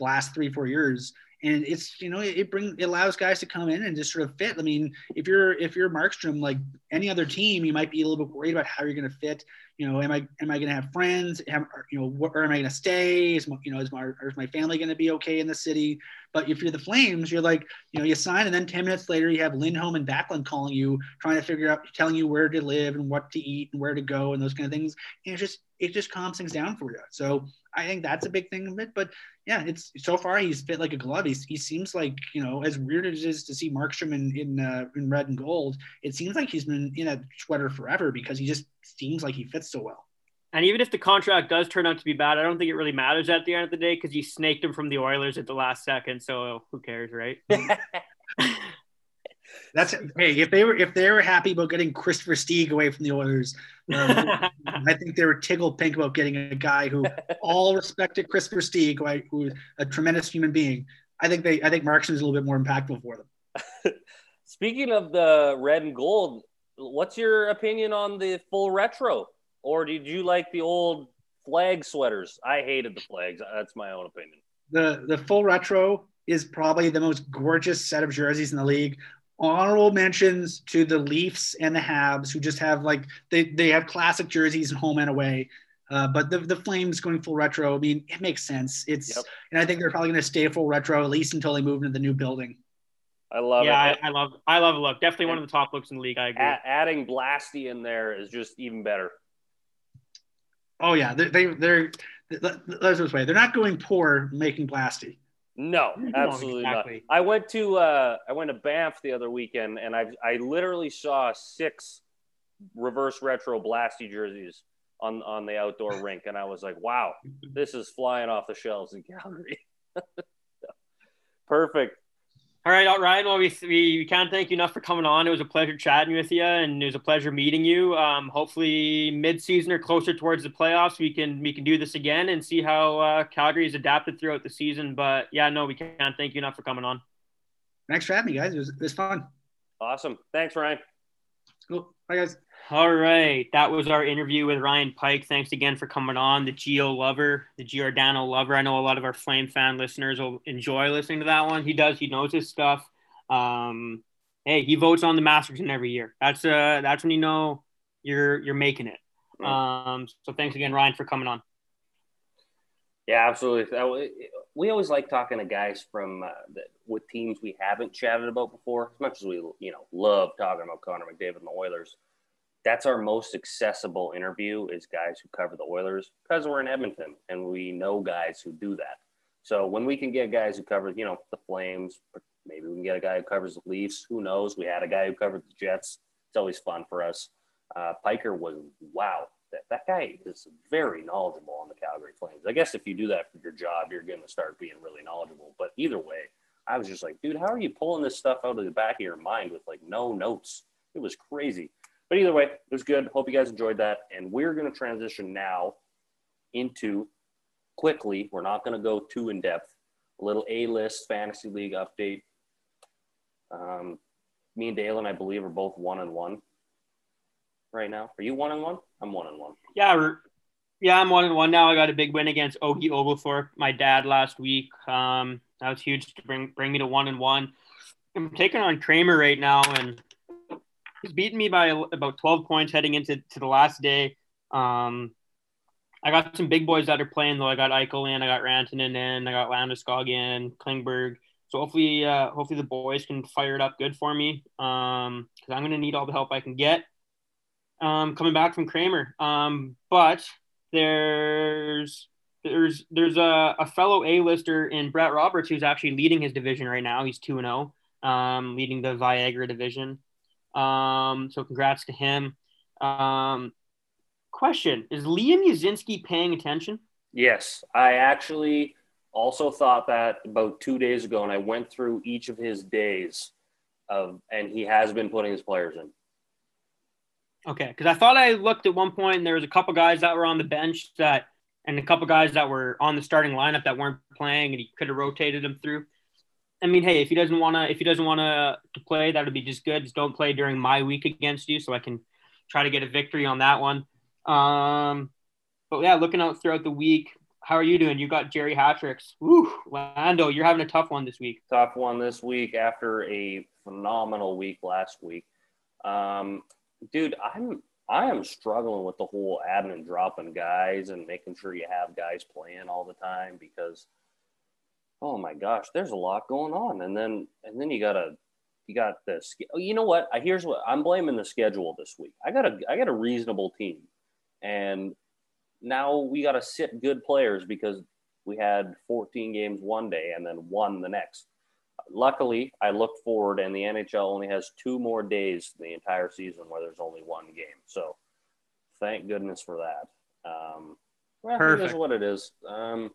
last three four years and it's you know it, it brings it allows guys to come in and just sort of fit. I mean, if you're if you're Markstrom, like any other team, you might be a little bit worried about how you're going to fit. You know, am I am I going to have friends? Am, you know, where am I going to stay? Is my, you know is my is my family going to be okay in the city? But if you're the Flames, you're like you know you sign and then ten minutes later you have Lindholm and Backlund calling you, trying to figure out, telling you where to live and what to eat and where to go and those kind of things. And it just it just calms things down for you. So I think that's a big thing of it. But yeah, it's so far he's fit like a glove. He's, he seems like you know, as weird as it is to see Markstrom in in, uh, in red and gold, it seems like he's been in a sweater forever because he just seems like he fits so well. And even if the contract does turn out to be bad, I don't think it really matters at the end of the day because you snaked him from the Oilers at the last second. So who cares, right? That's hey, if they were if they were happy about getting Kris Versteeg away from the Oilers, um, I think they were tickled pink about getting a guy who all respected Kris Versteeg, who, who's a tremendous human being. I think they I think Markstrom is a little bit more impactful for them. Speaking of the red and gold, what's your opinion on the full retro? Or did you like the old flag sweaters? I hated the flags. That's my own opinion. The the full retro is probably the most gorgeous set of jerseys in the league honorable mentions to the Leafs and the Habs, who just have like they they have classic jerseys home and away. Uh, but the, the Flames going full retro, I mean, it makes sense. It's yep. and I think they're probably going to stay full retro at least until they move into the new building. I love yeah, it. I, I love I love a look. Definitely and one of the top looks in the league. I agree. A- adding Blasty in there is just even better. Oh yeah, they they they're, let's this way. They're not going poor making Blasty. No, absolutely exactly. not. I went to uh, I went to Banff the other weekend, and I I literally saw six reverse retro blasty jerseys on on the outdoor rink, and I was like, wow, this is flying off the shelves in Calgary. Perfect. All right, Ryan. Well, we, we, we can't thank you enough for coming on. It was a pleasure chatting with you, and it was a pleasure meeting you. Um, hopefully, mid-season or closer towards the playoffs, we can we can do this again and see how uh, Calgary has adapted throughout the season. But yeah, no, we can't thank you enough for coming on. Thanks for having me, guys. It was, it was fun. Awesome. Thanks, Ryan. Cool. Bye, guys. All right. That was our interview with Ryan Pike. Thanks again for coming on. The Gio lover, the Giordano lover. I know a lot of our Flame fan listeners will enjoy listening to that one. He does. He knows his stuff. Um, hey, he votes on the Masterton every year. That's uh that's when you know you're you're making it. Um, so thanks again, Ryan, for coming on. Yeah, absolutely. We always like talking to guys from uh, with teams we haven't chatted about before. As much as we, you know, love talking about Connor McDavid and the Oilers, that's our most accessible interview is guys who cover the Oilers because we're in Edmonton and we know guys who do that. So when we can get guys who cover, you know, the Flames, maybe we can get a guy who covers the Leafs. Who knows? We had a guy who covered the Jets. It's always fun for us. Uh, Piker was wow. That, that guy is very knowledgeable on the Calgary Flames. I guess if you do that for your job, you're going to start being really knowledgeable. But either way, I was just like, dude, how are you pulling this stuff out of the back of your mind with like no notes? It was crazy. But either way, it was good. Hope you guys enjoyed that. And we're going to transition now into quickly. We're not going to go too in depth. A little A list fantasy league update. Um, me and Dalen, I believe, are both one and one right now. Are you one and one? I'm one and one. Yeah, yeah, I'm one and one now. I got a big win against Ogie Oglethorpe, my dad last week. Um, that was huge to bring bring me to one and one. I'm taking on Kramer right now, and he's beating me by about 12 points heading into to the last day. Um, I got some big boys that are playing though. I got Eichel in, I got Rantanen in, I got Landeskog in, Klingberg. So hopefully, uh, hopefully the boys can fire it up good for me. Um, because I'm gonna need all the help I can get. Um, coming back from Kramer. Um, but there's there's there's a, a fellow A-lister in Brett Roberts who's actually leading his division right now. He's two and zero, oh, um, leading the Viagra division. Um, so congrats to him. Um, question: Is Liam Yazinski paying attention? Yes, I actually also thought that about two days ago, and I went through each of his days of, and he has been putting his players in. Okay, because I thought I looked at one point and there was a couple guys that were on the bench that, and a couple guys that were on the starting lineup that weren't playing, and he could have rotated them through. I mean, hey, if he doesn't want to, if he doesn't want to to play, that would be just good. Just don't play during my week against you, so I can try to get a victory on that one. Um, but yeah, looking out throughout the week, how are you doing? You got Jerry Hatricks. Woo, Lando, you're having a tough one this week. Tough one this week after a phenomenal week last week. Um, dude, I'm I am struggling with the whole adding and dropping guys and making sure you have guys playing all the time because oh my gosh, there's a lot going on. And then and then you gotta you got this. Oh, you know what? I here's what I'm blaming the schedule this week. I got a I got a reasonable team, and now we got to sit good players because we had 14 games one day and then one the next. Luckily, I looked forward, and the NHL only has two more days the entire season where there's only one game. So, thank goodness for that. Um, well, Perfect. it is what it is. Um,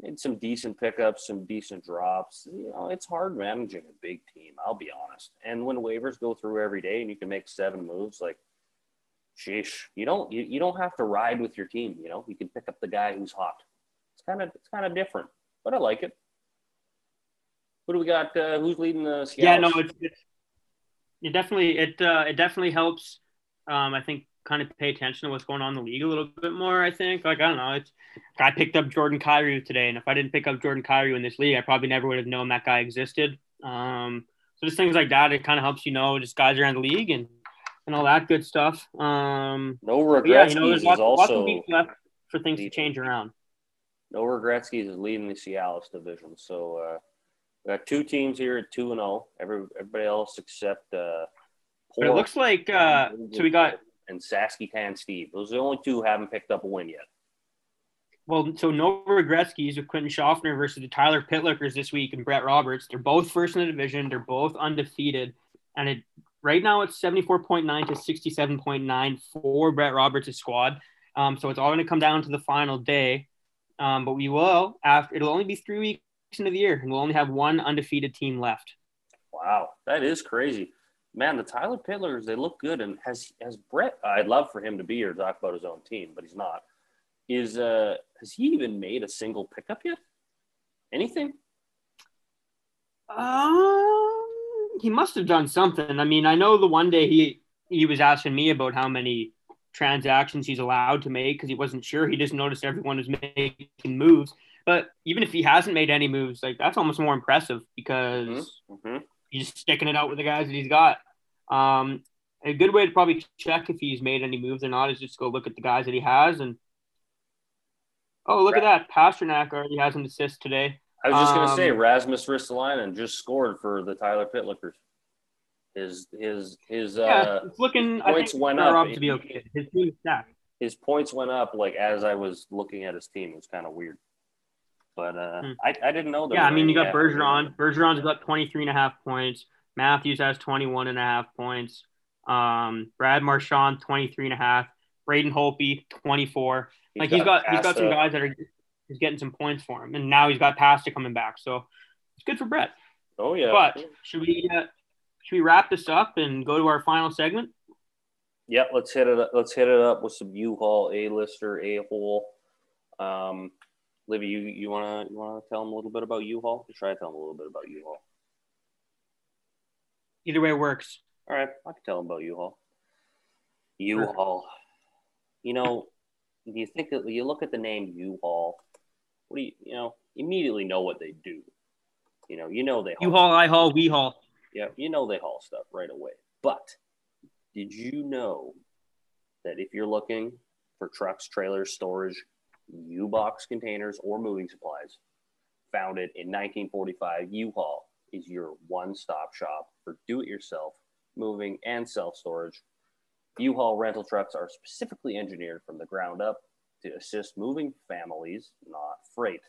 made some decent pickups, some decent drops. You know, it's hard managing a big team. I'll be honest. And when waivers go through every day, and you can make seven moves, like, sheesh, you don't you, you don't have to ride with your team. You know, you can pick up the guy who's hot. It's kind of it's kind of different, but I like it. Who do we got? Uh, who's leading the? Scouts? Yeah, no, it's, it's it definitely it uh, it definitely helps. Um, I think kind of pay attention to what's going on in the league a little bit more. I think like I don't know. It's I picked up Jordan Kyrou today, and if I didn't pick up Jordan Kyrou in this league, I probably never would have known that guy existed. Um, so just things like that, it kind of helps you know just guys around the league and and all that good stuff. Um, no regrets. Yeah, you know, there's lots, lots of weeks left for things to change around. No regrets. He's leading the Cialis division. So uh, we got two teams here at two and zero. Oh. Every everybody else except. Uh, but it looks like uh, so we got and Saskatoon Steve. Those are the only two who haven't picked up a win yet. Well, so no Gretzky's with Quentin Schaffner versus the Tyler Pitlickers this week and Brett Roberts. They're both first in the division. They're both undefeated, and it right now it's seventy four point nine to sixty seven point nine for Brett Roberts' squad. Um, so it's all going to come down to the final day. Um, but we will after it'll only be three weeks into the year, and we'll only have one undefeated team left. Wow, that is crazy, man. The Tyler Pittlers they look good, and has has Brett? I'd love for him to be here to talk about his own team, but he's not. Is uh has he even made a single pickup yet? Anything? Um, he must have done something. I mean, I know the one day he he was asking me about how many transactions he's allowed to make because he wasn't sure. He just noticed everyone was making moves. But even if he hasn't made any moves, like that's almost more impressive because mm-hmm. mm-hmm. He's sticking it out with the guys that he's got. Um, a good way to probably check if he's made any moves or not is just go look at the guys that he has and oh look right. at that Pastrnak already has an assist today. I was just gonna say um, Rasmus Ristolainen just scored for the Tyler Pitlickers. His his his yeah, uh, it's looking points went up to be okay. His team stacked. His points went up like as I was looking at his team. It was kind of weird. But uh, hmm. I, I didn't know. That. Yeah, I mean, you got Bergeron. Bergeron's got 23 and a half points. Matthews has 21 and a half points. Um, Brad Marchand, 23 and a half. Braden Holtby, 24. He's like he's got he's got some guys that are he's getting some points for him, and now he's got Pasta coming back. So it's good for Brett. Oh yeah. But should we uh, should we wrap this up and go to our final segment? Yeah, let's hit it. Up. Let's hit it up with some U-Haul, A-lister, A-hole. Um, Livy, you you wanna you wanna tell them a little bit about U-Haul? Just try to tell them a little bit about U-Haul. Either way works. All right, I can tell them about U-Haul. U-Haul. You know, do you think that you look at the name U-Haul. What do you you know? Immediately know what they do. You know, you know they you haul, I haul, we haul. Yeah, you know they haul stuff right away. But did you know that if you're looking for trucks, trailers, storage, U-box containers, or moving supplies, founded in 1945, U-Haul is your one-stop shop for do-it-yourself moving and self-storage. U-Haul rental trucks are specifically engineered from the ground up to assist moving families, not freight.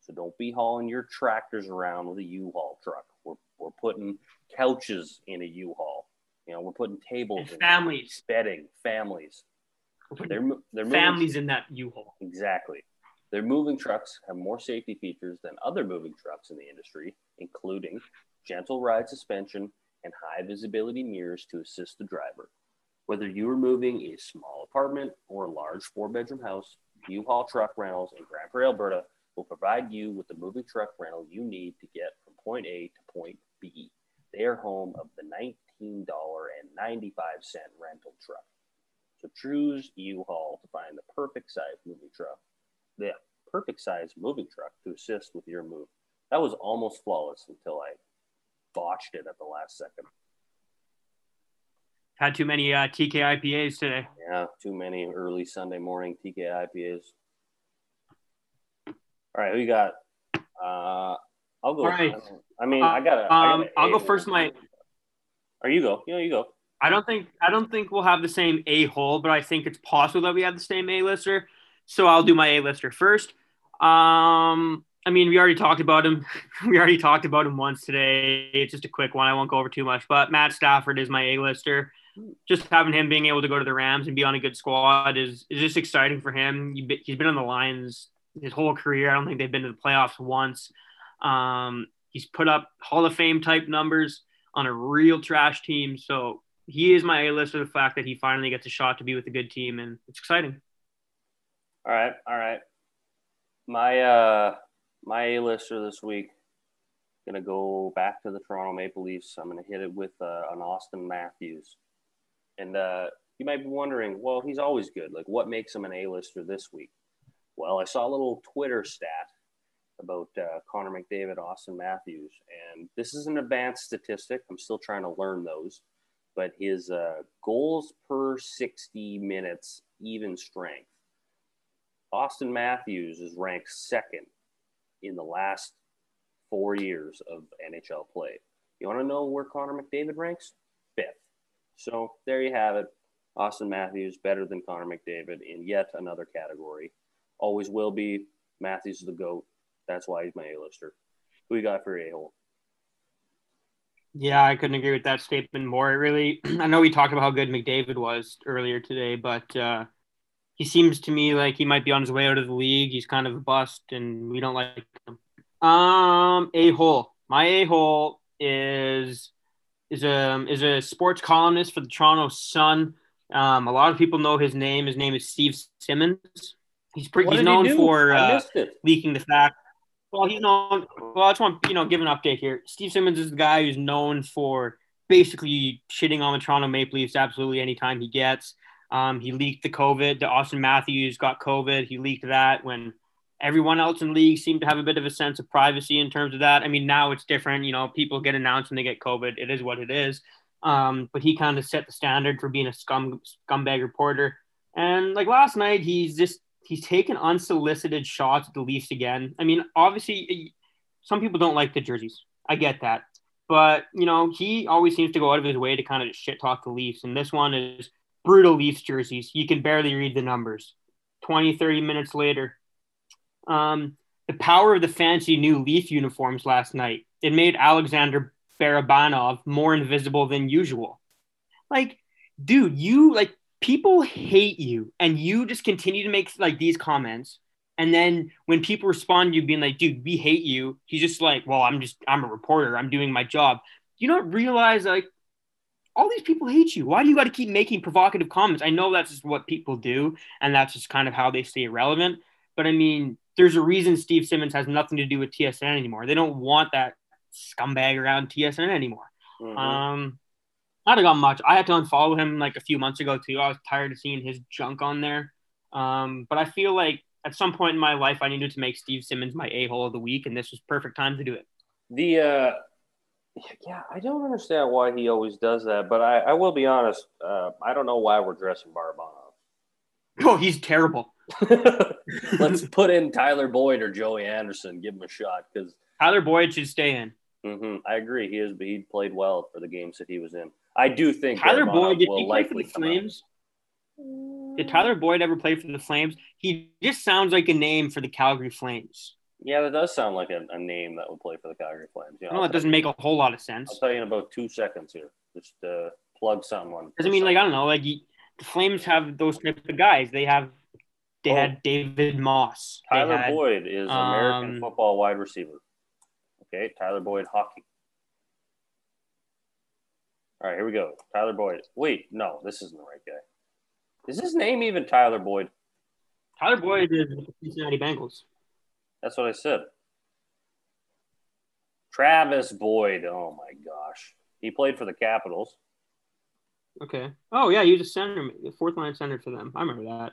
So don't be hauling your tractors around with a U-Haul truck. We're, we're putting couches in a U-Haul. You know, we're putting tables, families, bedding, families. They're, they're families moving, in that U-Haul. Exactly. Their moving trucks have more safety features than other moving trucks in the industry, including gentle ride suspension and high visibility mirrors to assist the driver. Whether you are moving a small apartment or a large four bedroom house, U-Haul Truck Rentals in Grande Prairie, Alberta will provide you with the moving truck rental you need to get from point A to point B. They are home of the $19.95 rental truck. So choose U-Haul to find the perfect size moving truck. The perfect size moving truck to assist with your move. That was almost flawless until I botched it at the last second. Had too many uh, TK IPAs today. Yeah, too many early Sunday morning TK IPAs. All right, who you got? Uh, I'll go. All right. I mean, I got. Um, I'll go first. My. Or you go. You know, you go. I don't think I don't think we'll have the same A hole, but I think it's possible that we have the same A lister. So I'll do my A lister first. Um, I mean, we already talked about him. we already talked about him once today. It's just a quick one. I won't go over too much. But Matt Stafford is my A lister. Just having him being able to go to the Rams and be on a good squad is is just exciting for him. He's been on the Lions his whole career. I don't think they've been to the playoffs once. Um, he's put up Hall of Fame type numbers on a real trash team. So he is my A list for the fact that he finally gets a shot to be with a good team, and it's exciting. All right, all right. My uh, my A lister this week gonna go back to the Toronto Maple Leafs. I'm gonna hit it with uh, an Auston Matthews, and uh, you might be wondering, well, he's always good. Like, what makes him an A lister this week? Well, I saw a little Twitter stat about uh, Connor McDavid, Auston Matthews, and this is an advanced statistic. I'm still trying to learn those, but his uh, goals per 60 minutes even strength. Auston Matthews is ranked second in the last four years of NHL play. You want to know where Connor McDavid ranks? Fifth. So there you have it. Auston Matthews better than Connor McDavid in yet another category. Always will be. Matthews is the GOAT. That's why he's my A-lister. Who you got for A-hole? Yeah, I couldn't agree with that statement more. Really, I know we talked about how good McDavid was earlier today, but uh, he seems to me like he might be on his way out of the league. He's kind of a bust, and we don't like him. Um, a hole. My a hole is is a is a sports columnist for the Toronto Sun. Um, a lot of people know his name. His name is Steve Simmons. He's pretty. What He's known he for uh, leaking the fact. Well, he's known. Well, I just want you know give an update here. Steve Simmons is the guy who's known for basically shitting on the Toronto Maple Leafs absolutely anytime he gets. Um, he leaked the COVID. The Auston Matthews got COVID. He leaked that when everyone else in the league seemed to have a bit of a sense of privacy in terms of that. I mean, now it's different. You know, people get announced when they get COVID. It is what it is. Um, but he kind of set the standard for being a scum scumbag reporter. And like last night, he's just he's taken unsolicited shots at the Leafs again. I mean, obviously, some people don't like the jerseys. I get that. But, you know, he always seems to go out of his way to kind of shit talk the Leafs. And this one is brutal Leafs jerseys. You can barely read the numbers. 20, 30 minutes later. Um, the power of the fancy new Leaf uniforms last night. It made Alexander Barabanov more invisible than usual. Like, dude, you like people hate you and you just continue to make like these comments And then when people respond to you being like, dude, we hate you, he's just like, well, I'm just, I'm a reporter. I'm doing my job. You don't realize like all these people hate you. Why do you got to keep making provocative comments? I know that's just what people do, and that's just kind of how they stay relevant. But I mean, there's a reason Steve Simmons has nothing to do with TSN anymore. They don't want that scumbag around TSN anymore. Mm-hmm. Um, not got much. I had to unfollow him like a few months ago too. I was tired of seeing his junk on there. Um, but I feel like at some point in my life, I needed to make Steve Simmons my a hole of the week, and this was perfect time to do it. The uh, yeah, I don't understand why he always does that, but I, I will be honest. Uh, I don't know why we're dressing Barabanov. Oh, he's terrible. Let's put in Tyler Boyd or Joey Anderson. Give him a shot because Tyler Boyd should stay in. Mm-hmm, I agree. He is. But he played well for the games that he was in. I do think Tyler Boyd did he play for the Flames? Did Tyler Boyd ever play for the Flames? He just sounds like a name for the Calgary Flames. Yeah, that does sound like a, a name that would play for the Calgary Flames. Yeah, no, it doesn't make a whole lot of sense. I'll tell you in about two seconds here. Just uh, plug someone. Doesn't mean like I don't know. Like the Flames have those type of guys. They have. They oh. had David Moss. Tyler had, Boyd is American um, football wide receiver. Okay, Tyler Boyd hockey. All right, here we go. Tyler Boyd. Wait, no, this isn't the right guy. Is his name even Tyler Boyd? Tyler Boyd is the Cincinnati Bengals. That's what I said. Travis Boyd. Oh my gosh. He played for the Capitals. Okay. Oh yeah, he was a center, fourth line center for them. I remember that.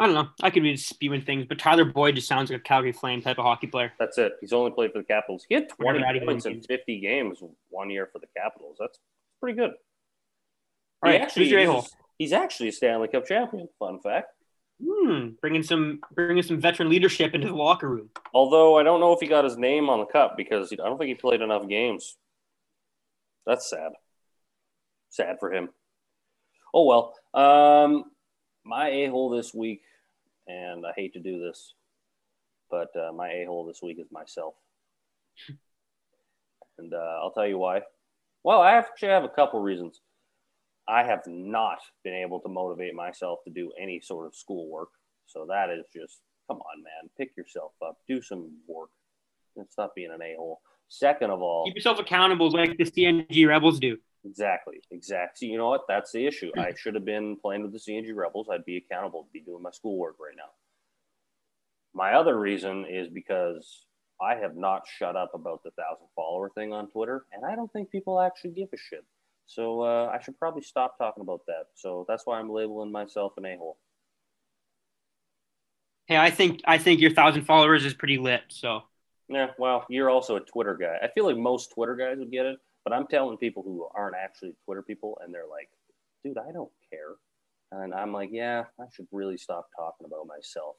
I don't know. I could be spewing things, but Tyler Boyd just sounds like a Calgary Flame type of hockey player. That's it. He's only played for the Capitals. He had 20 points in 50 games one year for the Capitals. That's pretty good. All right, actually, he's, he's actually a Stanley Cup champion. Fun fact. Hmm, bringing some bringing some veteran leadership into the locker room. Although I don't know if he got his name on the cup because I don't think he played enough games. That's sad. Sad for him. Oh well. Um, my a hole this week, and I hate to do this, but uh, my a hole this week is myself, and uh, I'll tell you why. Well, I actually have a couple reasons. I have not been able to motivate myself to do any sort of schoolwork. So that is just, come on, man, pick yourself up, do some work, and stop being an a hole. Second of all, keep yourself accountable like the CNG Rebels do. Exactly, exactly. You know what? That's the issue. I should have been playing with the CNG Rebels. I'd be accountable to be doing my schoolwork right now. My other reason is because I have not shut up about the thousand follower thing on Twitter, and I don't think people actually give a shit. So uh, I should probably stop talking about that. So that's why I'm labeling myself an a hole. Hey, I think I think your thousand followers is pretty lit. So yeah, well, you're also a Twitter guy. I feel like most Twitter guys would get it, but I'm telling people who aren't actually Twitter people, and they're like, "Dude, I don't care," and I'm like, "Yeah, I should really stop talking about myself."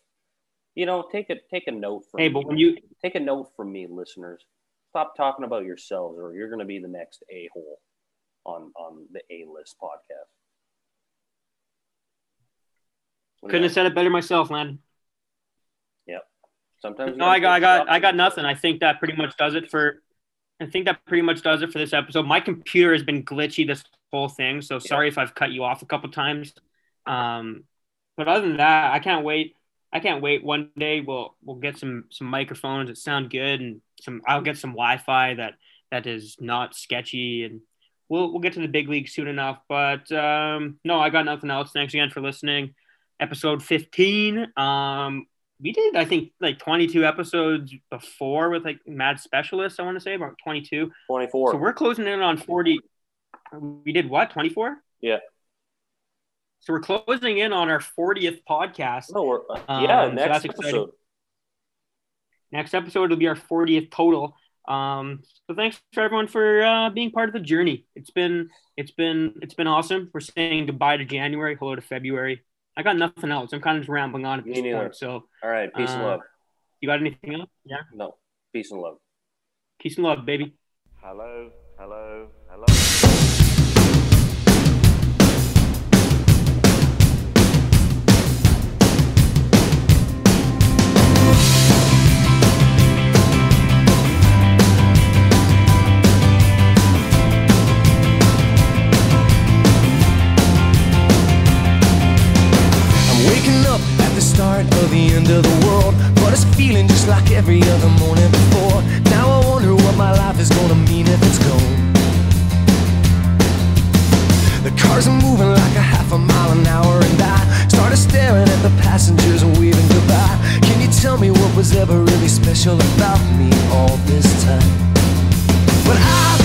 You know, take a take a note from hey, me. but when you take a note from me, listeners, stop talking about yourselves, or you're going to be the next a hole on on the A list podcast. Couldn't have said it better myself, Landon. Yep. Sometimes. No, I got, I got, I got nothing. I think that pretty much does it for. I think that pretty much does it for this episode. My computer has been glitchy this whole thing, so sorry if I've cut you off a couple times. Um, but other than that, I can't wait. I can't wait. One day we'll we'll get some some microphones that sound good, and some I'll get some Wi-Fi that that is not sketchy, and we'll we'll get to the big league soon enough. But um, no, I got nothing else. Thanks again for listening. Episode 15. Um, we did, I think, like 22 episodes before with like Mad Specialists. I want to say about 22. 24. So we're closing in on 40. We did what? 24? Yeah. So we're closing in on our 40th podcast. No, we're, uh, yeah, um, next so episode. Next episode will be our 40th total. Um, so thanks for everyone for uh, being part of the journey. It's been it's been it's been awesome. We're saying goodbye to January, hello to February. I got nothing else. I'm kind of just rambling on at this point. So all right, peace uh, and love. You got anything else? Yeah. No, peace and love. Peace and love, baby. Hello, hello, hello. the end of the world, but it's feeling just like every other morning before. Now I wonder what my life is gonna mean if it's gone. The cars are moving like a half a mile an hour, and I started staring at the passengers and waving goodbye. Can you tell me what was ever really special about me all this time? But I